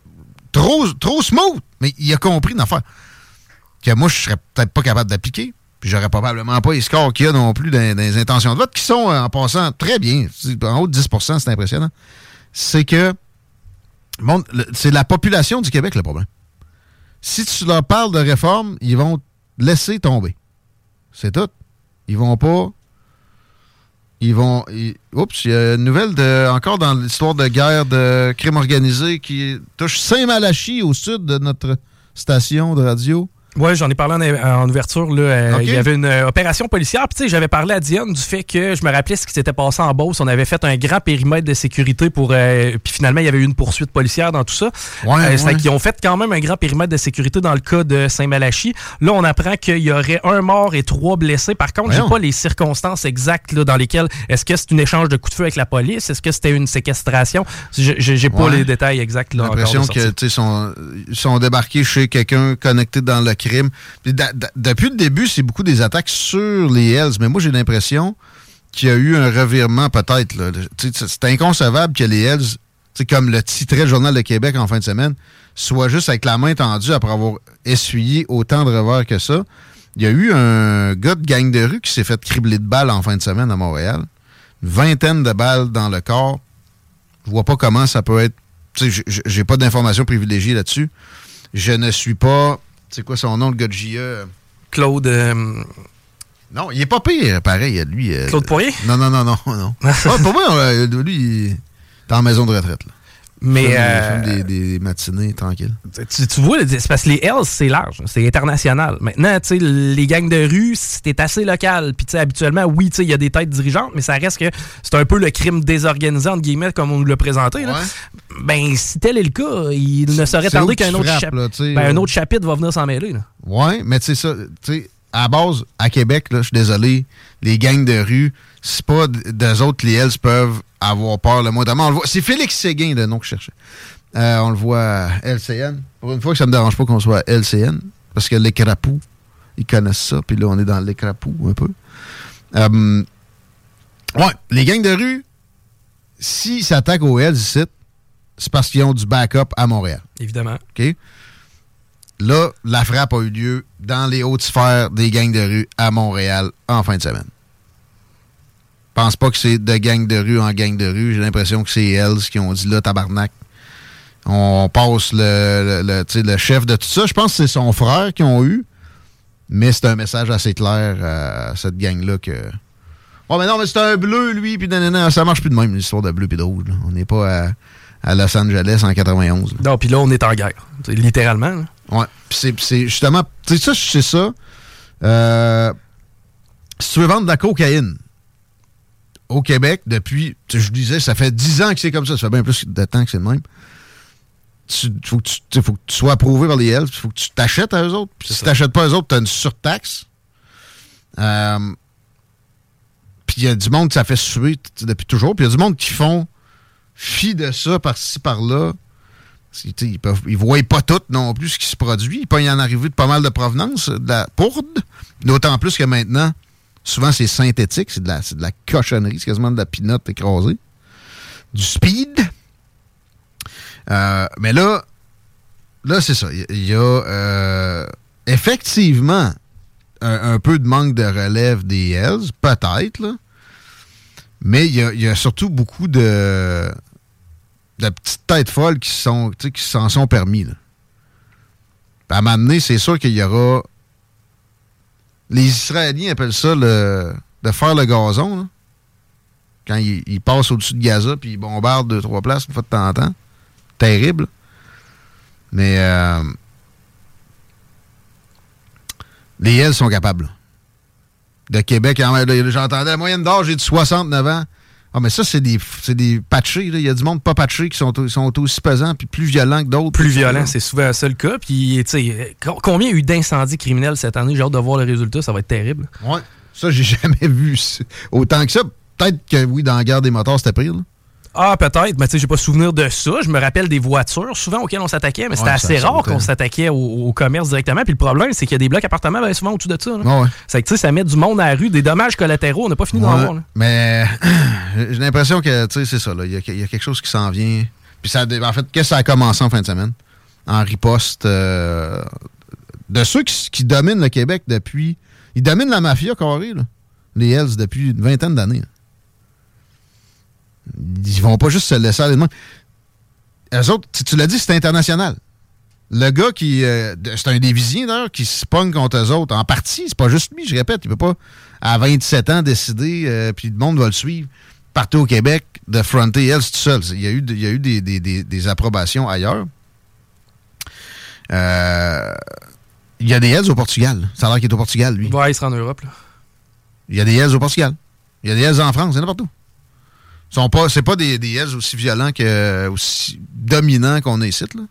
trop, trop smooth, mais il a compris une affaire que moi, je serais peut-être pas capable d'appliquer. Puis j'aurais probablement pas les scores qu'il y a non plus dans, les intentions de vote, qui sont, euh, en passant, très bien. En haut de 10 c'est impressionnant. C'est que c'est la population du Québec le problème. Si tu leur parles de réforme, ils vont laisser tomber. C'est tout. Ils vont pas. Ils vont. oups, il y a une nouvelle de, encore dans l'histoire de guerre de crime organisé qui touche Saint-Malachie au sud de notre station de radio. Oui, j'en ai parlé en, en ouverture. Là, Euh. Il y avait une euh, opération policière. Puis, tu sais, j'avais parlé à Diane du fait que je me rappelais ce qui s'était passé en Beauce. On avait fait un grand périmètre de sécurité pour. euh, puis finalement, il y avait eu une poursuite policière dans tout ça. Ouais, Euh, ouais. qu'ils ont fait quand même un grand périmètre de sécurité dans le cas de Saint-Malachie. Là, on apprend qu'il y aurait un mort et trois blessés. Par contre, j'ai pas les circonstances exactes là, dans lesquelles. Est-ce que c'est un échange de coups de feu avec la police? Est-ce que c'était une séquestration? Je- J'ai pas Ouais. les détails exacts. J'ai l'impression sortie. que tu sais, sont, ils sont débarqués chez quelqu'un connecté dans le depuis le début, c'est beaucoup des attaques sur les Hells, mais moi j'ai l'impression qu'il y a eu un revirement peut-être. C'est inconcevable que les Hells, comme le titrait le Journal de Québec en fin de semaine, soient juste avec la main tendue après avoir essuyé autant de revers que ça. Il y a eu un gars de gang de rue qui s'est fait cribler de balles en fin de semaine à Montréal. Une vingtaine de balles dans le corps. Je vois pas comment ça peut être. J'ai pas d'informations privilégiées là-dessus. Je ne suis pas. C'est quoi son nom, le gars de JE? Claude. euh, Non, il est pas pire, pareil, lui. euh, Claude Poirier? Non, non, non, non, non. Pour moi, euh, lui, il est en maison de retraite. Là. Mais, euh, des, des matinées tranquilles. Tu, tu vois, c'est parce que les Hells, c'est large, c'est international. Maintenant, tu sais, les gangs de rue, c'est assez local. Puis, tu sais, habituellement, oui, tu sais, il y a des têtes dirigeantes, mais ça reste que c'est un peu le crime désorganisé, entre guillemets, comme on nous l'a présenté. là. Ben, si tel est le cas, il ne où que qu'un autre, frappes, là, ben, un là. autre chapitre va venir s'en mêler. Ouais, mais tu sais ça, tu sais, à la base, à Québec, là, je suis désolé, les gangs de rue, c'est pas d'eux autres, les Hells peuvent avoir peur le le voit- C'est Félix Séguin, le nom que je cherchais. Euh, on le voit à LCN. Pour une fois que ça me dérange pas qu'on soit à LCN, parce que les crapous, ils connaissent ça, puis là, on est dans les crapous un peu. Euh, ouais, les gangs de rue, s'ils s'attaquent aux Hells ici, c'est parce qu'ils ont du backup à Montréal. Évidemment. OK? Là, la frappe a eu lieu dans les hautes sphères des gangs de rue à Montréal en fin de semaine. Je pense pas que c'est de gang de rue en gang de rue. J'ai l'impression que c'est Hells qui ont dit là, tabarnak. On passe le, le, le, chef de tout ça. Je pense que c'est son frère qui ont eu. Mais c'est un message assez clair à cette gang-là que. Oh, mais non, mais c'est un bleu, lui, puis nanana. Ça marche plus de même, l'histoire de bleu puis de rouge. là. On n'est pas à, à Los Angeles en 91. là. Non, puis là, on est en guerre, littéralement. là. Ouais. Puis c'est- puis c'est justement. Tu sais, ça, c'est ça. Euh, si tu veux vendre de la cocaïne au Québec, depuis. Je disais, ça fait 10 ans que c'est comme ça. Ça fait bien plus de temps que c'est le même. Il faut, que tu- faut que tu sois approuvé par les Hells. Il faut que tu t'achètes à eux autres. Puis si tu t'achètes pas à eux autres, tu as une surtaxe. Euh, puis il y a du monde que ça fait suer depuis toujours. Puis il y a du monde qui font fi de ça par-ci, par-là. Ils ils voient pas tout non plus ce qui se produit. Il peut y en arriver de pas mal de provenance, de la pourde. D'autant plus que maintenant, souvent c'est synthétique, c'est de la, de la cochonnerie, c'est quasiment de la pinotte écrasée. Du speed. Euh, mais là, là c'est ça. Il y a- euh, effectivement un, peu de manque de relève des Hells, peut-être. Mais il y a, surtout beaucoup de, de petites têtes folles qui sont tu sais, qui s'en sont permis. À donné, c'est sûr qu'il y aura. Les Israéliens appellent ça le, de faire le gazon. là. Quand ils, passent au-dessus de Gaza puis ils bombardent deux, trois places une fois de temps en temps. Terrible. Mais euh, les Hells sont capables. De Québec, j'entendais la moyenne d'âge, j'ai de 69 ans. Ah, mais ça, c'est des, c'est des patchés. là. Il y a du monde pas patché qui sont, sont aussi pesants puis plus violents que d'autres. Plus violent, c'est souvent ça le cas. Puis, tu sais, co- combien il y a eu d'incendies criminels cette année? J'ai hâte de voir le résultat, ça va être terrible. Ouais. Ça, j'ai jamais vu autant que ça. Peut-être que oui, dans la guerre des moteurs, c'était pire. là. Ah, peut-être, mais tu sais, j'ai pas souvenir de ça. Je me rappelle des voitures, souvent auxquelles on s'attaquait, mais c'était Ouais, assez rare qu'on s'attaquait au, au commerce directement. Puis le problème, c'est qu'il y a des blocs appartements ben, souvent au-dessus de ça. là. Ouais. C'est que, tu sais, ça met du monde à la rue, des dommages collatéraux. On n'a pas fini d'en Ouais. voir. là. Mais j'ai l'impression que, tu sais, c'est ça. là. Il y, a, il y a quelque chose qui s'en vient. Puis ça, en fait, qu'est-ce que ça a commencé en fin de semaine? En riposte euh, de ceux qui, qui dominent le Québec depuis. Ils dominent la mafia carré, là. Les Hells, depuis une vingtaine d'années. là. Ils vont pas juste se laisser aller de même. Eux autres, tu, tu l'as dit, c'est international. Le gars qui. euh, c'est un dévisien, d'ailleurs, qui se pogne contre eux autres. En partie, c'est pas juste lui, je répète. Il peut pas, à 27 ans, décider, euh, puis le monde va le suivre partout au Québec, de fronter Hells tout seul. Il y a eu, il y a eu des, des- des- des approbations ailleurs. Euh, Il y a des Hells au Portugal. Ça a l'air qu'il est au Portugal, lui. Ouais, il sera en Europe, là. Il y a des Hells au Portugal. Il y a des Hells en France, il y en a partout. Sont pas, c'est pas des, des aussi violents que, aussi dominants qu'on est ici, là.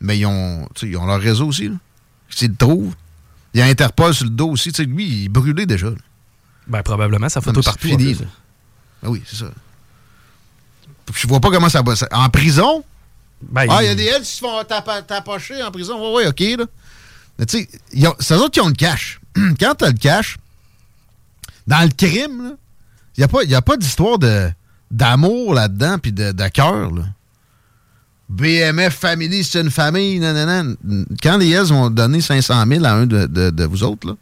Mais ils ont, ils ont leur réseau aussi, là. S'ils le trouvent. Il y a Interpol sur le dos aussi. Tu sais, lui, il est brûlé déjà. là. Ben, probablement, sa photo Non, partout. fini, là. Ah oui, c'est ça. Je vois pas comment ça va. En prison? Ben, ah, il y a des Hells qui se font tapocher en prison. Oui, oui, OK, là. Mais tu sais, c'est eux autres qui ont le cash. Quand t'as le cash, dans le crime, il n'y a pas, a pas d'histoire de, d'amour là-dedans puis de, cœur. BMF Family, c'est une famille. Quand les Hells vont donner 500 000 à un de, de- vous autres, là,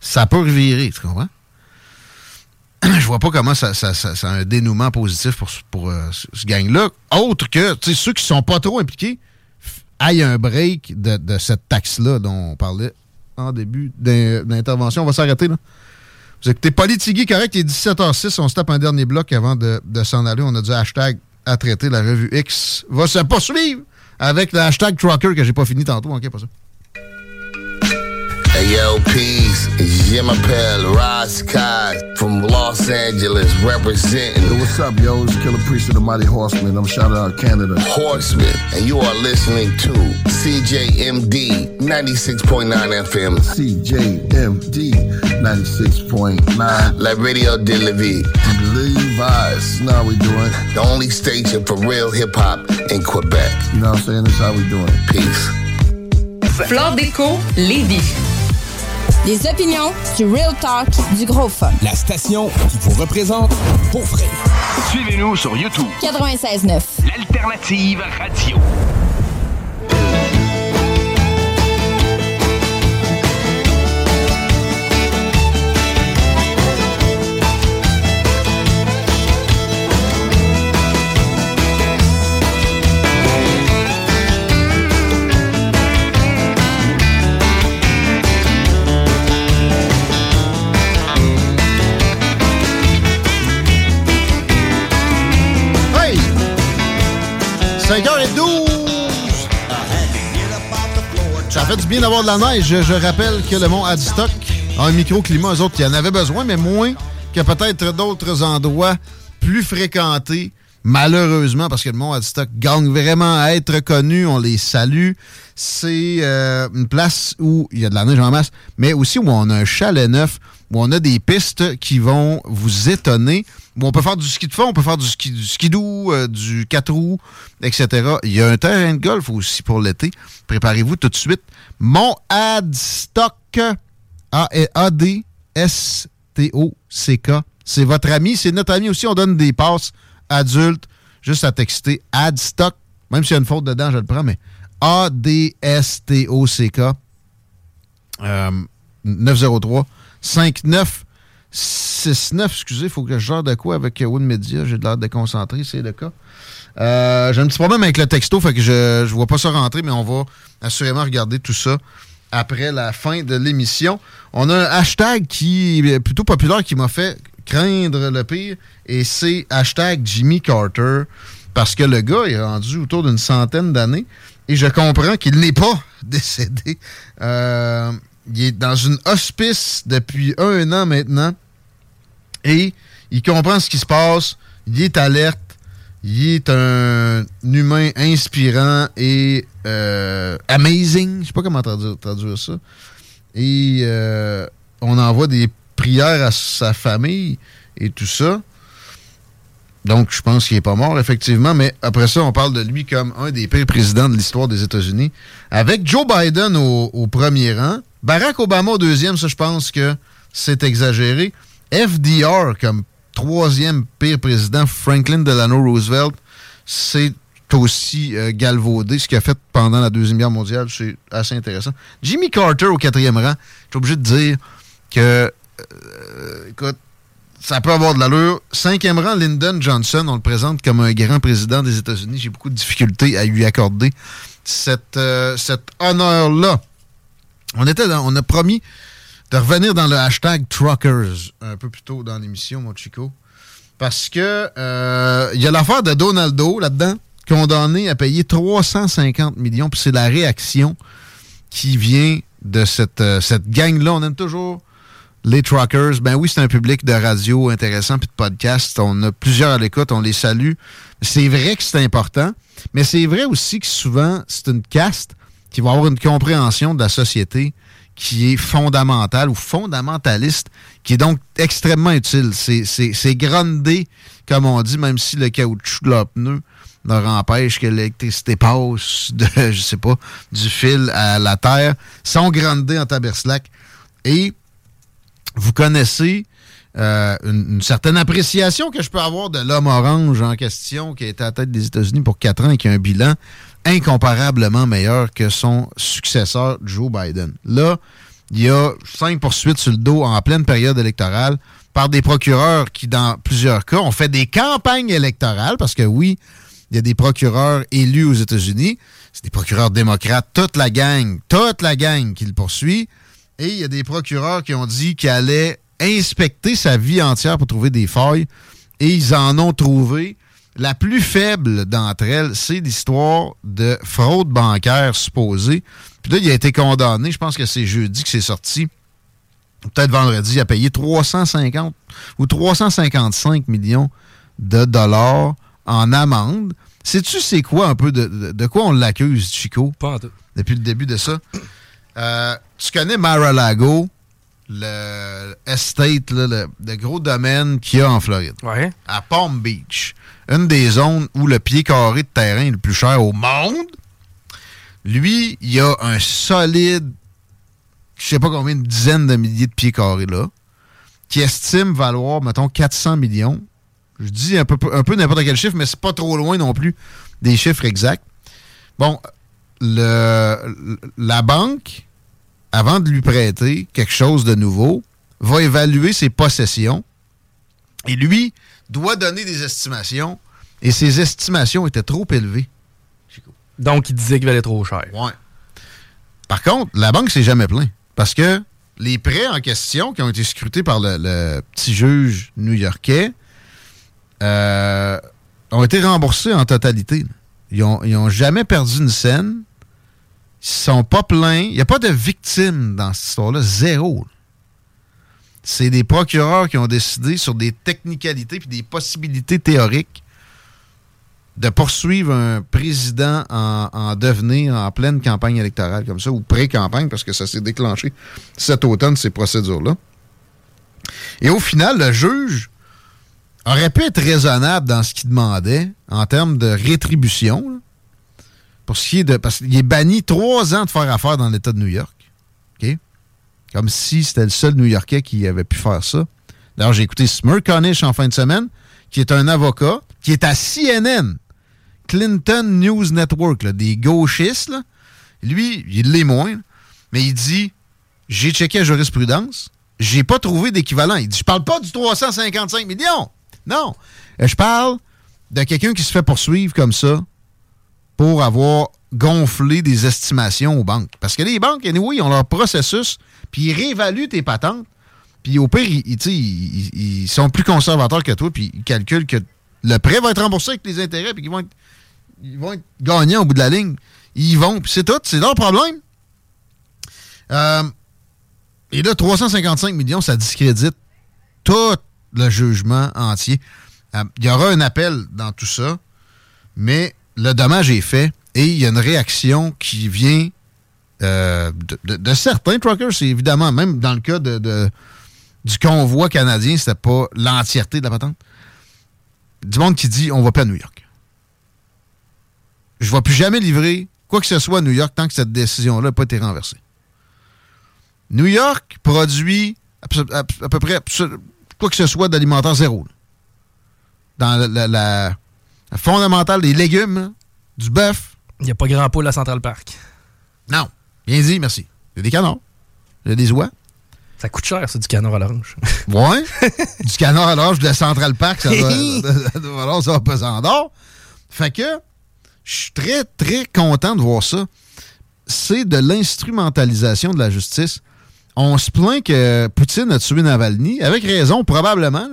ça peut revirer, tu comprends? Je vois pas comment ça, ça, a un dénouement positif pour, pour euh, ce, gang-là. Autre que, ceux qui sont pas trop impliqués, f- aille un break de, de cette taxe-là dont on parlait en début d'in- d'intervention. On va s'arrêter, là. Vous écoutez Politigui, correct, il est 17h06. On se tape un dernier bloc avant de, de s'en aller. On a du hashtag à traiter. La revue X va se poursuivre avec le hashtag Trucker que j'ai pas fini tantôt. OK, pas ça. Hey yo, peace. It's Jim Appel, Ross Kai from Los Angeles representing. Yo, what's up, yo? It's Killer Priest of the Mighty Horseman. I'm shouting out Canada. Horseman, and you are listening to CJMD 96.9 FM. CJMD 96.9. La Radio de la Vie. Levi's. You know how we doing. The only station for real hip hop in Quebec. You know what I'm saying? That's how we doing. Peace. Flore Déco, Lévis. Des opinions, du real talk, du gros fun. La station qui vous représente pour vrai. Suivez-nous sur YouTube. 96.9. L'alternative radio. 5h12! Ça fait du bien d'avoir de la neige. Je, rappelle que le mont Adstock a un microclimat. Eux autres, qui en avaient besoin, mais moins que peut-être d'autres endroits plus fréquentés. Malheureusement, parce que le mont Adstock gagne vraiment à être connu. On les salue. C'est euh, une place où il y a de la neige en masse, mais aussi où on a un chalet neuf, on a des pistes qui vont vous étonner. On peut faire du ski de fond, on peut faire du ski, du skidoo, euh, du 4 roues, etc. Il y a un terrain de golf aussi pour l'été. Préparez-vous tout de suite. Mont Adstock, A-D-S-T-O-C-K. C'est votre ami, c'est notre ami aussi. On donne des passes adultes, juste à texter Adstock. Même s'il y a une faute dedans, je le prends, mais A-D-S-T-O-C-K. Euh, 903 5969 excusez, il faut que je gère de quoi avec Wood Media. J'ai de l'air déconcentré, c'est le cas. Euh, J'ai un petit problème avec le texto, fait que je ne vois pas ça rentrer, mais on va assurément regarder tout ça après la fin de l'émission. On a un hashtag qui est plutôt populaire qui m'a fait craindre le pire, et c'est hashtag Jimmy Carter, parce que le gars est rendu autour d'une centaine d'années, et je comprends qu'il n'est pas décédé. Euh, il est dans une hospice depuis un an maintenant, et il comprend ce qui se passe, il est alerte, il est un humain inspirant et euh, amazing. Je sais pas comment traduire, ça. Et euh, on envoie des prières à sa famille et tout ça. Donc, je pense qu'il est pas mort, effectivement. Mais après ça, on parle de lui comme un des pires présidents de l'histoire des États-Unis. Avec Joe Biden au premier rang. Barack Obama au deuxième, ça, je pense que c'est exagéré. FDR comme troisième pire président, Franklin Delano Roosevelt, c'est aussi euh, galvaudé. Ce qu'il a fait pendant la Deuxième Guerre mondiale, c'est assez intéressant. Jimmy Carter au quatrième rang, je suis obligé de dire que, euh, écoute, ça peut avoir de l'allure. Cinquième rang, Lyndon Johnson, on le présente comme un grand président des États-Unis. J'ai beaucoup de difficultés à lui accorder cette, euh, cet honneur-là. On, a promis de revenir dans le hashtag Truckers un peu plus tôt dans l'émission, mon Chico. Parce que euh, il y a l'affaire de Donaldo là-dedans, condamné à payer 350 millions, puis c'est la réaction qui vient de cette, euh, cette gang-là. On aime toujours les truckers. Ben oui, c'est un public de radio intéressant puis de podcast. On a plusieurs à l'écoute, on les salue. C'est vrai que c'est important, mais c'est vrai aussi que souvent, c'est une caste qui va avoir une compréhension de la société qui est fondamentale ou fondamentaliste, qui est donc extrêmement utile. C'est grandé, comme on dit, même si le caoutchouc de leur pneu leur empêche que l'électricité passe de, je sais pas, du fil à la terre, sont grandés en taberslac. Et vous connaissez euh, une, certaine appréciation que je peux avoir de l'homme orange en question qui a été à la tête des États-Unis pour quatre ans et qui a un bilan incomparablement meilleur que son successeur Joe Biden. Là, il y a cinq poursuites sur le dos en pleine période électorale par des procureurs qui, dans plusieurs cas, ont fait des campagnes électorales parce que oui, il y a des procureurs élus aux États-Unis. C'est des procureurs démocrates, toute la gang, toute la gang qui le poursuit. Et il y a des procureurs qui ont dit qu'ils allaient inspecter sa vie entière pour trouver des failles. Et ils en ont trouvé. La plus faible d'entre elles, c'est l'histoire de fraude bancaire supposée. Puis là, il a été condamné. Je pense que c'est jeudi que c'est sorti. Peut-être vendredi, il a payé 350 ou 355 millions de dollars en amende. Sais-tu c'est quoi un peu de, quoi on l'accuse, Chico? Pas. Depuis le début de ça. Euh, tu connais Mar-a-Lago, le estate, le, gros domaine qu'il y a en Floride. Ouais. À Palm Beach. Une des zones où le pied carré de terrain est le plus cher au monde. Lui, il y a un solide, je sais pas combien, de dizaines de milliers de pieds carrés là, qui estime valoir, mettons, 400 millions. Je dis un peu, un peu n'importe quel chiffre, mais c'est pas trop loin non plus des chiffres exacts. Bon, la banque, avant de lui prêter quelque chose de nouveau, va évaluer ses possessions et lui doit donner des estimations et ses estimations étaient trop élevées. Donc, il disait qu'il valait trop cher. Ouais. Par contre, la banque s'est jamais plaint parce que les prêts en question qui ont été scrutés par le, petit juge new-yorkais euh, ont été remboursés en totalité. Ils n'ont jamais perdu une scène. Ils sont pas pleins. Il n'y a pas de victimes dans cette histoire-là. Zéro. C'est des procureurs qui ont décidé sur des technicalités et des possibilités théoriques de poursuivre un président en, devenir en pleine campagne électorale comme ça, ou pré-campagne, parce que ça s'est déclenché cet automne, ces procédures-là. Et au final, le juge aurait pu être raisonnable dans ce qu'il demandait en termes de rétribution. pour ce qui est de. Parce qu'il est banni trois ans de faire affaire dans l'État de New York. OK? Comme si c'était le seul New-Yorkais qui avait pu faire ça. D'ailleurs, j'ai écouté Smirconish en fin de semaine, qui est un avocat, qui est à CNN, Clinton News Network, des gauchistes. Lui, il l'est moins, mais il dit J'ai checké la jurisprudence, j'ai pas trouvé d'équivalent. Il dit Je parle pas du 355 millions. Non. Euh, je parle de quelqu'un qui se fait poursuivre comme ça pour avoir gonflé des estimations aux banques. Parce que les banques, anyway, ils ont leur processus, puis ils réévaluent tes patentes. Puis au pire, ils, sont plus conservateurs que toi, puis ils calculent que le prêt va être remboursé avec les intérêts, puis qu'ils vont être, ils vont être gagnants au bout de la ligne. Ils vont, puis c'est tout, c'est leur problème. Euh, et là, 355 millions, ça discrédite tout le jugement entier. Euh, il y aura un appel dans tout ça, mais le dommage est fait et il y a une réaction qui vient euh, de, certains truckers. C'est évidemment, même dans le cas du convoi canadien, c'était pas l'entièreté de la patente. Du monde qui dit on va pas à New York. Je ne vais plus jamais livrer quoi que ce soit à New York tant que cette décision-là n'a pas été renversée. New York produit à, peu près quoi que ce soit d'alimentaire zéro. Dans la, fondamentale des légumes, du bœuf. Il n'y a pas grand poule à Central Park. Non. Bien dit, merci. Il y a des canards. Il y a des oies. Ça coûte cher, ça, du canard à l'orange. ouais. du canard à l'orange de Central Park, ça va, ça va peser en or. Fait que, je suis très, très content de voir ça. C'est de l'instrumentalisation de la justice on se plaint que Poutine a tué Navalny, avec raison, probablement.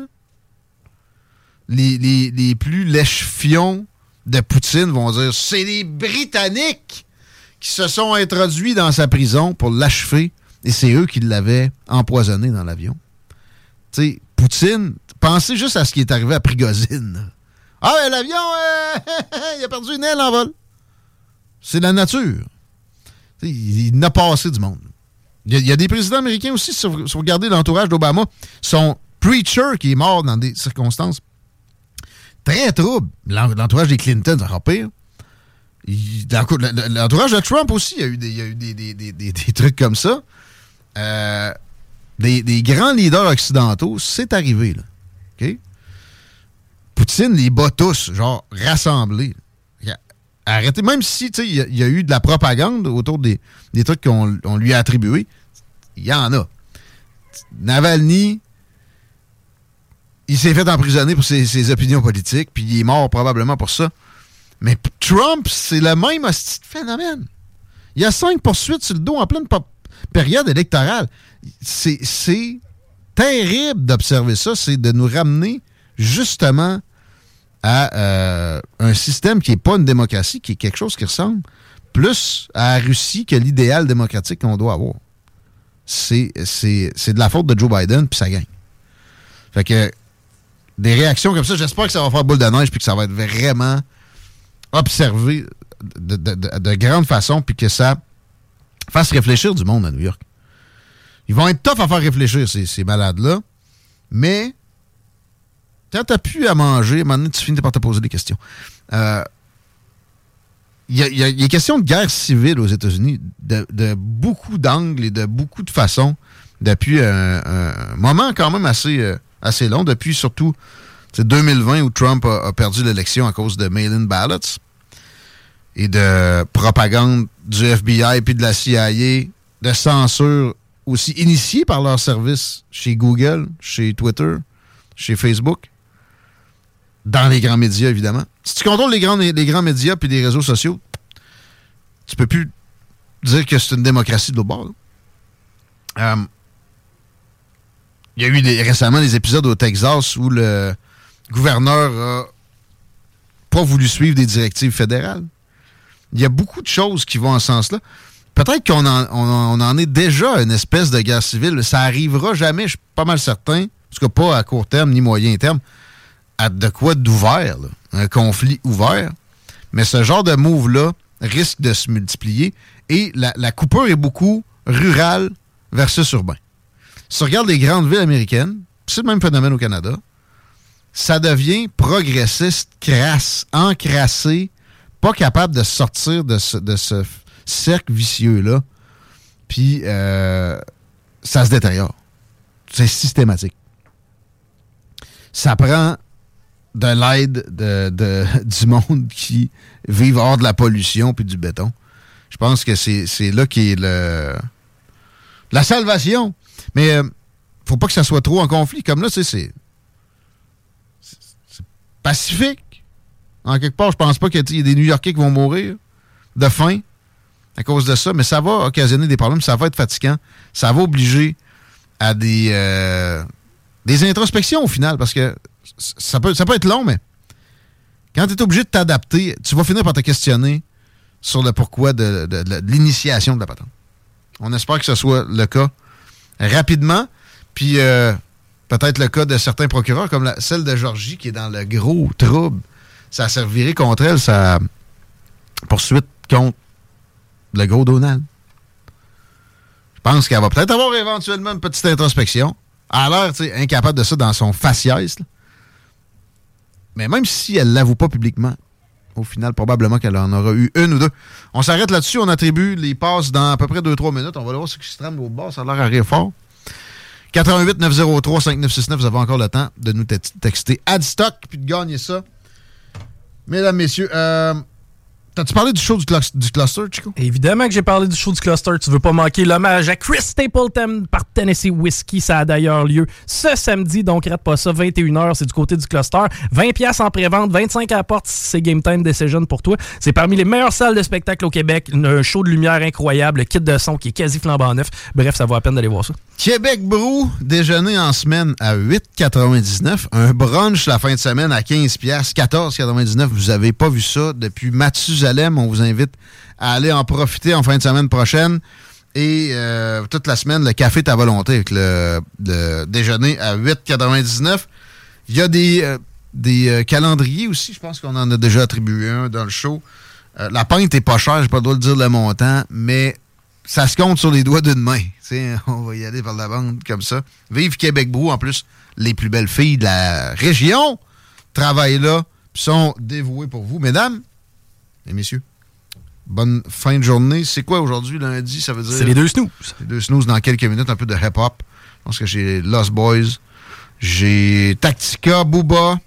Les, plus lèche-fions de Poutine vont dire c'est les Britanniques qui se sont introduits dans sa prison pour l'achever, et c'est eux qui l'avaient empoisonné dans l'avion. Poutine, pensez juste à ce qui est arrivé à Prigozine. Ah, l'avion, euh, il a perdu une aile en vol. C'est la nature. Il, n'a pas assez du monde. Il y, a, des présidents américains aussi, si vous regardez l'entourage d'Obama, son preacher qui est mort dans des circonstances très troubles. L'en- L'entourage des Clinton, c'est encore pire. L'entourage de Trump aussi, il y a eu des, trucs comme ça. Euh, des, grands leaders occidentaux, c'est arrivé. Là. Poutine les bat tous, genre rassemblés. Arrêtez, même si il y, a- eu de la propagande autour des, trucs qu'on on lui a attribués, il y en a. Navalny, il s'est fait emprisonner pour ses, opinions politiques, puis il est mort probablement pour ça. Mais Trump, c'est le même phénomène. Il y a cinq poursuites sur le dos en pleine période électorale. C'est terrible d'observer ça. C'est de nous ramener justement à euh, un système qui n'est pas une démocratie, qui est quelque chose qui ressemble plus à la Russie que l'idéal démocratique qu'on doit avoir. C'est de la faute de Joe Biden, puis ça gagne. Fait que des réactions comme ça, j'espère que ça va faire boule de neige, puis que ça va être vraiment observé de, de- de- de grande façon, puis que ça fasse réfléchir du monde à New York. Ils vont être tough à faire réfléchir, ces, malades-là, mais quand t'as plus à manger, donné, tu finis par te poser des questions. Euh, Il y, a, y a- y a question de guerre civile aux États-Unis de, beaucoup d'angles et de beaucoup de façons depuis un, un moment quand même assez, euh, assez long, depuis surtout c'est 2020 où Trump a, perdu l'élection à cause de mail-in ballots et de propagande du FBI puis de la CIA, de censure aussi initiée par leurs services chez Google, chez Twitter, chez Facebook, dans les grands médias, évidemment. Si tu contrôles les grands, les grands médias puis les réseaux sociaux, tu peux plus dire que c'est une démocratie de l'autre bord. Il y a eu récemment des épisodes au Texas où le gouverneur a pas voulu suivre des directives fédérales. Il y a beaucoup de choses qui vont en ce sens-là. Peut-être qu'on en, est déjà à une espèce de guerre civile. Ça arrivera jamais, je suis pas mal certain, tout cas pas à court terme ni moyen terme, à de quoi d'ouvert, un conflit ouvert. Mais ce genre de move-là risque de se multiplier et la, la coupure est beaucoup rurale versus urbain. Si tu regardes les grandes villes américaines, c'est le même phénomène au Canada, ça devient progressiste, crasse, encrassé, pas capable de sortir de ce, cercle vicieux-là. Puis euh, ça se détériore. C'est systématique. Ça prend de l'aide de, de- du monde qui vivent hors de la pollution puis du béton. Je pense que c'est là qui est le la salvation. Mais euh, faut pas que ça soit trop en conflit. Comme là, c'est pacifique. En quelque part, je pense pas qu'il y ait des New-Yorkais qui vont mourir de faim à cause de ça, mais ça va occasionner des problèmes, ça va être fatigant, ça va obliger à des, euh, des introspections au final, parce que ça peut, ça peut être long, mais quand tu es obligé de t'adapter, tu vas finir par te questionner sur le pourquoi de- de l'initiation de la patente. On espère que ce soit le cas rapidement, puis euh, peut-être le cas de certains procureurs, comme celle de Georgie, qui est dans le gros trouble. Ça servirait contre elle, sa poursuite contre le gros Donald. Je pense qu'elle va peut-être avoir éventuellement une petite introspection. A l'air, tu incapable de ça dans son faciès. Mais même si elle l'avoue pas publiquement, au final, probablement qu'elle en aura eu une ou deux. On s'arrête là-dessus, on attribue les passes dans à peu près 2-3 minutes. On va aller voir ce qui se trame au bord, ça a l'air à rire fort. 88 903 5969, vous avez encore le temps de nous te- texter Adstock puis de gagner ça. Mesdames, messieurs, euh, t'as-tu parlé du show du, clus- du cluster, Chico? Évidemment que j'ai parlé du show du cluster. Tu veux pas manquer l'hommage à Chris Stapleton par Tennessee Whiskey. Ça a d'ailleurs lieu ce samedi, donc rate pas ça. 21h, c'est du côté du cluster. 20$ piastres en pré-vente, 25$ à la porte si c'est Game Time Decision pour toi. C'est parmi les meilleures salles de spectacle au Québec. Un show de lumière incroyable, le kit de son qui est quasi flambant neuf. Bref, ça vaut la peine d'aller voir ça. Québec Brou, déjeuner en semaine à 8,99. Un brunch la fin de semaine à 15 pièces, 14,99. Vous avez pas vu ça depuis Mathusalem On vous invite à aller en profiter en fin de semaine prochaine. Et euh, toute la semaine, le café est à volonté avec le, déjeuner à 8,99. Il y a des, euh, euh, calendriers aussi. Je pense qu'on en a déjà attribué un dans le show. La pinte est pas chère, j'ai pas le droit de dire le montant, mais ça se compte sur les doigts d'une main. On va y aller par la bande comme ça. Vive Québec Brou, en plus, les plus belles filles de la région travaillent là, sont dévouées pour vous. Mesdames et messieurs, bonne fin de journée. C'est quoi aujourd'hui, lundi? Ça veut dire. C'est les deux snooze. Les deux snooze dans quelques minutes, un peu de hip-hop. Je pense que j'ai Lost Boys, j'ai Tactica, Booba,